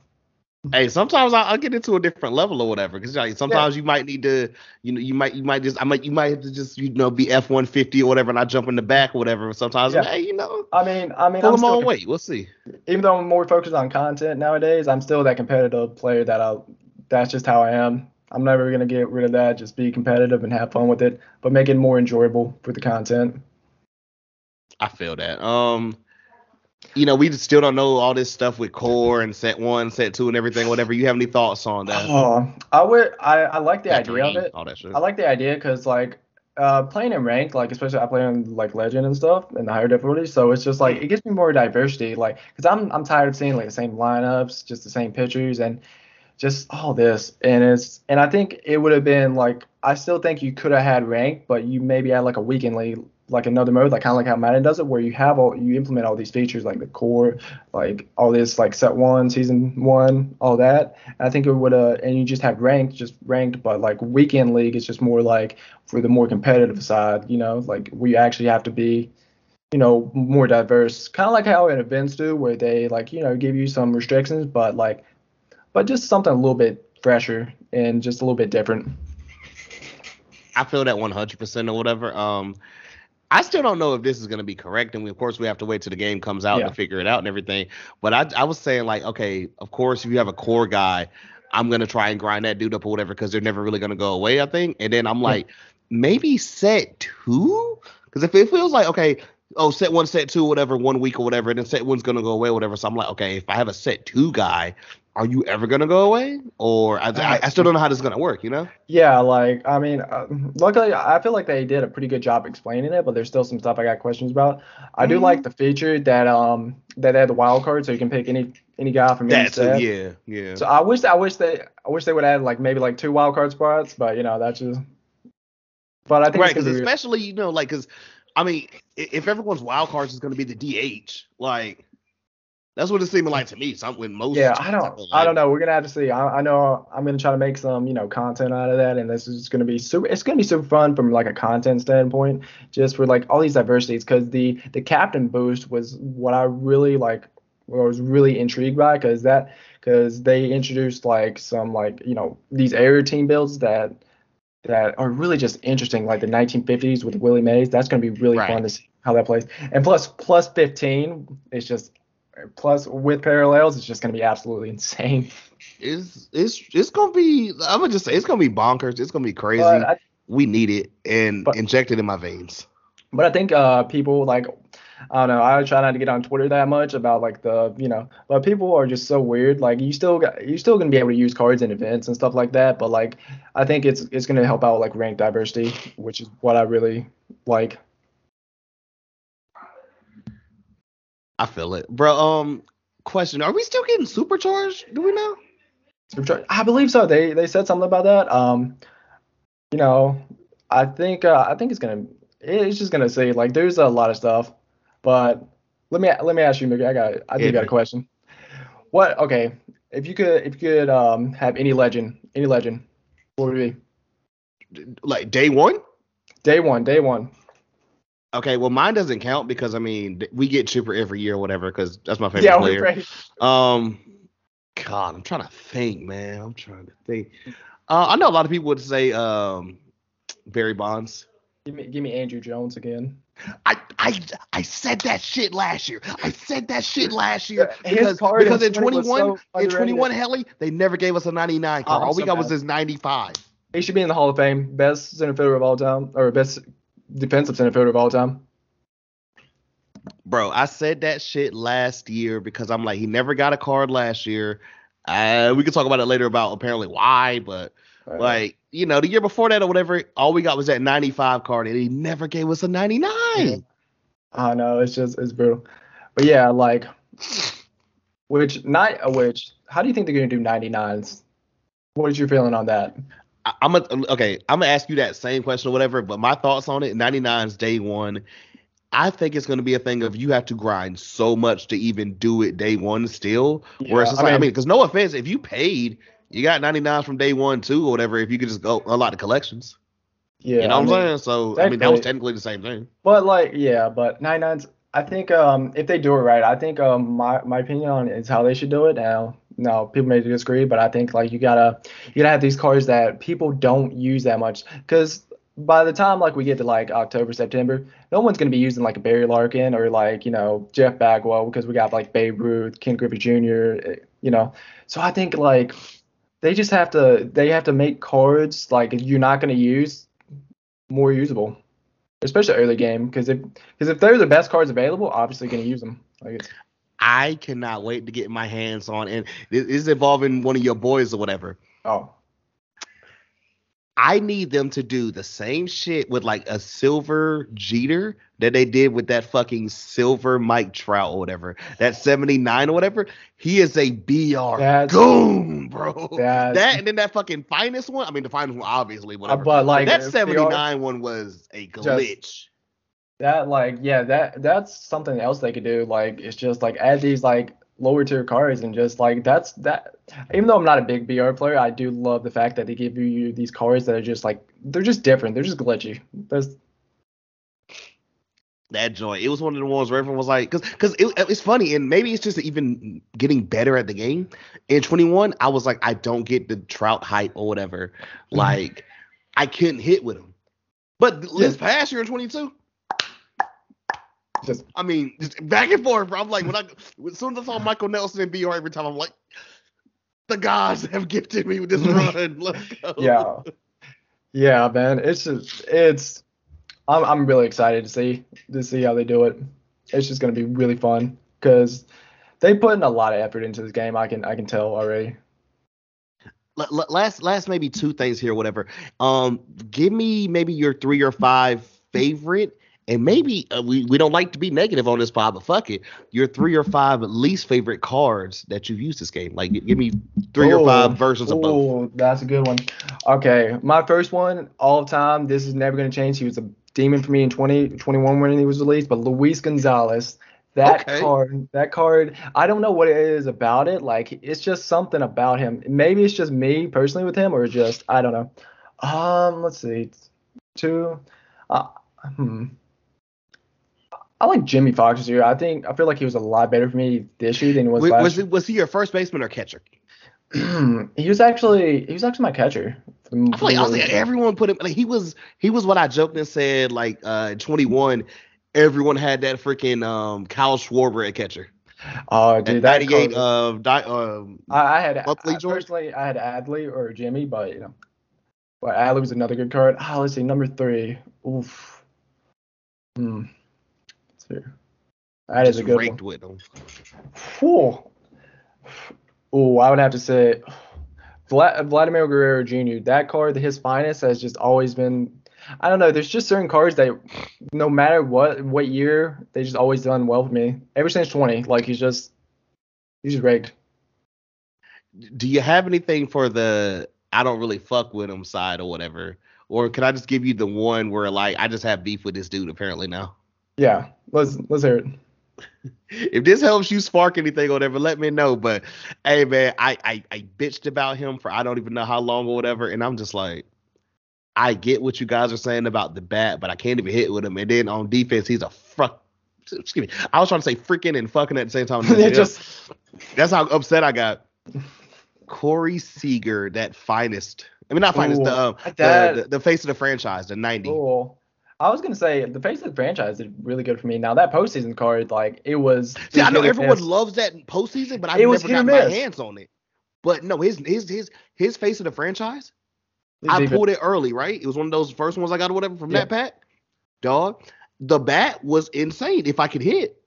Speaker 1: Hey, sometimes I, I'll get into a different level or whatever. Because like sometimes you might need to, you know, you might you might just I might you might have to just you know be F one fifty or whatever, and I jump in the back or whatever. Sometimes
Speaker 2: Yeah.
Speaker 1: hey, you know,
Speaker 2: I mean, I mean,
Speaker 1: pull
Speaker 2: I'm
Speaker 1: them on weight. We'll see.
Speaker 2: even though I'm more focused on content nowadays, I'm still that competitive player that I. That's just how I am. I'm never gonna get rid of that. Just be competitive and have fun with it, but make it more enjoyable for the content.
Speaker 1: I feel that. Um, you know, we just still don't know all this stuff with core and set one, set two, and everything. Whatever. You have any thoughts on that?
Speaker 2: Oh, I would. I, I like the idea of it.
Speaker 1: All that shit.
Speaker 2: I like the idea because like uh, playing in ranked, like especially I play on like legend and stuff and the higher difficulty, so it's just like it gives me more diversity. Like because I'm I'm tired of seeing like the same lineups, just the same pitchers and just all this. And it's and I think it would have been like I still think you could have had ranked, but you maybe had like a weekend league. Like another mode, like kind of like how Madden does it, where you have all you implement all these features like the core, like all this like set one, season one, all that. I think it would have, and you just have ranked, just ranked, but like weekend league is just more like for the more competitive side, you know, like where you actually have to be, you know, more diverse. Kind of like how in events do, where they like, you know, give you some restrictions, but like, but just something a little bit fresher and just a little bit different.
Speaker 1: I feel that 100% or whatever. Um, I still don't know if this is going to be correct, and we, of course we have to wait till the game comes out
Speaker 2: Yeah.
Speaker 1: to figure it out and everything. But I, I was saying like, okay, of course if you have a core guy, I'm gonna try and grind that dude up or whatever because they're never really gonna go away. I think, and then I'm like, maybe set two, because if it feels like okay, oh set one, set two, whatever, one week or whatever, and then set one's gonna go away, whatever. So I'm like, okay, if I have a set two guy, are you ever gonna go away? Or I, I, I still don't know how this is gonna work, you know?
Speaker 2: Yeah, like I mean, uh, luckily I feel like they did a pretty good job explaining it, but there's still some stuff I got questions about. I do
Speaker 1: Mhm.
Speaker 2: like the feature that um that they had the wild card, so you can pick any any guy from any set.
Speaker 1: yeah, yeah.
Speaker 2: So I wish I wish they I wish they would add like maybe like two wild card spots, but you know that's just. But I think
Speaker 1: right, because
Speaker 2: be,
Speaker 1: especially you know, like, because I mean, if everyone's wild cards is going to be the DH, like, that's what it's seeming like to me. Some with most.
Speaker 2: yeah, I don't
Speaker 1: feel
Speaker 2: I don't know. We're gonna have to see. I, I know I'm gonna try to make some you know content out of that, and this is gonna be super. It's gonna be super fun from like a content standpoint, just for like all these diversities. Because the the captain boost was what I really like. What I was really intrigued by, because that because they introduced like some like you know these area team builds that that are really just interesting, like the 1950s with Willie Mays. That's gonna be really
Speaker 1: Right.
Speaker 2: fun to see how that plays. And plus plus 15 is just plus with parallels, it's just gonna be absolutely insane.
Speaker 1: It's it's it's gonna be. I'm gonna just say it's gonna be bonkers. It's gonna be crazy.
Speaker 2: I,
Speaker 1: we need it and
Speaker 2: But-
Speaker 1: inject it in my veins.
Speaker 2: but I think uh people like I don't know. I try not to get on Twitter that much about like the you know, but people are just so weird. Like you still got you still gonna be able to use cards in events and stuff like that. But like I think it's it's gonna help out like rank diversity, which is what I really like.
Speaker 1: I feel it, bro. Um, question: Are we still getting supercharged? Do we know?
Speaker 2: Supercharge- I believe so. They they said something about that. Um, you know, I think uh, I think it's gonna it's just gonna say like there's a lot of stuff, but let me let me ask you, Mickey. I got I do
Speaker 1: Hit
Speaker 2: got a question. What? Okay, if you could if you could um have any legend any legend, what would it be?
Speaker 1: Like day one?
Speaker 2: Day one, day one.
Speaker 1: Okay, well mine doesn't count because I mean we get Chipper every year or whatever because that's my favorite
Speaker 2: Yeah, we
Speaker 1: player.
Speaker 2: right.
Speaker 1: Um, God, I'm trying to think, man. I'm trying to think. Uh, I know a lot of people would say um Barry Bonds.
Speaker 2: Give me give me Andruw Jones again.
Speaker 1: I, I I said that shit last year. I said that shit last year because,
Speaker 2: card
Speaker 1: because
Speaker 2: in
Speaker 1: in
Speaker 2: 20 was
Speaker 1: 21
Speaker 2: so
Speaker 1: in 21 Helly they never gave us a 99 card.
Speaker 2: Oh,
Speaker 1: All we
Speaker 2: so
Speaker 1: got was
Speaker 2: bad.
Speaker 1: this 95.
Speaker 2: He should be in the Hall of Fame. Best center fielder of all time, or best defensive center fielder of all time.
Speaker 1: Bro, I said that shit last year because I'm like he never got a card last year. Uh, we can talk about it later about apparently why, but
Speaker 2: Right.
Speaker 1: like you know the year before that or whatever, all we got was that 95 card and he never gave us a 99.
Speaker 2: I know it's just it's brutal, but yeah, like which not which. How do you think they're gonna do 99s? What is your feeling on that?
Speaker 1: I, I'm a, okay. I'm gonna ask you that same question or whatever, but my thoughts on it. 99 is day one. I think it's gonna be a thing of you have to grind so much to even do it day one still. It's
Speaker 2: Yeah,
Speaker 1: just
Speaker 2: I
Speaker 1: like, I
Speaker 2: mean-
Speaker 1: mean, because no offense, if you paid, you got 99s from day one too or whatever. If you could just go a lot of collections,
Speaker 2: Yeah,
Speaker 1: you know
Speaker 2: I
Speaker 1: what
Speaker 2: mean,
Speaker 1: I'm saying? So I mean, that was
Speaker 2: technically-
Speaker 1: the same thing.
Speaker 2: But like, yeah, but 99s. I think um if they do it right, I think um my my opinion on it is how they should do it. Now, now people may disagree, but I think like you gotta you gotta have these cards that people don't use that much because by the time like we get to like October September, no one's gonna be using like a Barry Larkin or like you know Jeff Bagwell because we got like Babe Ruth, Ken Griffey Jr. eh, You know, so I think like they just have to they have to make cards like you're not gonna use more usable especially early game because if because if they're the best cards available, obviously to use them. Like
Speaker 1: I cannot wait to get my hands on, and this is involving one of your boys or whatever.
Speaker 2: oh,
Speaker 1: I need them to do the same shit with like a silver Jeter that they did with that fucking silver Mike Trout or whatever. That 79 or whatever. He is a BR
Speaker 2: That's-
Speaker 1: goon, bro.
Speaker 2: That's-
Speaker 1: that and then that fucking finest one. I mean the finest one obviously, whatever.
Speaker 2: Uh, but like
Speaker 1: that
Speaker 2: if they
Speaker 1: 79 one was a glitch.
Speaker 2: That like yeah that that's something else they could do. Like it's just like add these like lower tier cards and just like that's that. Even though I'm not a big BR player, I do love the fact that they give you these cards that are just like they're just different. They're just glitchy. That's
Speaker 1: that joint. It was one of the ones where everyone was like, because because it, it's funny, and maybe it's just even getting better at the game. In 21, I was like, I don't get the Trout hype or whatever. Mm-hmm. Like, I couldn't hit with him. But this past year in 22,
Speaker 2: just
Speaker 1: I mean, just back and forth. Bro. I'm like, when I as soon as I saw Michael Nelson and BR every time, I'm like, the gods have gifted me with this run. Let's go.
Speaker 2: yeah yeah man it's just it's I'm, I'm really excited to see to see how they do it it's just going to be really fun because they put in a lot of effort into this game i can i can tell already
Speaker 1: last last maybe two things here, whatever. Um, give me maybe your three or five favorite, and maybe uh, we we don't like to be negative on this pod, but fuck it, your three or five least favorite cards that you've used this game. Like, give me three or five versions of both.
Speaker 2: that's a good one. Okay my first one all time this is never going to change. He was a demon for me in 2021 when he was released but luis gonzalez that
Speaker 1: Okay.
Speaker 2: card that card i don't know what it is about it. Like it's just something about him. Maybe it's just me personally with him or just i don't know. Um let's see two uh, hmm I like Jimmie Foxx this year. I think I feel like he was a lot better for me this year than he was
Speaker 1: Was,
Speaker 2: last
Speaker 1: was,
Speaker 2: year.
Speaker 1: was he your first baseman or catcher?
Speaker 2: he was actually he was actually my catcher.
Speaker 1: I feel like, I like everyone put him like he was he was what I joked and said like uh 21 everyone had that freaking um Kyle Schwarber at catcher.
Speaker 2: Oh, dude,
Speaker 1: And
Speaker 2: that
Speaker 1: 98
Speaker 2: card-
Speaker 1: of di- um,
Speaker 2: I, I had I,
Speaker 1: George?
Speaker 2: personally I had Adley or Jimmy, but you know, but Adley was another good card. Ah, let's see, number three. Oof. Hmm. That is a good
Speaker 1: raked
Speaker 2: one.
Speaker 1: with them.
Speaker 2: Oh, I would have to say Vladimir Guerrero Jr. That card, his finest, has just always been. I don't know. There's just certain cards that, no matter what what year, they just always done well for me. Ever since 20, like he's just he's just rigged.
Speaker 1: Do you have anything for the I don't really fuck with him side or whatever? Or can I just give you the one where like I just have beef with this dude apparently now?
Speaker 2: Yeah, let's let's hear it.
Speaker 1: if this helps you spark anything or whatever, let me know. But hey, man, I, I I bitched about him for I don't even know how long or whatever, and I'm just like, I get what you guys are saying about the bat, but I can't even hit with him. And then on defense, he's a fuck. Excuse me. I was trying to say freaking and fucking at the same time.
Speaker 2: Just
Speaker 1: That's how upset I got. Corey Seager, that finest. I mean, not finest.
Speaker 2: Ooh,
Speaker 1: the, um, the, the the face of the franchise, the '90.
Speaker 2: cool. I was gonna say the face of the franchise is really good for me. Now that postseason card, like it was.
Speaker 1: See, I know everyone
Speaker 2: miss.
Speaker 1: loves that postseason, but I've
Speaker 2: It
Speaker 1: never got my
Speaker 2: miss.
Speaker 1: hands on it. But no, his his his his face of the franchise.
Speaker 2: His
Speaker 1: I
Speaker 2: defense-
Speaker 1: pulled it early, right? It was one of those first ones I got or whatever from
Speaker 2: Yeah.
Speaker 1: that pack. Dog, the bat was insane if I could hit,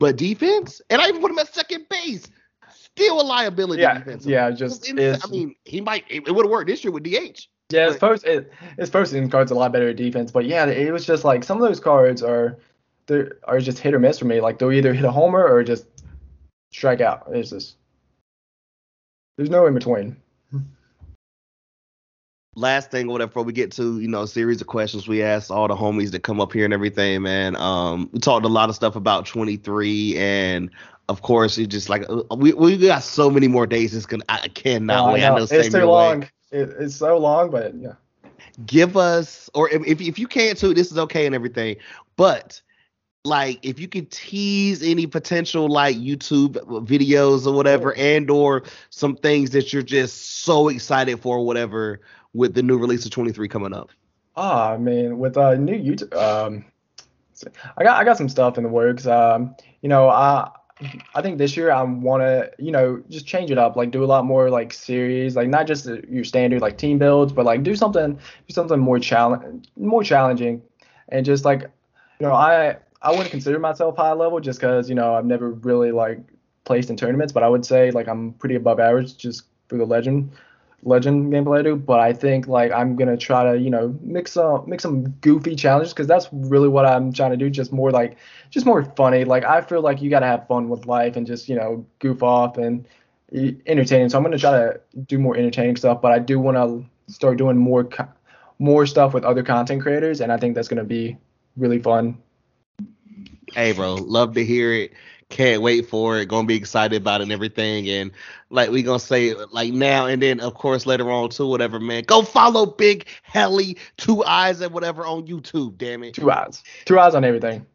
Speaker 1: but defense, and I even put him at second base. Still a liability.
Speaker 2: Yeah,
Speaker 1: defense.
Speaker 2: yeah, just.
Speaker 1: I mean, he might. It, would have worked this year with DH.
Speaker 2: Yeah, his post it, his postseason cards a lot better at defense, but yeah, it was just like some of those cards are they are just hit or miss for me. Like they'll either hit a homer or just strike out. It's just there's no in between.
Speaker 1: last thing whatever before we get to you know a series of questions we asked all the homies that come up here and everything man um we talked a lot of stuff about 23 and of course it just like uh, we, we got so many more days it's gonna i cannot
Speaker 2: Uh,
Speaker 1: wait i know
Speaker 2: it's too
Speaker 1: long. way.
Speaker 2: It, it's so long, but yeah.
Speaker 1: give us or if, if you can't too this is okay and everything but like if you could tease any potential like youtube videos or whatever and or some things that you're just so excited for or whatever with the new release of 23 coming up
Speaker 2: Ah, I mean, with uh, new YouTube, um, I got I got some stuff in the works. Um, you know, I I think this year I want to, you know, just change it up, like do a lot more like series, like not just your standard like team builds, but like do something do something more challenge more challenging, and just like, you know, I I wouldn't consider myself high level just because you know I've never really like placed in tournaments, but I would say like I'm pretty above average just for the legend legend gameplay I do, but I think like I'm gonna try to you know mix some mix some goofy challenges because that's really what I'm trying to do. Just more like just more funny. Like I feel like you gotta have fun with life and just you know goof off and entertaining. So I'm gonna try to do more entertaining stuff, but I do want to start doing more more stuff with other content creators, and I think that's gonna be really fun.
Speaker 1: Hey, bro, love to hear it. Can't wait for it. Gonna be excited about it and everything. And like we gonna say like now and then, of course, later on too, whatever, man. Go follow Big Helly Two Eyes and whatever on YouTube. Damn it.
Speaker 2: Two eyes, two eyes on everything.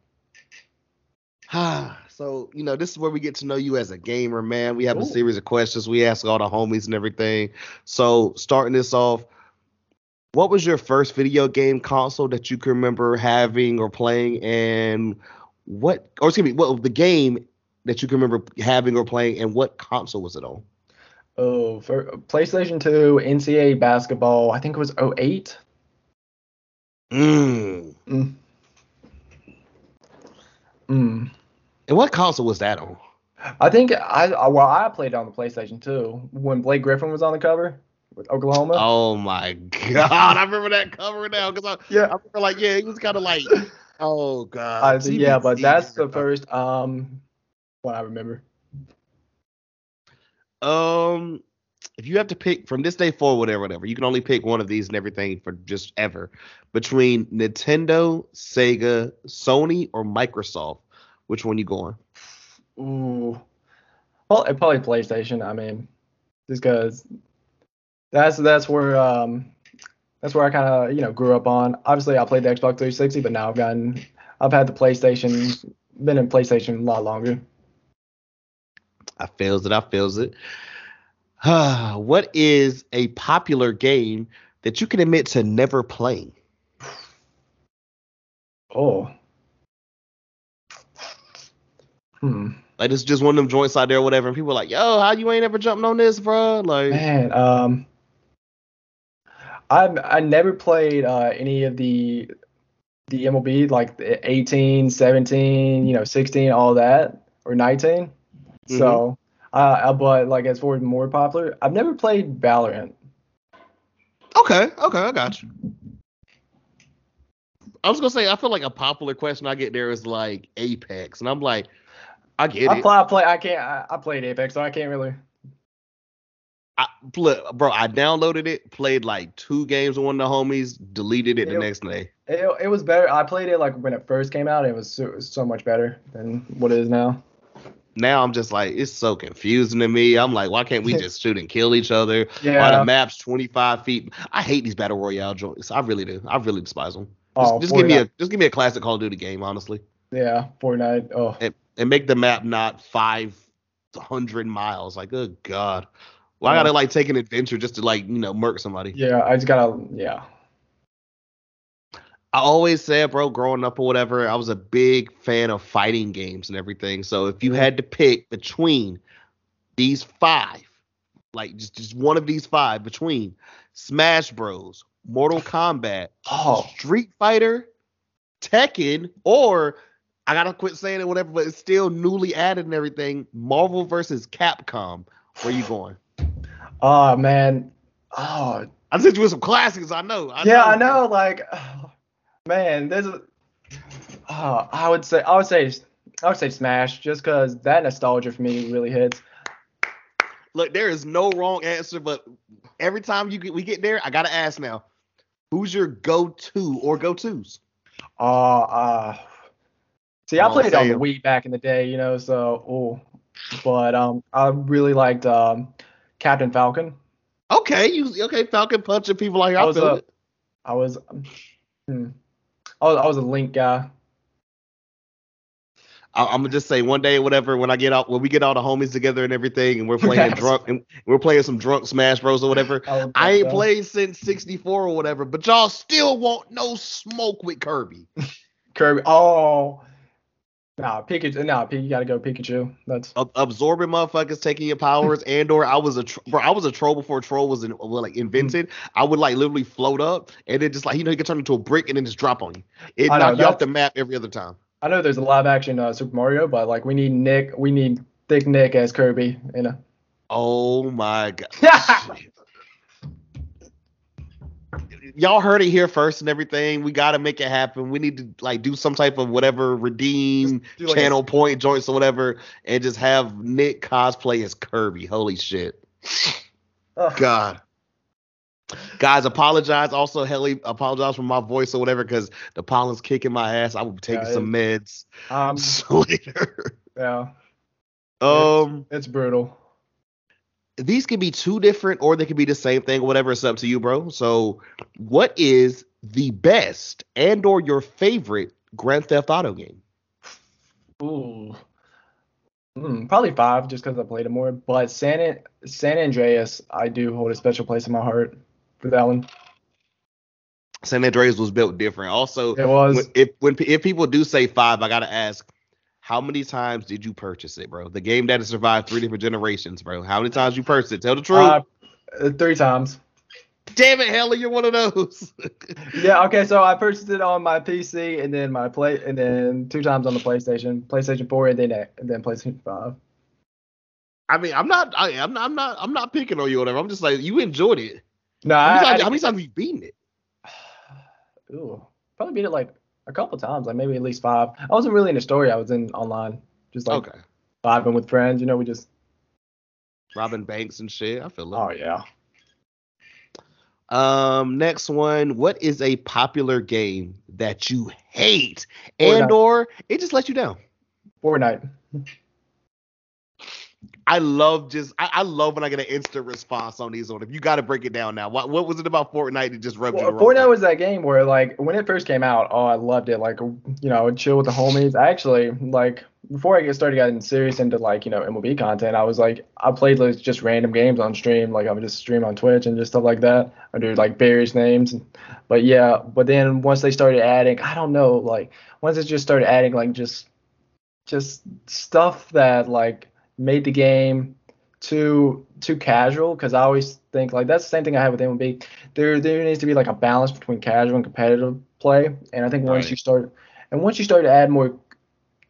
Speaker 2: Ah.
Speaker 1: So you know, this is where we get to know you as a gamer, man. We have a series of questions we ask all the homies and everything. So starting this off, what was your first video game console that you can remember having or playing, and what, or excuse me, what the game that you can remember having or playing, and what console was it on?
Speaker 2: Oh, for PlayStation 2, NCAA basketball. I think it was 08.
Speaker 1: Mm.
Speaker 2: Mm. Mm.
Speaker 1: And what console was that on?
Speaker 2: I think I well I played on the PlayStation 2 when Blake Griffin was on the cover with Oklahoma.
Speaker 1: Oh my god, I remember that cover now because I,
Speaker 2: yeah I
Speaker 1: remember like yeah, it was kind of like oh god.
Speaker 2: I, yeah, but that's the first um one I remember.
Speaker 1: Um, if you have to pick from this day forward, whatever, whatever, you can only pick one of these and everything for just ever between Nintendo, Sega, Sony, or Microsoft. Which one you going?
Speaker 2: Ooh. Well, it probably PlayStation. I mean, just because that's that's where um that's where I kind of you know grew up on. Obviously, I played the Xbox 360, but now I've gotten I've had the PlayStation, been in PlayStation a lot longer.
Speaker 1: I feels it. I feels it. what is a popular game that you can admit to never playing?
Speaker 2: Oh. Hmm.
Speaker 1: Like it's just one of them joints out there, or whatever. And people are like, "Yo, how you ain't ever jumping on this, bro?" Like,
Speaker 2: Man, um, I I never played uh, any of the the MLB like the 18, 17, you know, 16, all that, or 19. So, uh, but like as for more popular, I've never played Valorant.
Speaker 1: okay, okay, I got you. I was gonna say, I feel like a popular question I get there is like Apex, and I'm like, I get
Speaker 2: I
Speaker 1: it.
Speaker 2: play, I play, I can't, I, I played Apex, so I can't really.
Speaker 1: I, look, bro, I downloaded it, played like two games with one of the homies, deleted it the next day.
Speaker 2: It, it was better. I played it like when it first came out. It was so, so much better than what it is now.
Speaker 1: Now I'm just like, it's so confusing to me. I'm like, why can't we just shoot and kill each other? Why
Speaker 2: Yeah.
Speaker 1: the map's 25 feet? I hate these battle royale joints. I really do. I really despise them. Just,
Speaker 2: Oh,
Speaker 1: just give me a just give me a classic Call of Duty game, honestly,
Speaker 2: Yeah, Fortnite. Oh,
Speaker 1: and, and make the map not 500 miles. Like, oh god, well, I gotta um, like take an adventure just to like you know murk somebody.
Speaker 2: yeah. I just gotta. Yeah.
Speaker 1: I always said, bro, growing up or whatever, I was a big fan of fighting games and everything. So if you had to pick between these five, like just, just one of these five, between Smash Bros, Mortal Kombat,
Speaker 2: Oh,
Speaker 1: Street Fighter, Tekken, or I gotta quit saying it, whatever, but it's still newly added and everything. Marvel versus Capcom. Where you going?
Speaker 2: Oh man. Oh,
Speaker 1: I sent you with some classics. I know. I
Speaker 2: yeah. I know. Like, oh, man, there's a. Oh, I would say. I would say. I would say Smash, just because that nostalgia for me really hits.
Speaker 1: Look, there is no wrong answer, but every time you get, we get there, I gotta ask now, who's your go-to or go-tos?
Speaker 2: Uh, uh see, I
Speaker 1: Oh,
Speaker 2: played it on the. Wii back in the day, you know. So, oh, but um, I really liked um, Captain Falcon.
Speaker 1: Okay, you okay? Falcon punching people like.
Speaker 2: I
Speaker 1: I
Speaker 2: was
Speaker 1: feel
Speaker 2: a-
Speaker 1: it.
Speaker 2: I was, hmm, I was, I was a Link guy.
Speaker 1: I, I'm gonna just say one day, whatever, when I get out, when we get all the homies together and everything, and we're playing drunk, and we're playing some drunk Smash Bros or whatever.
Speaker 2: I,
Speaker 1: I ain't
Speaker 2: so.
Speaker 1: played since 64 or whatever, but y'all still want no smoke with Kirby.
Speaker 2: Kirby. Oh, nah, Pikachu. Nah, Pikachu, you gotta go Pikachu. That's
Speaker 1: Ab- absorbing motherfuckers, taking your powers, and or I was a tr- bro, I was a troll before troll was in, like invented. I would like literally float up and then just like you know you could turn into a brick and then just drop on you. It
Speaker 2: I know,
Speaker 1: knock you off the map every other time.
Speaker 2: I know there's a live action uh, Super Mario, but like we need Nick, we need Thick Nick as Kirby. You know.
Speaker 1: Oh my god. Y'all heard it here first and everything. We gotta make it happen. We need to like do some type of whatever redeem
Speaker 2: like a-
Speaker 1: channel point joints or whatever, and just have Nick cosplay as Kirby. Holy shit. God. Guys, apologize. Also, Helly, apologize for my voice or whatever, because the pollen's kicking my ass. I will be taking
Speaker 2: Yeah,
Speaker 1: some meds
Speaker 2: Um,
Speaker 1: later.
Speaker 2: yeah,
Speaker 1: Um,
Speaker 2: it's brutal.
Speaker 1: These could be two different, or they could be the same thing. Whatever, it's up to you, bro. So, what is the best and/or your favorite Grand Theft Auto game?
Speaker 2: Ooh. Hmm, probably five, just because I played it more. But San San Andreas, I do hold a special place in my heart for that one.
Speaker 1: San Andreas was built different. Also,
Speaker 2: It was.
Speaker 1: if when if people do say five, I gotta ask, how many times did you purchase it, bro? The game that has survived three different generations, bro. How many times you purchased it? Tell the truth.
Speaker 2: Uh, three times.
Speaker 1: Damn it, Helly, you're one of those.
Speaker 2: Yeah. Okay. So I purchased it on my PC and then my play and then two times on the PlayStation, PlayStation 4, and then and then PlayStation 5.
Speaker 1: I mean, I'm not, I, I'm not, I'm not, I'm not picking on you or whatever. I'm just like, you enjoyed it.
Speaker 2: No,
Speaker 1: How
Speaker 2: I,
Speaker 1: many,
Speaker 2: I,
Speaker 1: times, how many times have you beaten it?
Speaker 2: Ooh, probably beat it like a couple times, like maybe at least five. I wasn't really in a story. I was in online, just like
Speaker 1: okay,
Speaker 2: vibing with friends. You know, we just.
Speaker 1: robbing Banks and shit. I feel it.
Speaker 2: Oh yeah.
Speaker 1: Um, next one. What is a popular game that you hate
Speaker 2: Fortnite.
Speaker 1: and or it just lets you down?
Speaker 2: Fortnite.
Speaker 1: I love just I, I love when I get an instant response on these on. If you got to break it down now, what what was it about Fortnite that just rubbed
Speaker 2: Well,
Speaker 1: you wrong
Speaker 2: Fortnite was that game where like when it first came out, oh I loved it. Like you know, I would chill with the homies. I actually like before I get started getting serious into like you know MLB content, I was like I played like just random games on stream. Like I would just stream on Twitch and just stuff like that. I do like various names. But yeah, but then once they started adding, I don't know, like once it just started adding like just just stuff that like made the game too too casual because I always think like that's the same thing I have with MLB. There there needs to be like a balance between casual and competitive play, and I think once
Speaker 1: Right.
Speaker 2: you start and once you start to add more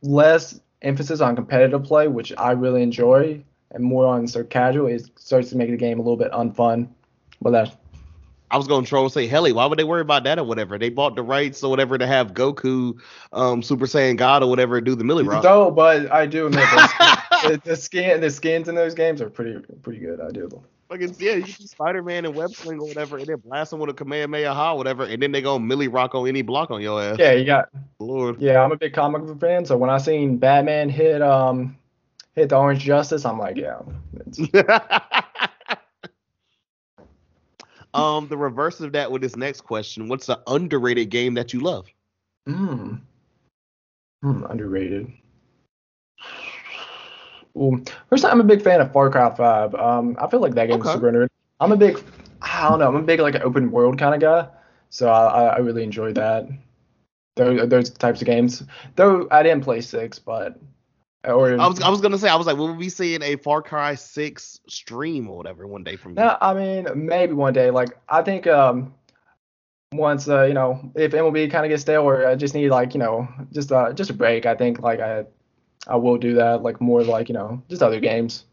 Speaker 2: less emphasis on competitive play, which I really enjoy, and more on sort of casual, it starts to make the game a little bit unfun. But that
Speaker 1: I was gonna troll and say, Helly, why would they worry about that or whatever? They bought the rights or whatever to have Goku, um, Super Saiyan God or whatever do the Millie Rock.
Speaker 2: no, but I do admit. The, the skin the skins in those games are pretty pretty good. I do. them.
Speaker 1: Fucking yeah, you see Spider Man and web sling or whatever, and then blast them with a Kamehameha or whatever, and then they go Millie Rock on any block on your ass.
Speaker 2: Yeah, you got
Speaker 1: Lord.
Speaker 2: Yeah, I'm a big comic book fan, so when I seen Batman hit um hit the Orange Justice, I'm like, yeah.
Speaker 1: um, the reverse of that with this next question: What's the underrated game that you love?
Speaker 2: Mm. Hmm, underrated. Ooh, first time I'm a big fan of Far Cry 5. Um, I feel like that game is
Speaker 1: Okay.
Speaker 2: super underrated. I'm a big, I don't know, I'm a big like open world kind of guy, so I, I, really enjoy that. Those, those types of games. Though I didn't play six, but or
Speaker 1: I was I was gonna say I was like, will we be seeing a Far Cry Six stream or whatever one day from?
Speaker 2: No, I mean maybe one day. Like I think um once uh you know if MLB kind of gets stale or I just need like you know just uh just a break. I think like I I will do that like more like you know just other games.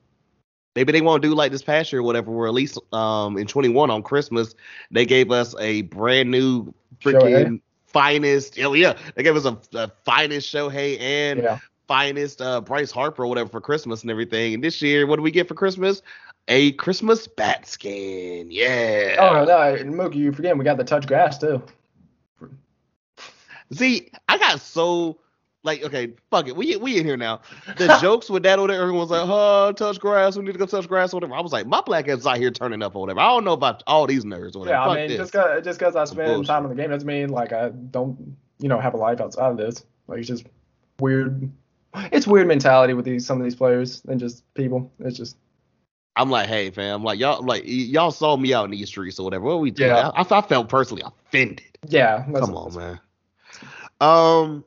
Speaker 1: Maybe they won't do like this past year or whatever. Where at least um in 21 on Christmas they gave us a brand new freaking
Speaker 2: Shohei?
Speaker 1: finest. Oh yeah, they gave us a, a finest Shohei and
Speaker 2: Yeah.
Speaker 1: finest uh, Bryce Harper or whatever for Christmas and everything. And this year, what do we get for Christmas? A Christmas bat skin. Yeah.
Speaker 2: Oh no, Mookie, you forgetting we got the touch grass too.
Speaker 1: See, I got so like okay, fuck it. We we in here now. The jokes with that or whatever, everyone's like, oh, touch grass, we need to go touch grass or whatever. I was like, my black ass is out here turning up or whatever. I don't know about all these nerds or whatever.
Speaker 2: Yeah,
Speaker 1: Fuck
Speaker 2: I mean
Speaker 1: this.
Speaker 2: just cause just cause I spend time in the game doesn't mean like I don't you know have a life outside of this. Like it's just weird. It's weird mentality with these some of these players and just people. It's just
Speaker 1: I'm like, hey fam, like y'all like y'all saw me out in these streets or whatever. What we doing?
Speaker 2: Yeah.
Speaker 1: I, I felt personally offended.
Speaker 2: yeah.
Speaker 1: Come on, man. Um,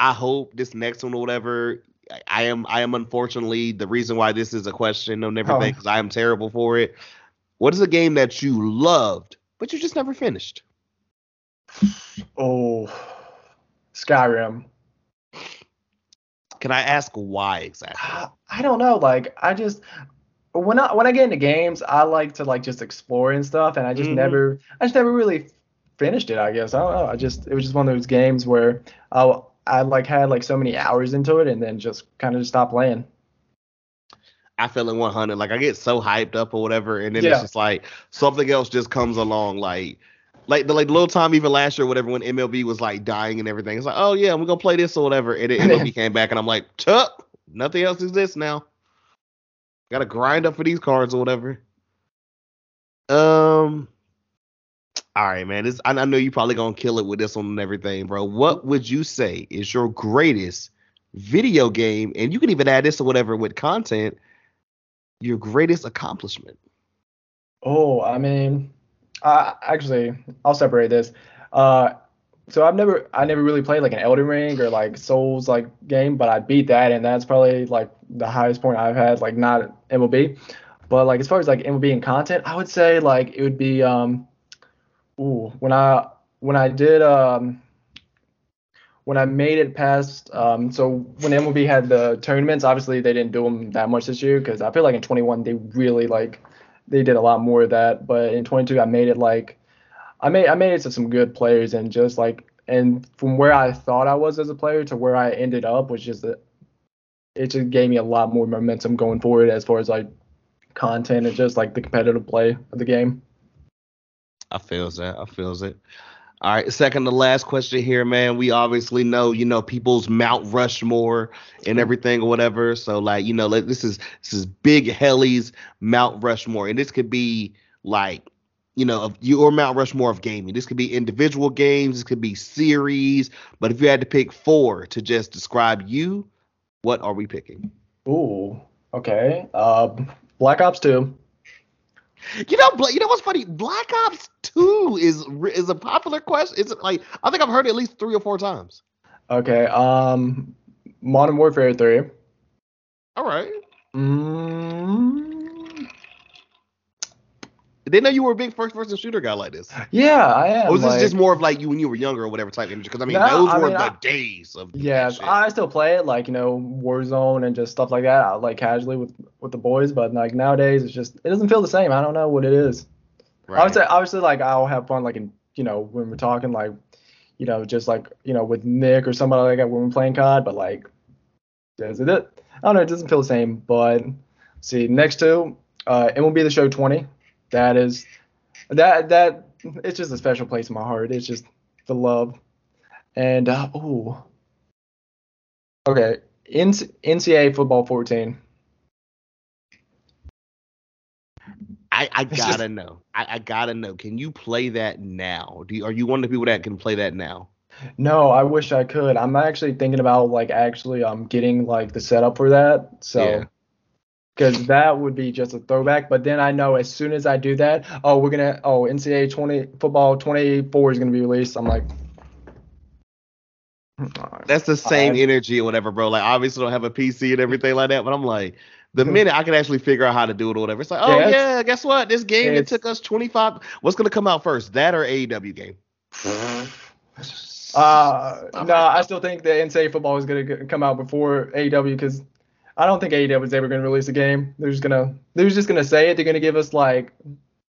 Speaker 1: I hope this next one or whatever. I- I am I am unfortunately the reason why this is a question and everything
Speaker 2: Oh.
Speaker 1: because I am terrible for it. What is a game that you loved but you just never finished?
Speaker 2: Oh, Skyrim.
Speaker 1: Can I ask why exactly?
Speaker 2: I, I don't know. Like I just when I when I get into games, I like to like just explore and stuff, and I just
Speaker 1: Mhm.
Speaker 2: never I just never really finished it. I guess I don't know. I just it was just one of those games where I I like had like so many hours into it, and then just kind of just stopped playing.
Speaker 1: I feel in 100. Like I get so hyped up or whatever, and then
Speaker 2: Yeah.
Speaker 1: it's just like something else just comes along. Like, like the like the little time even last year, or whatever, when MLB was like dying and everything. It's like, oh yeah, we're gonna play this or whatever, and then MLB came back, and I'm like, tup, nothing else exists now. Got to grind up for these cards or whatever. Um. All right, man. This I, I know you probably gonna kill it with this one and everything, bro. What would you say is your greatest video game? And you can even add this or whatever with content your greatest accomplishment?
Speaker 2: Oh, I mean, I actually I'll separate this. Uh, so I've never I never really played like an Elden Ring or like Souls like game, but I beat that, and that's probably like the highest point I've had, like not MLB. But like as far as like MLB and content, I would say like it would be um, ooh when I when I did um when I made it past um so when MLB had the tournaments, obviously they didn't do them that much this year because I feel like in 21 they really like they did a lot more of that. But in 22, I made it like I made I made it to some good players and just like and from where I thought I was as a player to where I ended up was just that it just gave me a lot more momentum going forward as far as like content and just like the competitive play of the game.
Speaker 1: I feels that. I feels it. All right, second to last question here, man. We obviously know, you know, people's Mount Rushmore and everything or whatever. So, like, you know, like, this is this is Big Helly's Mount Rushmore, and this could be like, you know, of your Mount Rushmore of gaming. This could be individual games. This could be series. But if you had to pick four to just describe you, what are we picking?
Speaker 2: Ooh, okay. Uh, Black Ops 2.
Speaker 1: You know, you know what's funny? Black Ops Two is is a popular question. It's like I think I've heard it at least three or four times.
Speaker 2: Okay. Um, Modern Warfare 3.
Speaker 1: All right.
Speaker 2: Mm,
Speaker 1: Didn't know you were a big first person shooter guy like this.
Speaker 2: yeah, I am.
Speaker 1: Or was this
Speaker 2: like-
Speaker 1: just more of like you when you were younger or whatever type energy? Because I mean,
Speaker 2: No,
Speaker 1: those
Speaker 2: I
Speaker 1: were
Speaker 2: mean,
Speaker 1: the
Speaker 2: I-
Speaker 1: days of
Speaker 2: Yeah. I still play it like you know Warzone and just stuff like that, uh, like casually with with the boys. But like nowadays, it's just it doesn't feel the same. I don't know what it is. I
Speaker 1: Right.
Speaker 2: would say obviously like I'll have fun like in you know when we're talking like you know just like you know with Nick or somebody like that when we're playing COD. But like does it? I don't know. It doesn't feel the same. But see next to uh, MLB the Show 20. That is that that it's just a special place in my heart. It's just the love. And uh, oh, okay. NC- NCAA football 14.
Speaker 1: I, I gotta
Speaker 2: just-
Speaker 1: know. I, I gotta know. Can you play that now? Do you, are you one of the people that can play that now?
Speaker 2: No, I wish I could. I'm actually thinking about like actually um getting like the setup for that. So
Speaker 1: Yeah.
Speaker 2: Because that would be just a throwback. But then I know as soon as I do that, oh we're gonna oh NCAA 20 football 24 is gonna be released. I'm like.
Speaker 1: That's the same energy or whatever, bro. Like obviously don't have a PC and everything like that, but I'm like, the minute I can actually figure out how to do it or whatever, it's like, oh
Speaker 2: Yeah,
Speaker 1: yeah, guess what? This game it took us 25. What's gonna come out first? That or AEW game?
Speaker 2: Uh, no, I still think the NCAA football is gonna come out before AEW because I don't think AEW is ever gonna release a game. They're just gonna they're just gonna say it. They're gonna give us like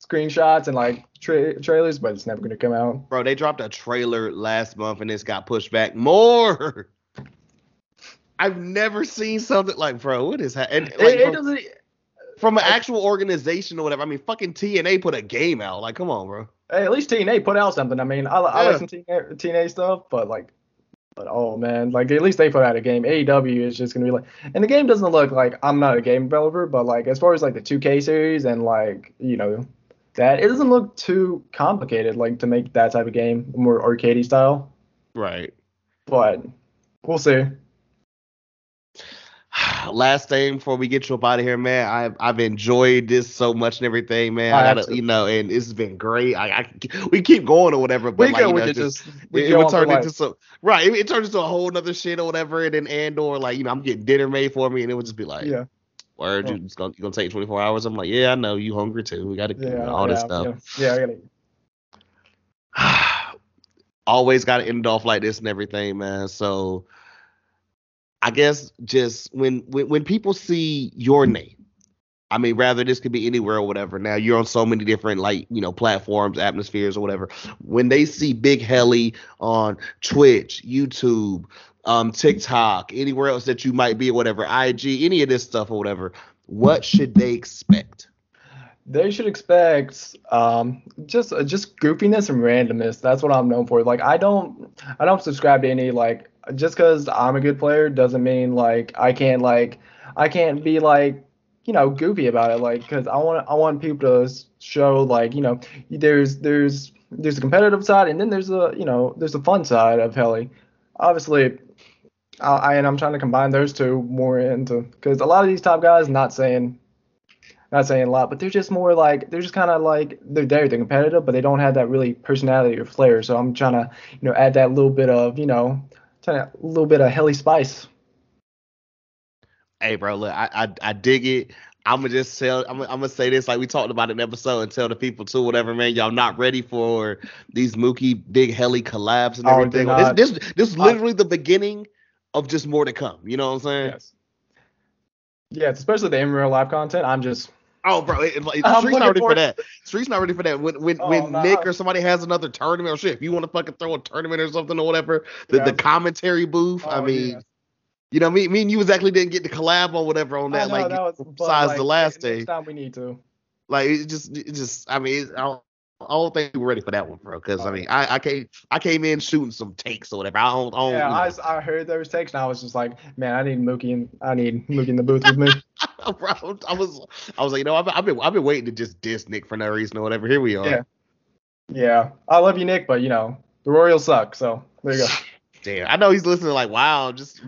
Speaker 2: screenshots and like tra- trailers, but it's never gonna come out.
Speaker 1: Bro, they dropped a trailer last month and this got pushed back more. I've never seen something like, bro, what is happening?
Speaker 2: It,
Speaker 1: Like,
Speaker 2: it
Speaker 1: from,
Speaker 2: doesn't.
Speaker 1: from an actual organization or whatever. I mean, fucking TNA put a game out. Like, come on, bro.
Speaker 2: Hey, at least TNA put out something. I mean, I, I
Speaker 1: Yeah.
Speaker 2: like some TNA, TNA stuff, but like, but oh man, like at least they put out a game. AEW is just gonna be like, and the game doesn't look like I'm not a game developer, but like as far as like the 2K series and like you know that it doesn't look too complicated like to make that type of game more arcadey style.
Speaker 1: Right.
Speaker 2: But we'll see.
Speaker 1: Last thing before we get you up out of here, man. I've I've enjoyed this so much and everything, man.
Speaker 2: Oh, I
Speaker 1: I gotta,
Speaker 2: absolutely-
Speaker 1: you know, and it's been great. I, I we keep going or whatever, but
Speaker 2: We
Speaker 1: like,
Speaker 2: could
Speaker 1: you know, just-
Speaker 2: just
Speaker 1: it,
Speaker 2: we
Speaker 1: it
Speaker 2: go
Speaker 1: would turn into so right. It, it turns into a whole nother shit or whatever, and then and or like you know, I'm getting dinner made for me, and it would just be like,
Speaker 2: yeah
Speaker 1: word, you it's gonna you gonna take 24 hours. I'm like, yeah, I know you hungry too. We gotta
Speaker 2: yeah
Speaker 1: all this stuff.
Speaker 2: Yeah, yeah, I gotta.
Speaker 1: always got to end off like this and everything, man. So I guess just when when when people see your name, I mean, rather this could be anywhere or whatever. Now you're on so many different like you know platforms, atmospheres or whatever. When they see Big Helly on Twitch, YouTube, um, TikTok, anywhere else that you might be whatever, IG, any of this stuff or whatever, what should they expect?
Speaker 2: They should expect um, just uh, just goofiness and randomness. That's what I'm known for. Like I don't I don't subscribe to any like just because I'm a good player doesn't mean like I can't like I can't be like you know goofy about it. Like because I want I want people to show like you know there's there's there's a competitive side and then there's a you know there's a fun side of Helly. Obviously. I, I and I'm trying to combine those two more into because a lot of these top guys not saying not saying a lot, but they're just more like they're just kind of like they're there, they're competitive, but they don't have that really personality or flair. So I'm trying to you know add that little bit of you know a little bit of helly spice.
Speaker 1: Hey, bro, look, I I, I dig it. I'm gonna just tell. I'm, gonna- I'm gonna say this like we talked about in the episode and tell the people too, whatever, man. Y'all not ready for these Mookie Big Helly collabs and
Speaker 2: Oh,
Speaker 1: everything.
Speaker 2: they're
Speaker 1: This, this this is literally the beginning of just more to come. You know what I'm saying?
Speaker 2: Yes. Yes, especially the in real life content. I'm just
Speaker 1: Oh, bro, it, like,
Speaker 2: I'm
Speaker 1: Street's not ready for that. Street's not ready for that. When when
Speaker 2: Oh,
Speaker 1: when
Speaker 2: nah.
Speaker 1: Nick or somebody has another tournament or shit, if you want to fucking throw a tournament or something or whatever, the,
Speaker 2: Yeah.
Speaker 1: the commentary booth. I
Speaker 2: Oh,
Speaker 1: mean,
Speaker 2: yeah.
Speaker 1: you know, me, me and you exactly didn't get to collab or whatever on that.
Speaker 2: know,
Speaker 1: like,
Speaker 2: that was,
Speaker 1: besides
Speaker 2: like,
Speaker 1: the last day.
Speaker 2: time we need to.
Speaker 1: Like it just, it just. I mean, I don't, I don't think we're ready for that one, bro. Because I mean, I, I came, I came in shooting some takes or whatever. I don't, I don't.
Speaker 2: Yeah,
Speaker 1: you
Speaker 2: I,
Speaker 1: know.
Speaker 2: s- I heard those takes and I was just like, man, I need Mookie and I need Mookie in the booth with me.
Speaker 1: bro, I was, I was like, you know, I've, I've been, I've been waiting to just diss Nick for no reason or whatever. Here we are.
Speaker 2: Yeah. yeah, I love you, Nick, but you know the Royals suck. So there you go.
Speaker 1: Damn, I know he's listening. Like, wow, just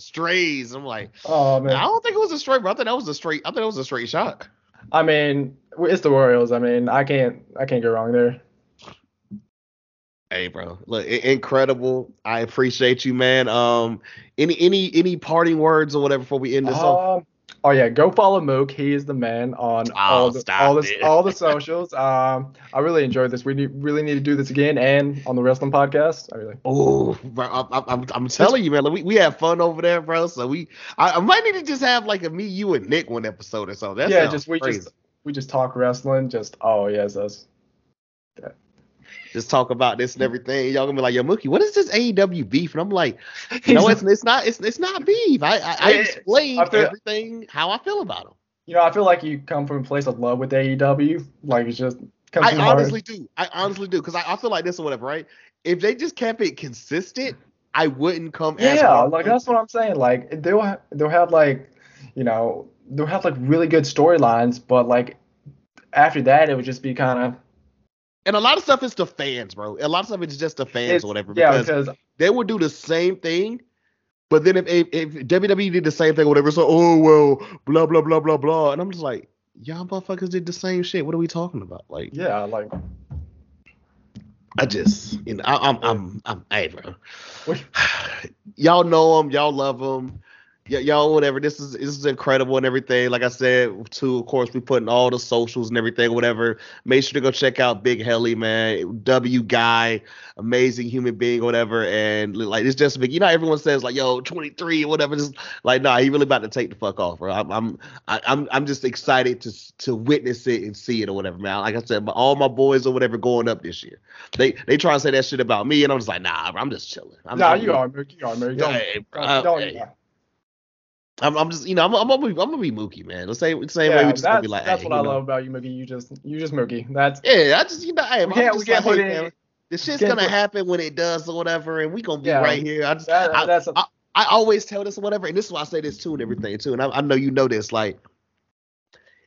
Speaker 1: strays. I'm like,
Speaker 2: Oh man, I
Speaker 1: don't think it was a straight, bro. I thought that was a straight. I thought it was a straight shot.
Speaker 2: I mean, it's the Royals. I mean, I can't I can't go wrong there.
Speaker 1: Hey, bro, look, incredible. I appreciate you, man. Um, any any any parting words or whatever before we end this uh, off?
Speaker 2: Oh yeah, go follow Mook. He is the man on oh, all the all the, all the socials. Um, I really enjoyed this. We need, really need to do this again and on the wrestling podcast. I really.
Speaker 1: Oh, I'm, I'm, I'm telling you, man. We, we have fun over there, bro. So we, I, I, might need to just have like a me, you, and Nick one episode or so. That yeah, just we crazy.
Speaker 2: just we just talk wrestling. Just oh yes, us
Speaker 1: just talk about this and everything. Y'all gonna be like, "Yo, Mookie, what is this AEW beef?" And I'm like, "No, it's it's not it's it's not beef. I I, I explained I feel, everything how I feel about them."
Speaker 2: You know, I feel like you come from a place of love with AEW. Like it's just.
Speaker 1: I honestly do. I honestly do because I, I feel like this or whatever, right? If they just kept it consistent, I wouldn't come.
Speaker 2: As Yeah, like that's what I'm saying. Like they'll ha- they'll have like, you know, they'll have like really good storylines, but like after that, it would just be kind of
Speaker 1: and a lot of stuff is to fans, bro. A lot of stuff is just to fans it's, or whatever. Yeah, because they would do the same thing, but then if, if, if WWE did the same thing or whatever, so oh well, blah blah blah blah blah, and I'm just like, y'all motherfuckers did the same shit. What are we talking about? Like,
Speaker 2: yeah, like.
Speaker 1: I just, you know, I, I'm, I'm, I'm, hey, bro. y'all know him, y'all love them y- y'all whatever. This is this is incredible and everything. Like i said too of course we putting all the socials and everything whatever. Make sure to go check out big helly man. W guy amazing human being whatever. And like it's just big you know everyone says like yo 23 or whatever. Just like nah he really about to take the fuck off bro. I'm i'm i'm, I'm just excited to to witness it and see it or whatever man. Like i said but all my boys or whatever going up this year. They they try to say that shit about me and i'm just like nah bro, i'm just chilling. I'm,
Speaker 2: nah, you are, you are, man. Don't, hey, bro, don't, don't, hey.
Speaker 1: I'm, I'm just, you know, I'm, I'm, gonna be, I'm gonna be Mookie, man. The same, the same yeah, way we just gonna be like,
Speaker 2: that's
Speaker 1: hey,
Speaker 2: what I
Speaker 1: know.
Speaker 2: love about you, Mookie. You just, you just Mookie. That's
Speaker 1: yeah. I just, you know, hey, we can't, we can't like, put hey, in. this shit's gonna put, happen when it does or whatever, and we gonna be yeah, right here. I just, that, I, that's a, I, I always tell this or whatever, and this is why I say this too and everything too, and I, I know you know this, like.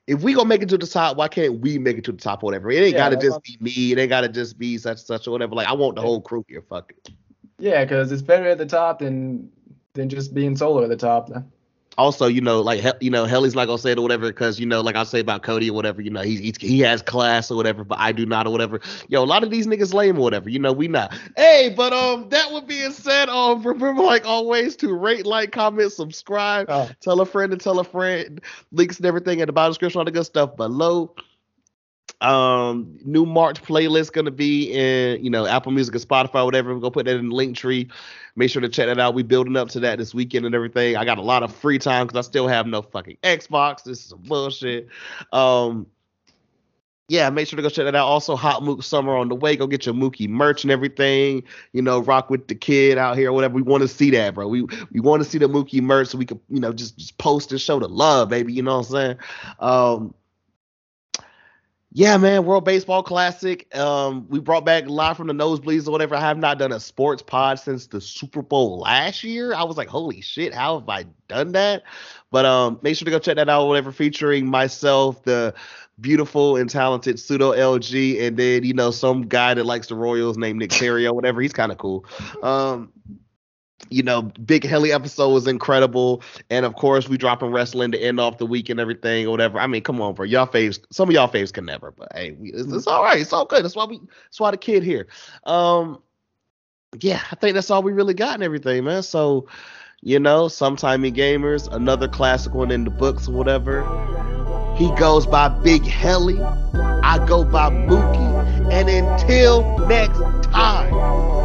Speaker 1: If we gonna make it to the top, why can't we make it to the top or whatever? It ain't yeah, gotta just be me. It ain't gotta just be such such or whatever. Like I want the whole crew here. Fuck it.
Speaker 2: Yeah, because it's better at the top than than just being solo at the top
Speaker 1: also, you know, like you know, Helly's not gonna say it or whatever because you know, like I say about Cody or whatever, you know, he he has class or whatever, but I do not or whatever. Yo, a lot of these niggas lame or whatever, you know, we not. Hey, but um, that would being said, um, remember like always to rate, like, comment, subscribe, oh. tell a friend and tell a friend, links and everything in the bio description, all the good stuff below. Um, new March playlist gonna be in you know Apple Music or Spotify, whatever. We're gonna put that in the link tree. Make sure to check that out. We building up to that this weekend and everything. I got a lot of free time because I still have no fucking Xbox. This is some bullshit. Um, yeah, make sure to go check that out. Also, Hot Mook Summer on the way. Go get your Mookie merch and everything. You know, rock with the kid out here, or whatever. We want to see that, bro. We we want to see the Mookie merch so we can, you know, just, just post and show the love, baby. You know what I'm saying? Um, yeah, man, World Baseball Classic. Um, we brought back live from the nosebleeds or whatever. I have not done a sports pod since the Super Bowl last year. I was like, holy shit, how have I done that? But um, make sure to go check that out, whatever, featuring myself, the beautiful and talented Sudo LG, and then you know some guy that likes the Royals named Nick Terry or whatever. He's kind of cool. Um, you know, Big Helly episode was incredible. And of course, we dropping wrestling to end off the week and everything or whatever. I mean, come on, bro. Y'all faves, some of y'all faves can never, but hey, it's, it's all right. It's all good. That's why we, that's why the kid here. Um, yeah, I think that's all we really got and everything, man. So, you know, sometime gamers, another classic one in the books or whatever. He goes by Big Helly. I go by Mookie. And until next time.